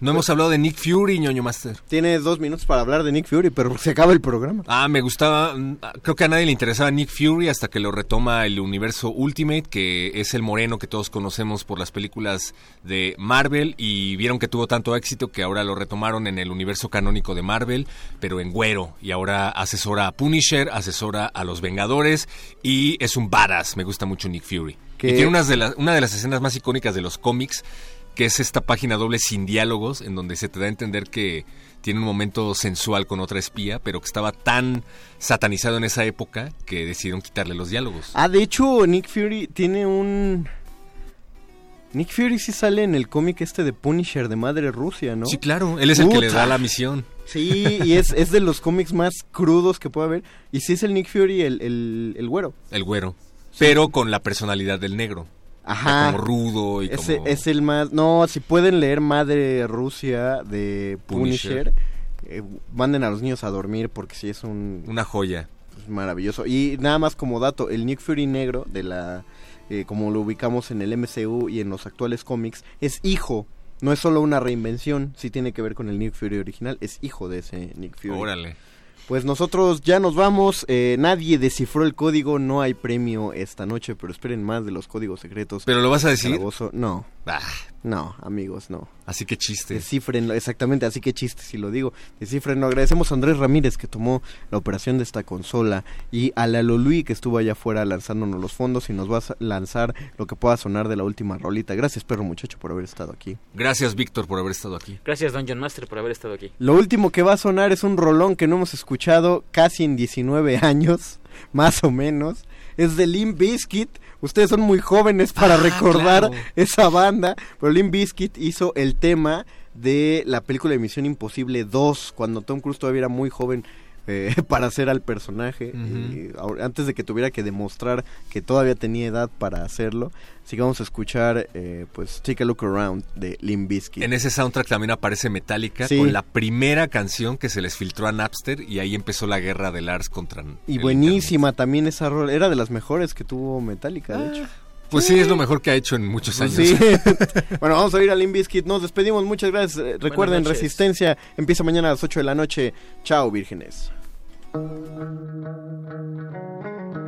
Speaker 5: No hemos hablado de Nick Fury, ñoño Master.
Speaker 26: Tienes dos minutos para hablar de Nick Fury, pero se acaba el programa.
Speaker 5: Ah, me gustaba. mm, Creo que a nadie le interesaba Nick Fury hasta que lo retoma el universo Ultimate, que es el moreno que todos conocemos por las películas de Marvel. Y vieron que tuvo tanto éxito que ahora lo retomaron en el universo canónico de Marvel, pero en güero. Y ahora asesora a Punisher, asesora a los Vengadores. Y es un badass. Me gusta mucho Nick Fury.
Speaker 26: Que-
Speaker 5: Y tiene unas de las- una de las escenas más icónicas de los cómics que es esta página doble sin diálogos, en donde se te da a entender que tiene un momento sensual con otra espía, pero que estaba tan satanizado en esa época que decidieron quitarle los diálogos.
Speaker 26: Ah, de hecho, Nick Fury tiene un... Nick Fury sí sale en el cómic este de Punisher de Madre Rusia, ¿no?
Speaker 5: Sí, claro, él es el que le da la misión.
Speaker 26: Sí, y es, es de los cómics más crudos que puede haber. Y sí es el Nick Fury, el, el, el güero.
Speaker 5: El güero. Pero con la personalidad del negro.
Speaker 26: Ajá.
Speaker 5: Como rudo y
Speaker 26: Ese
Speaker 5: como...
Speaker 26: es el más... No, si pueden leer Madre Rusia de Punisher,
Speaker 5: Punisher.
Speaker 26: eh, manden a los niños a dormir porque sí es un...
Speaker 5: Una joya.
Speaker 26: es maravilloso. Y nada más como dato, el Nick Fury negro de la... eh, como lo ubicamos en el MCU y en los actuales cómics, es hijo. No es solo una reinvención, sí tiene que ver con el Nick Fury original, es hijo de ese Nick Fury.
Speaker 5: Órale.
Speaker 26: Pues nosotros ya nos vamos. eh, nadie descifró el código. No hay premio esta noche, pero esperen más de los códigos secretos.
Speaker 5: ¿Pero lo vas a decir?
Speaker 26: Calabozo. No,
Speaker 5: Ah,
Speaker 26: no, amigos, no.
Speaker 5: así que chiste.
Speaker 26: Descifrenlo, exactamente, así que chiste si lo digo. Descifrenlo. Agradecemos a Andrés Ramírez que tomó la operación de esta consola y a la Lolui que estuvo allá afuera lanzándonos los fondos y nos va a lanzar lo que pueda sonar de la última rolita. Gracias, perro muchacho, por haber estado aquí.
Speaker 5: Gracias, Víctor, por haber estado aquí.
Speaker 27: Gracias, Don John Master, por haber estado aquí.
Speaker 26: Lo último que va a sonar es un rolón que no hemos escuchado casi en 19 años, más o menos. Es de Limp Bizkit. Ustedes son muy jóvenes para
Speaker 5: Ah,
Speaker 26: recordar
Speaker 5: claro.
Speaker 26: esa banda, pero Limp Bizkit hizo el tema de la película de Misión Imposible 2, cuando Tom Cruise todavía era muy joven eh, para hacer al personaje, antes de que tuviera que demostrar que todavía tenía edad para hacerlo. Así que vamos a escuchar, eh, pues, Take a Look Around de Limp Bizkit.
Speaker 5: En ese soundtrack también aparece Metallica
Speaker 26: Sí.
Speaker 5: con la primera canción que se les filtró a Napster y ahí empezó la guerra de Lars contra...
Speaker 26: Y buenísima también esa rol. Era de las mejores que tuvo Metallica, de hecho.
Speaker 5: Pues sí, es lo mejor que ha hecho en muchos años.
Speaker 26: Sí. bueno, vamos a ir a Limp Bizkit. Nos despedimos. Muchas gracias. Eh, Recuerden. Resistencia empieza mañana a las 8 de la noche. Chao, vírgenes.
Speaker 8: Thank you.